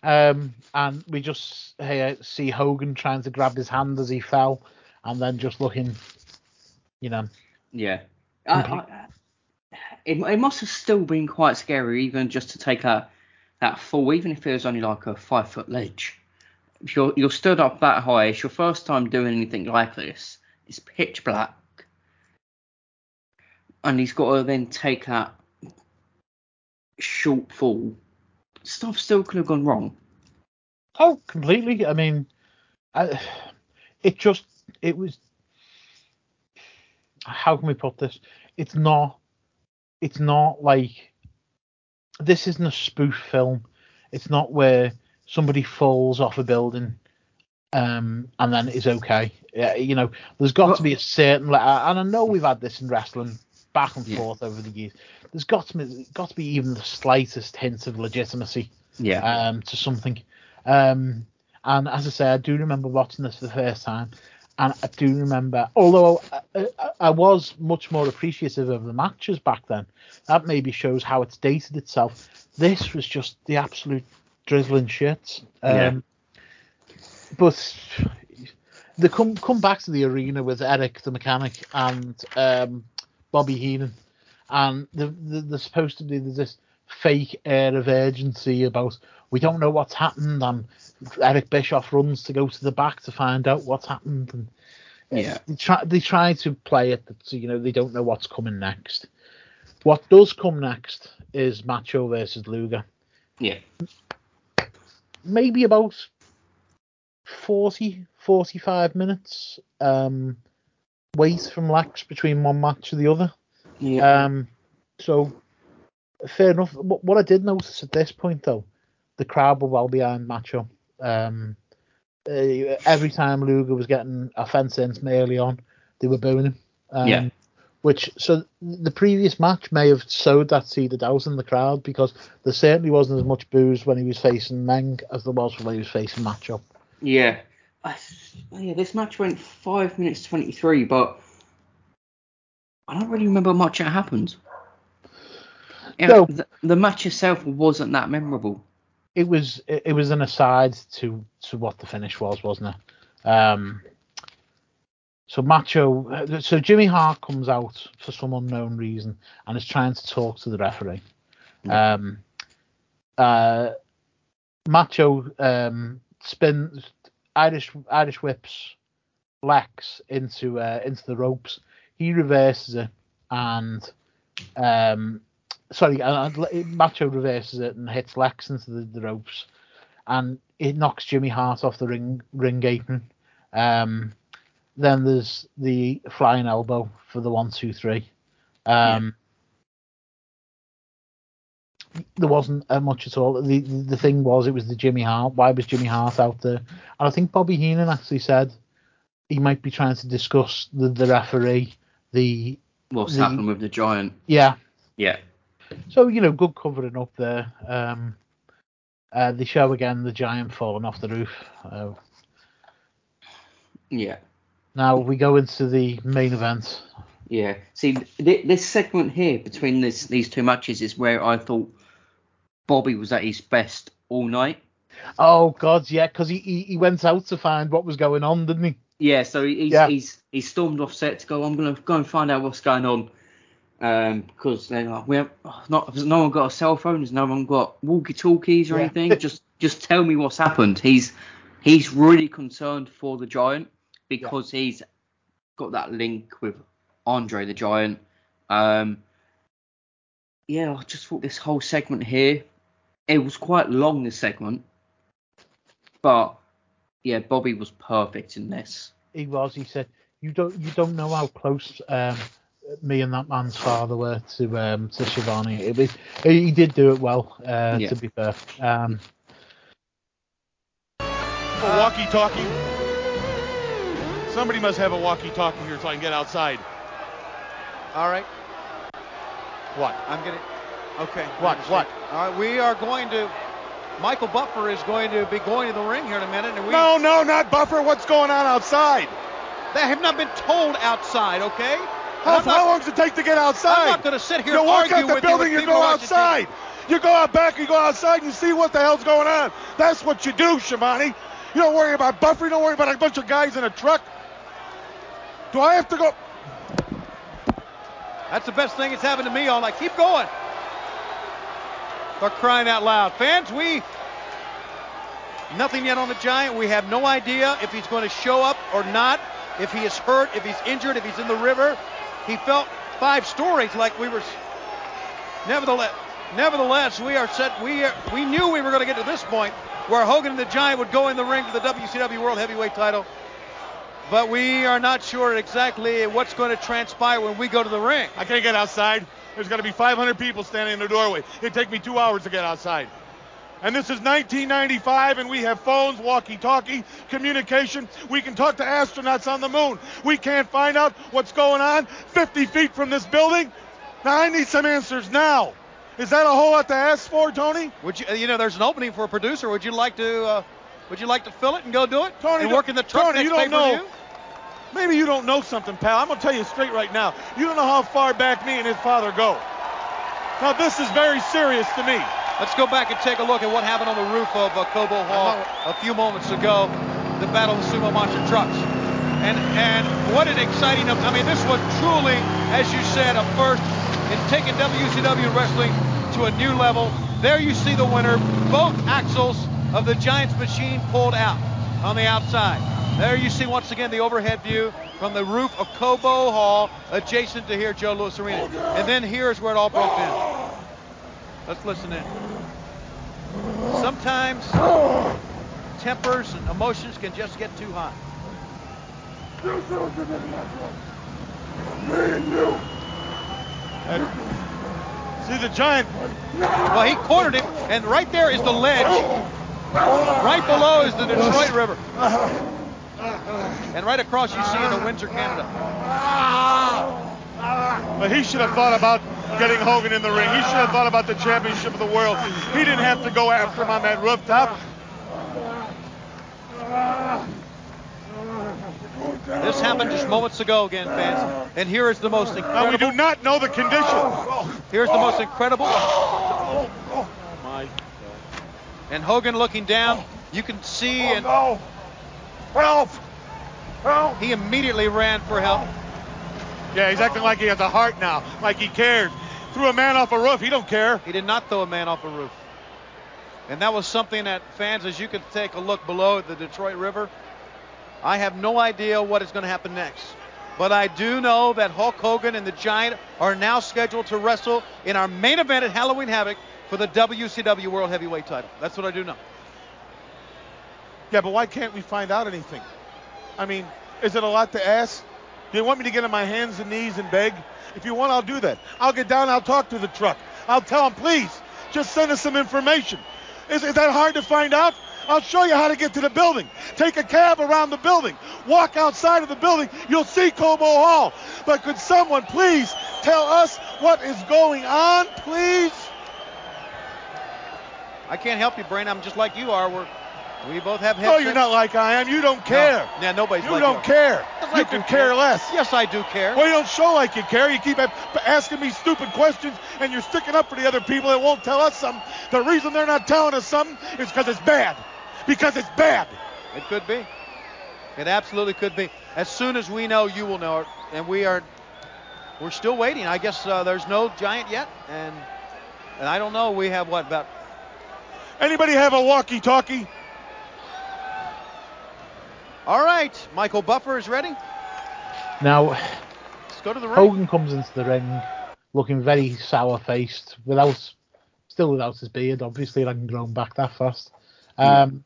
Um, and we just uh, see Hogan trying to grab his hand as he fell, and then just looking, you know. Yeah. I, I, it, it must have still been quite scary, even just to take that that fall, even if it was only like a five foot ledge. If you're you're stood up that high, it's your first time doing anything like this. It's pitch black, and he's got to then take that short fall. Stuff still could have gone wrong. Oh, completely. I mean, I, it just it was. How can we put this? It's not. It's not like. This isn't a spoof film. It's not where somebody falls off a building, um, and then is okay. Yeah, you know, there's got to be a certain. And I know we've had this in wrestling back and Yeah. forth over the years. There's got to be got to be even the slightest hint of legitimacy Yeah. um, to something. Um, and as I say, I do remember watching this for the first time, and I do remember, although I, I, I was much more appreciative of the matches back then, that maybe shows how it's dated itself. This was just the absolute drizzling shit. Um, Yeah. But they come come back to the arena with Eric the mechanic and um, Bobby Heenan, and the, the, there's supposed to be there's this fake air of urgency about we don't know what's happened, and Eric Bischoff runs to go to the back to find out what's happened, and Yeah. they try they try to play it that so you know they don't know what's coming next. What does come next is Macho versus Luger. Yeah. Maybe about 40, 45 minutes um, wait from Lex between one match and the other. Yeah. Um, so fair enough. What what I did notice at this point though, the crowd were well behind Macho. Um, uh, every time Luger was getting a fence in early on, they were booing him. Um, Yeah. Which so the previous match may have sowed that seed of doubt in the crowd because there certainly wasn't as much boos when he was facing Meng as there was when he was facing Macho. Yeah. I, yeah, this match went five minutes twenty three, but I don't really remember much that happened. Know, No. the, the match itself wasn't that memorable. it was it, it was an aside to to what the finish was, wasn't it? Um, so Macho, so Jimmy Hart comes out for some unknown reason and is trying to talk to the referee. Um, uh, Macho um, spins Irish Irish whips Lex into uh, into the ropes. He reverses it and um, sorry, uh, uh, Macho reverses it and hits Lex into the, the ropes, and it knocks Jimmy Hart off the ring ring apron. Um, then there's the flying elbow for the one two three. Um, there wasn't uh, much at all. The, the the thing was, it was the Jimmy Hart. Why was Jimmy Hart out there? And I think Bobby Heenan actually said he might be trying to discuss the, the referee, the What's the- happened with the Giant? Yeah. Yeah. So you know, good covering up there. Um, uh, they show again the giant falling off the roof. Uh, Yeah. now we go into the main event. Yeah. See, th- this segment here between this these two matches is where I thought Bobby was at his best all night. Oh God, yeah, because he, he he went out to find what was going on, didn't he? Yeah, so he's Yeah. he's he stormed off set to go. I'm gonna go and find out what's going on. Um, because they're like, we have not has no one got a cell phone. Has no one got walkie talkies or Yeah. anything? just just tell me what's happened. He's he's really concerned for the Giant because he's got that link with Andre the Giant. Um, yeah, I just thought this whole segment here, it was quite long. This segment, but yeah, Bobby was perfect in this. He was. He said, "You don't you don't know how close um, me and that man's father were to um, to Schiavone." It was, he did do it well. Uh, Yeah. To be fair. Um, A walkie-talkie. Somebody must have a walkie-talkie here so I can get outside. All right. What? I'm gonna. Okay. What? What? All right. We are going to. Michael Buffer is going to be going to the ring here in a minute, and we. No, no, not Buffer. What's going on outside? They have not been told outside. Okay. How, not- how long does it take to get outside? I'm not going to sit here You and walk argue out the building, you. you go outside. You go out back, you go outside, and you see what the hell's going on. That's what you do, Schiavone. You don't worry about Buffer. You don't worry about a bunch of guys in a truck. Do I have to go? That's the best thing that's happened to me all night. Keep going. For crying out loud. Fans, we. Nothing yet on the Giant. We have no idea if he's going to show up or not, if he is hurt, if he's injured, if he's in the river. He felt five stories like we were. Nevertheless, nevertheless, we are set. We are, we knew we were going to get to this point where Hogan and the Giant would go in the ring for the WCW World Heavyweight Title, but we are not sure exactly what's going to transpire when we go to the ring. I can't get outside. There's going to be 500 people standing in the doorway. It'd take me two hours to get outside. And this is 1995, and we have phones, walkie-talkie, communication. We can talk to astronauts on the moon. We can't find out what's going on 50 feet from this building. Now I need some answers now. Is that a whole lot to ask for, Tony? Would you, you know, there's an opening for a producer. Would you like to, uh, would you like to fill it and go do it? Tony, and work in the truck Tony, next you don't know. Maybe you don't know something, pal. I'm gonna tell you straight right now. You don't know how far back me and his father go. Now this is very serious to me. Let's go back and take a look at what happened on the roof of uh, Cobo Hall a few moments ago, the Battle of Sumo Monster Trucks. And and what an exciting, I mean, this was truly, as you said, a first in taking WCW wrestling to a new level. There you see the winner, both axles of the Giants machine pulled out on the outside. There you see once again the overhead view from the roof of Cobo Hall, adjacent to here Joe Louis Arena. And then here's where it all broke down. Let's listen in. Sometimes tempers and emotions can just get too high. Uh, see the giant. Well, he cornered him, and right there is the ledge. Right below is the Detroit River. And right across you see in the Windsor, Canada. But he should have thought about getting Hogan in the ring. He should have thought about the championship of the world. He didn't have to go after him on that rooftop. This happened just moments ago again, fans. And here is the most incredible. Now we do not know the condition. Here's the most incredible. Oh my. And Hogan looking down, you can see and Help! Help! he immediately ran for help. Yeah, he's acting like he has a heart now, like he cares. Threw a man off a roof. He don't care. He did not throw a man off a roof. And that was something that fans, as you can take a look below at the Detroit River, I have no idea what is going to happen next. But I do know that Hulk Hogan and the Giant are now scheduled to wrestle in our main event at Halloween Havoc for the WCW World Heavyweight title. That's what I do know. Yeah, but why can't we find out anything? I mean, is it a lot to ask? Do you want me to get on my hands and knees and beg? If you want, I'll do that. I'll get down. I'll talk to the truck. I'll tell him, please, Just send us some information. Is, is that hard to find out? I'll show you how to get to the building. Take a cab around the building. Walk outside of the building. You'll see Cobo Hall. But could someone please tell us what is going on, please? I can't help you, Brain. I'm just like you are. We're we both have No, headsets. you're not like I am. You don't care. No. Yeah, nobody's You like don't you. care. Yes, you can care. care less. Yes, I do care. Well, you don't show like you care. You keep asking me stupid questions, and you're sticking up for the other people that won't tell us something. The reason they're not telling us something is because it's bad. Because it's bad. It could be. It absolutely could be. As soon as we know, you will know it. And we are, we're still waiting. I guess uh, there's no giant yet, and and I don't know. We have what about? Anybody have a walkie-talkie? All right, Michael Buffer is ready. Now, Let's go to the ring. Hogan comes into the ring looking very sour faced, without still without his beard. Obviously, it hadn't grown back that fast. Um,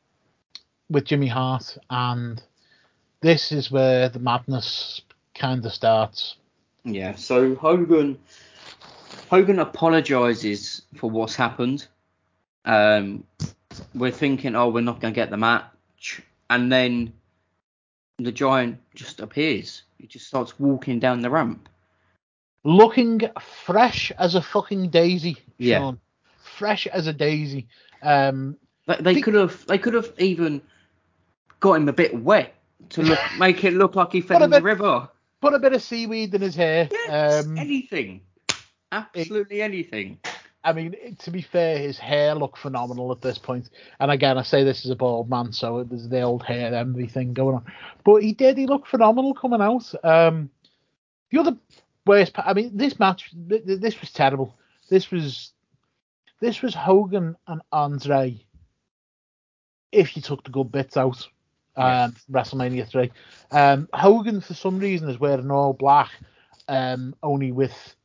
with Jimmy Hart, and this is where the madness kind of starts. Yeah, so Hogan Hogan apologizes for what's happened. Um, we're thinking, oh, we're not going to get the match, and then the giant just appears. He just starts walking down the ramp. Looking fresh as a fucking daisy, Yeah. Sean. Fresh as a daisy. Um, They, they could have they could have even got him a bit wet to look make it look like he fell in the river. put a bit of seaweed in his hair. um, anything. Absolutely anything. I mean, to be fair, his hair looked phenomenal at this point. And again, I say this as a bald man, so there's the old hair envy thing going on. But he did. He looked phenomenal coming out. Um, the other worst, I mean, this match, th- th- this was terrible. This was, this was Hogan and Andre. If you took the good bits out, um, WrestleMania three, um, Hogan for some reason is wearing all black, um, only with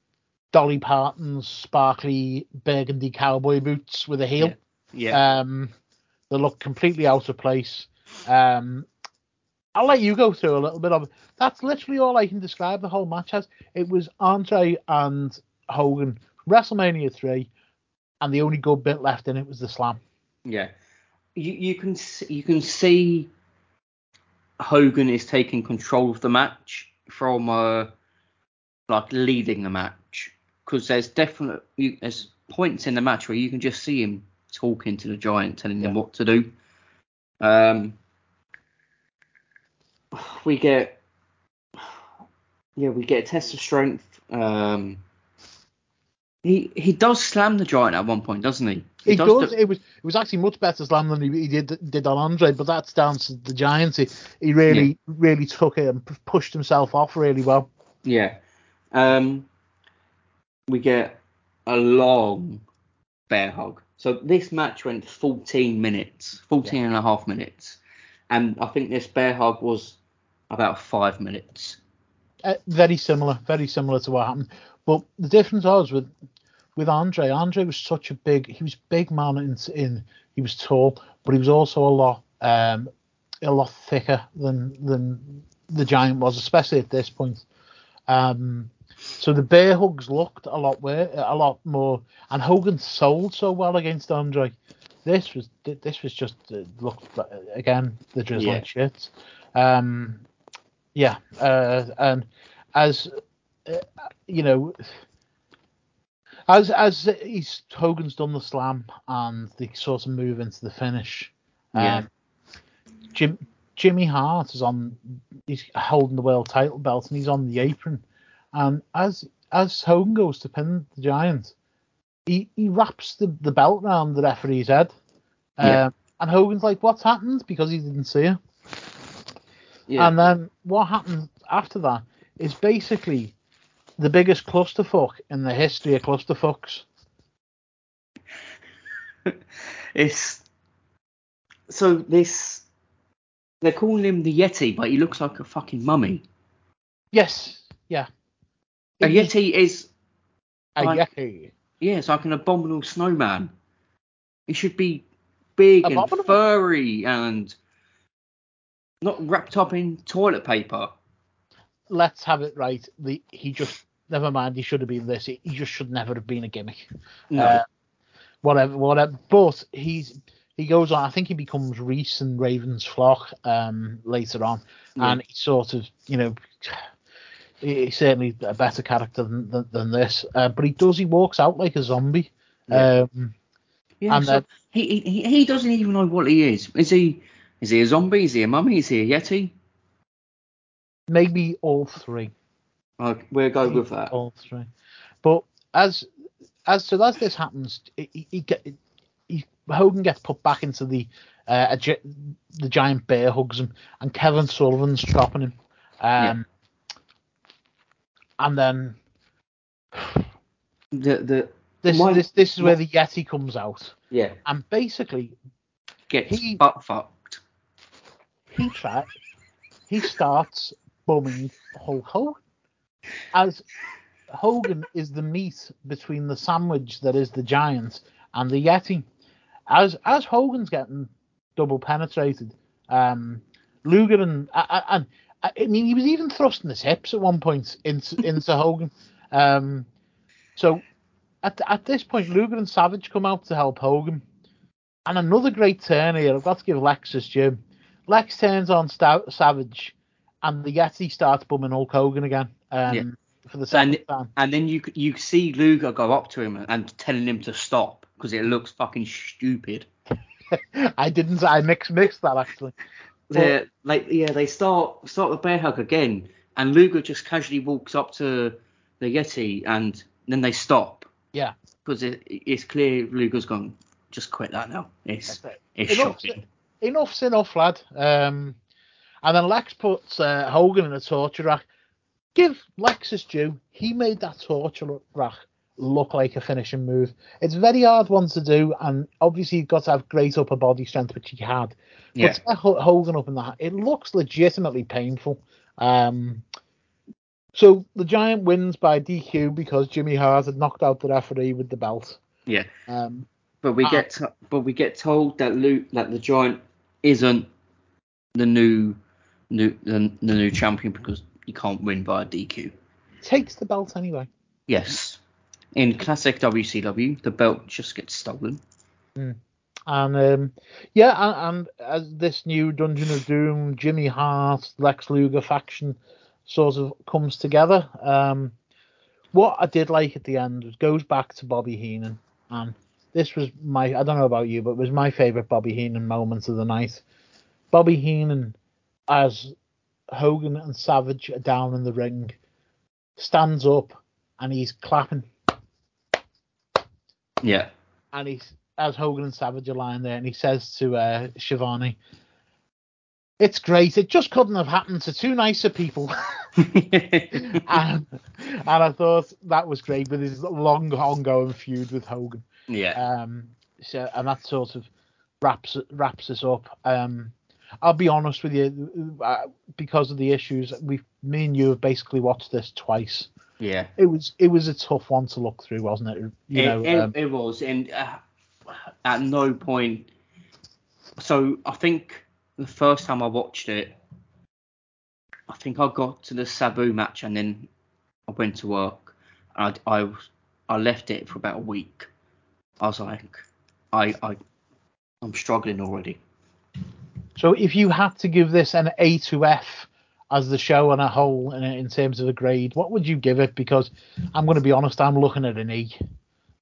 Dolly Parton's sparkly burgundy cowboy boots with a heel. Yeah. Um, they look completely out of place. Um, I'll let you go through a little bit of it. That's literally all I can describe the whole match as. It was Andre and Hogan, WrestleMania 3, and the only good bit left in it was the slam. Yeah. You you can see, you can see Hogan is taking control of the match from uh like leading the match because there's definitely there's points in the match where you can just see him talking to the giant, telling him what to do. Um, we get yeah we get a test of strength. Um, he he does slam the giant at one point, doesn't he? It does does. the- it was it was actually much better slam than he, he did did on Andre, but that's down to the giant. He, he really really took it and pushed himself off really well. Yeah. Um, we get a long bear hug. So this match went 14 minutes, 14 and a half minutes. And I think this bear hug was about five minutes. Uh, very similar, very similar to what happened. But the difference was with with Andre. Andre was such a big. He was big man in, in he was tall, but he was also a lot um a lot thicker than than the giant was, especially at this point. Um, so the bear hugs looked a lot wor- a lot more, and Hogan sold so well against Andre. This was this was just uh, looked uh, again the drizzling Yeah. shit. Um, yeah, uh, and as uh, you know, as as he's Hogan's done the slam and they sort of move into the finish. Yeah. Um, Jim Jimmy Hart is on. He's holding the world title belt and he's on the apron. And as as Hogan goes to pin the giant, he, he wraps the, the belt around the referee's head. Yeah. Um, and Hogan's like, "What's happened?" Because he didn't see it. Yeah. And then what happens after that is basically the biggest clusterfuck in the history of clusterfucks. It's so this they're calling him the Yeti, but he looks like a fucking mummy. Yes, yeah. A Yeti is A like- Yeti. Yeah, it's like an abominable snowman. He should be big Abominable? and furry and not wrapped up in toilet paper. Let's have it right. The he just never mind. He should have been this. He, just should never have been a gimmick. No. whatever, whatever. But he's he goes on. I think he becomes Reis and Raven's flock um, later on, Yeah. and he sort of you know. He- He's certainly a better character than, than, than this, uh, but he does. He walks out like a zombie. Yeah. Um, Yeah, and so then- he, he he doesn't even know what he is. Is he is he a zombie? Is he a mummy? Is he a yeti? maybe all three. Okay, we'll go with that. All three. But as as so as this happens, he, he get he, Hogan gets put back into the uh, a gi- the giant bear hugs him, and Kevin Sullivan's chopping him. Um, And then The the this my- this this is where the Yeti comes out, yeah and basically gets he- butt fucked. he try he starts bumming Hulk Hogan as Hogan is the meat between the sandwich that is the giant and the Yeti. As as Hogan's getting double penetrated, um, Luger and, and I mean he was even thrusting his hips at one point into into Hogan. Um, so at at this point, Luger and Savage come out to help Hogan. And another great turn here. I've got to give Lexus Jim. Lex turns on Savage, and the Yeti starts bumming Hulk Hogan again. Um, Yeah. For the second And time. and then you you see Luger go up to him and telling him to stop because it looks fucking stupid. I didn't. I mixed mixed that actually. They're, like yeah, they start start the bear hug again, and Luger just casually walks up to the Yeti, and then they stop Yeah. because it, it's clear Luger's gone. Just quit that now. It's it's Enough's, shocking. enough's enough, lad. Um, and then Lex puts uh, Hogan in a torture rack. Give Lexus due. He made that torture rack look like a finishing move. It's a very hard one to do, and obviously you've got to have great upper body strength, which he had. Yeah. But get up in that, it looks legitimately painful. Um, so the Giant wins by DQ because Jimmy Hart had knocked out the referee with the belt. Yeah. Um, But we Ah. get to, but we get told that Luke that the Giant isn't the new new the, the new champion because you can't win by a DQ. takes the belt anyway. Yes. In classic WCW, the belt just gets stolen. And um, yeah, and, and as this new Dungeon of Doom, Jimmy Hart, Lex Luger faction sort of comes together. Um, what I did like at the end goes back to Bobby Heenan, and this was my I don't know about you, but it was my favorite Bobby Heenan moment of the night. Bobby Heenan, as Hogan and Savage are down in the ring, stands up and he's clapping Yeah. and he's as Hogan and Savage are lying there, and he says to uh, Schiavone, "It's great. It just couldn't have happened to two nicer people." and, and I thought that was great with his long ongoing feud with Hogan. Yeah. Um. So and that sort of wraps wraps us up. Um. I'll be honest with you, uh, because of the issues, we, me and you have basically watched this twice. Yeah. It was it was a tough one to look through, wasn't it? You it, know, it, um, it was, and uh, at no point. So I think the first time I watched it, I think I got to the Sabu match, and then I went to work. And I, I I left it for about a week. I was like, I I I'm struggling already. So if you had to give this an A to F as the show on a whole in, in terms of a grade, what would you give it? Because I'm going to be honest, I'm looking at an E.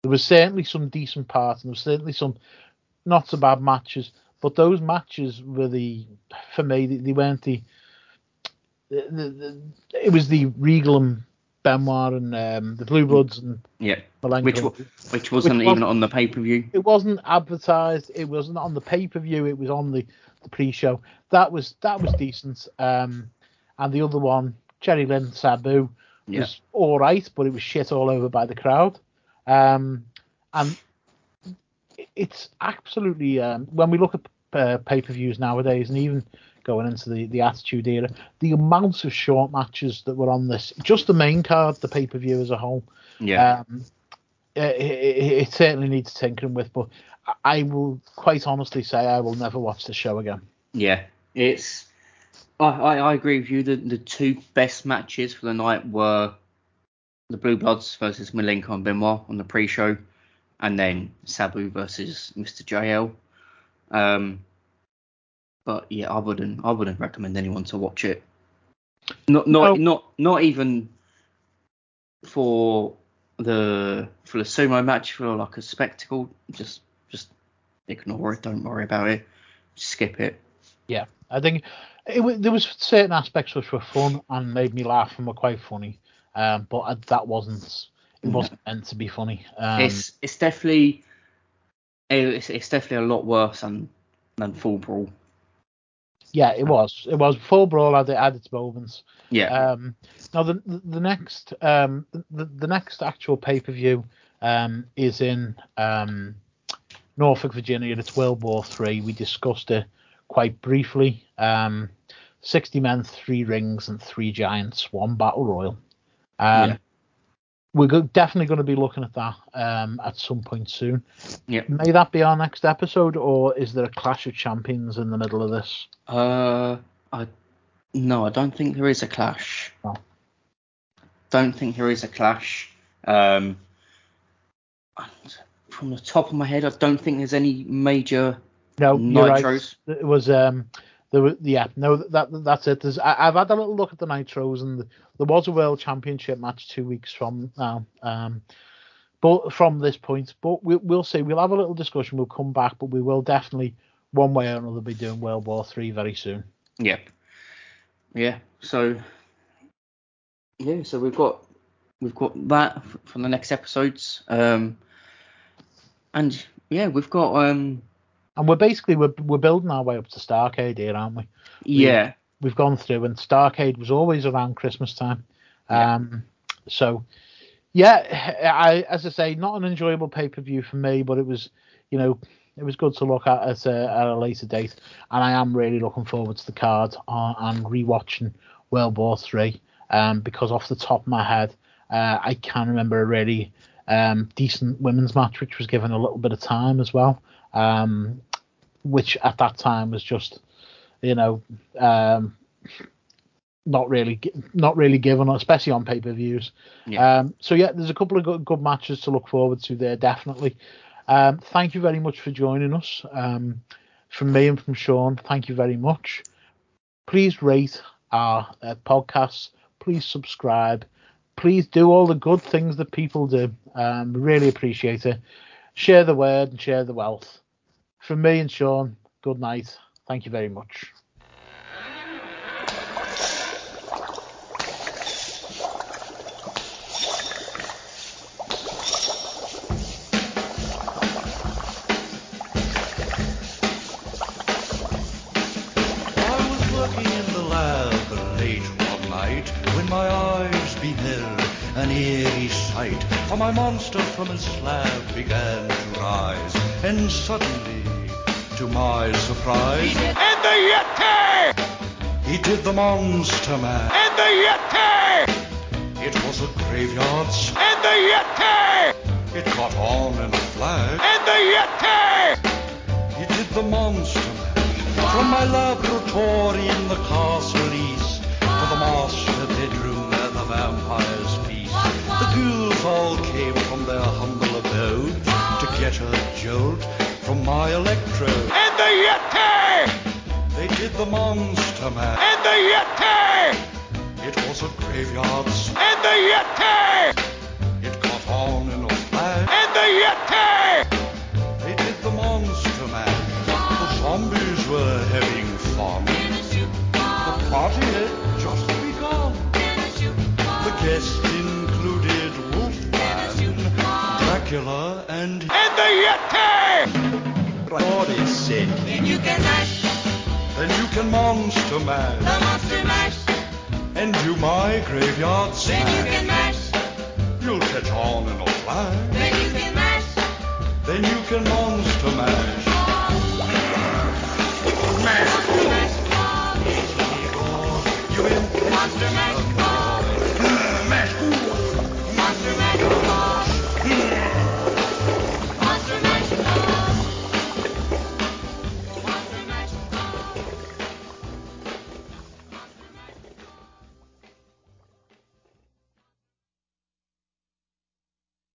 There was certainly some decent parts, and there was certainly some not so bad matches, but those matches were the, for me, they, they weren't the, the, the, the, it was the Regal and Benoit and um, the Blue Bloods and Yeah. Malenko. Which which wasn't Which even on the pay per view. it wasn't advertised. It wasn't on the pay per view. It was on the, the pre show. That was that was decent. Um, and the other one, Jerry Lynn Sabu, Yeah. was all right, but it was shit all over by the crowd. Um, and it's absolutely um, when we look at uh, pay per views nowadays, and even going into the the Attitude Era, the amount of short matches that were on this, just the main card, the pay per view as a whole. Yeah. Um, it, it, it certainly needs tinkering with, but I- I will quite honestly say I will never watch the show again. Yeah, it's. I, I, I agree with you. The the two best matches for the night were the Blue Bloods versus Malenko and Benoit on the pre-show, and then Sabu versus Mr. JL. Um, but yeah, I wouldn't I wouldn't recommend anyone to watch it. Not not not not even for the for the sumo match for like a spectacle. Just just ignore it. Don't worry about it. Skip it. Yeah, I think it, there was certain aspects which were fun and made me laugh and were quite funny. Um, but I, that wasn't it wasn't meant to be funny. Um, it's it's definitely it's, it's definitely a lot worse than than Fall Brawl. Yeah, it was. It was Fall Brawl had, it had its moments. Yeah. Um, now the the the next um the, the next actual pay per view um is in um Norfolk, Virginia. It's World War Three. We discussed it quite briefly. Um, sixty men, three rings, and three giants, one battle royal. Um, Yeah. We're go- definitely going to be looking at that um, at some point soon. Yeah. May that be our next episode, or is there a clash of champions in the middle of this? Uh, I no, I don't think there is a clash. No. Don't think there is a clash. Um, from the top of my head, I don't think there's any major No, you're right. nitros. It was um, there were yeah, no, that that's it. There's, I, I've had a little look at the nitros, and there was a world championship match two weeks from now. Um, but from this point, but we, we'll see. We'll have a little discussion. We'll come back, but we will definitely one way or another be doing World War Three very soon. Yeah. Yeah. So yeah, so we've got we've got that from the next episodes. Um, and yeah, we've got um, And we're basically we're we're building our way up to Starcade here, aren't we? We- yeah, we've gone through, and Starcade was always around Christmas time. Um, so yeah, I as I say, not an enjoyable pay per view for me, but it was, you know, it was good to look at at a, at a later date, and I am really looking forward to the card and rewatching World War Three, um, because off the top of my head, uh, I can remember a really um, decent women's match, which was given a little bit of time as well, um, which at that time was just, you know, um, not really not really given, especially on pay per views. Yeah. Um, so yeah, there's a couple of good, good matches to look forward to there, definitely. Um, thank you very much for joining us. Um, from me and from Sean, thank you very much. Please rate our uh, podcasts. Please subscribe. Please do all the good things that people do. Um, we really appreciate it. Share the word and share the wealth. From me and Sean, good night. Thank you very much. I was working in the lab late one night when my eyes beheld an eerie sight. For my monster from his slab began and suddenly, to my surprise, And the Yeti! he did the monster man. And the Yeti! It was a graveyard. And the Yeti! It caught on in a flash. And the Yeti! He did the monster mash from my laboratory in the castle east to the master bedroom where the vampires feast. The ghouls all came from their humble abode to get a jolt from my electrode. And the Yeti! They did the monster mash. And the Yeti! It was a graveyard smash. And the Yeti! It caught on in a flash. And the Yeti! They did the monster mash. The zombies were having fun. The party had just begun. The guests included Wolfman, Dracula, and Yeti! Brody is sick. Then you can mash. Then you can monster mash. The monster mash. And do my graveyard smash. Then you can mash. You'll catch on in a flash. Then you can mash. Then you can monster mash. Mash. Monster mash. You in monster mash.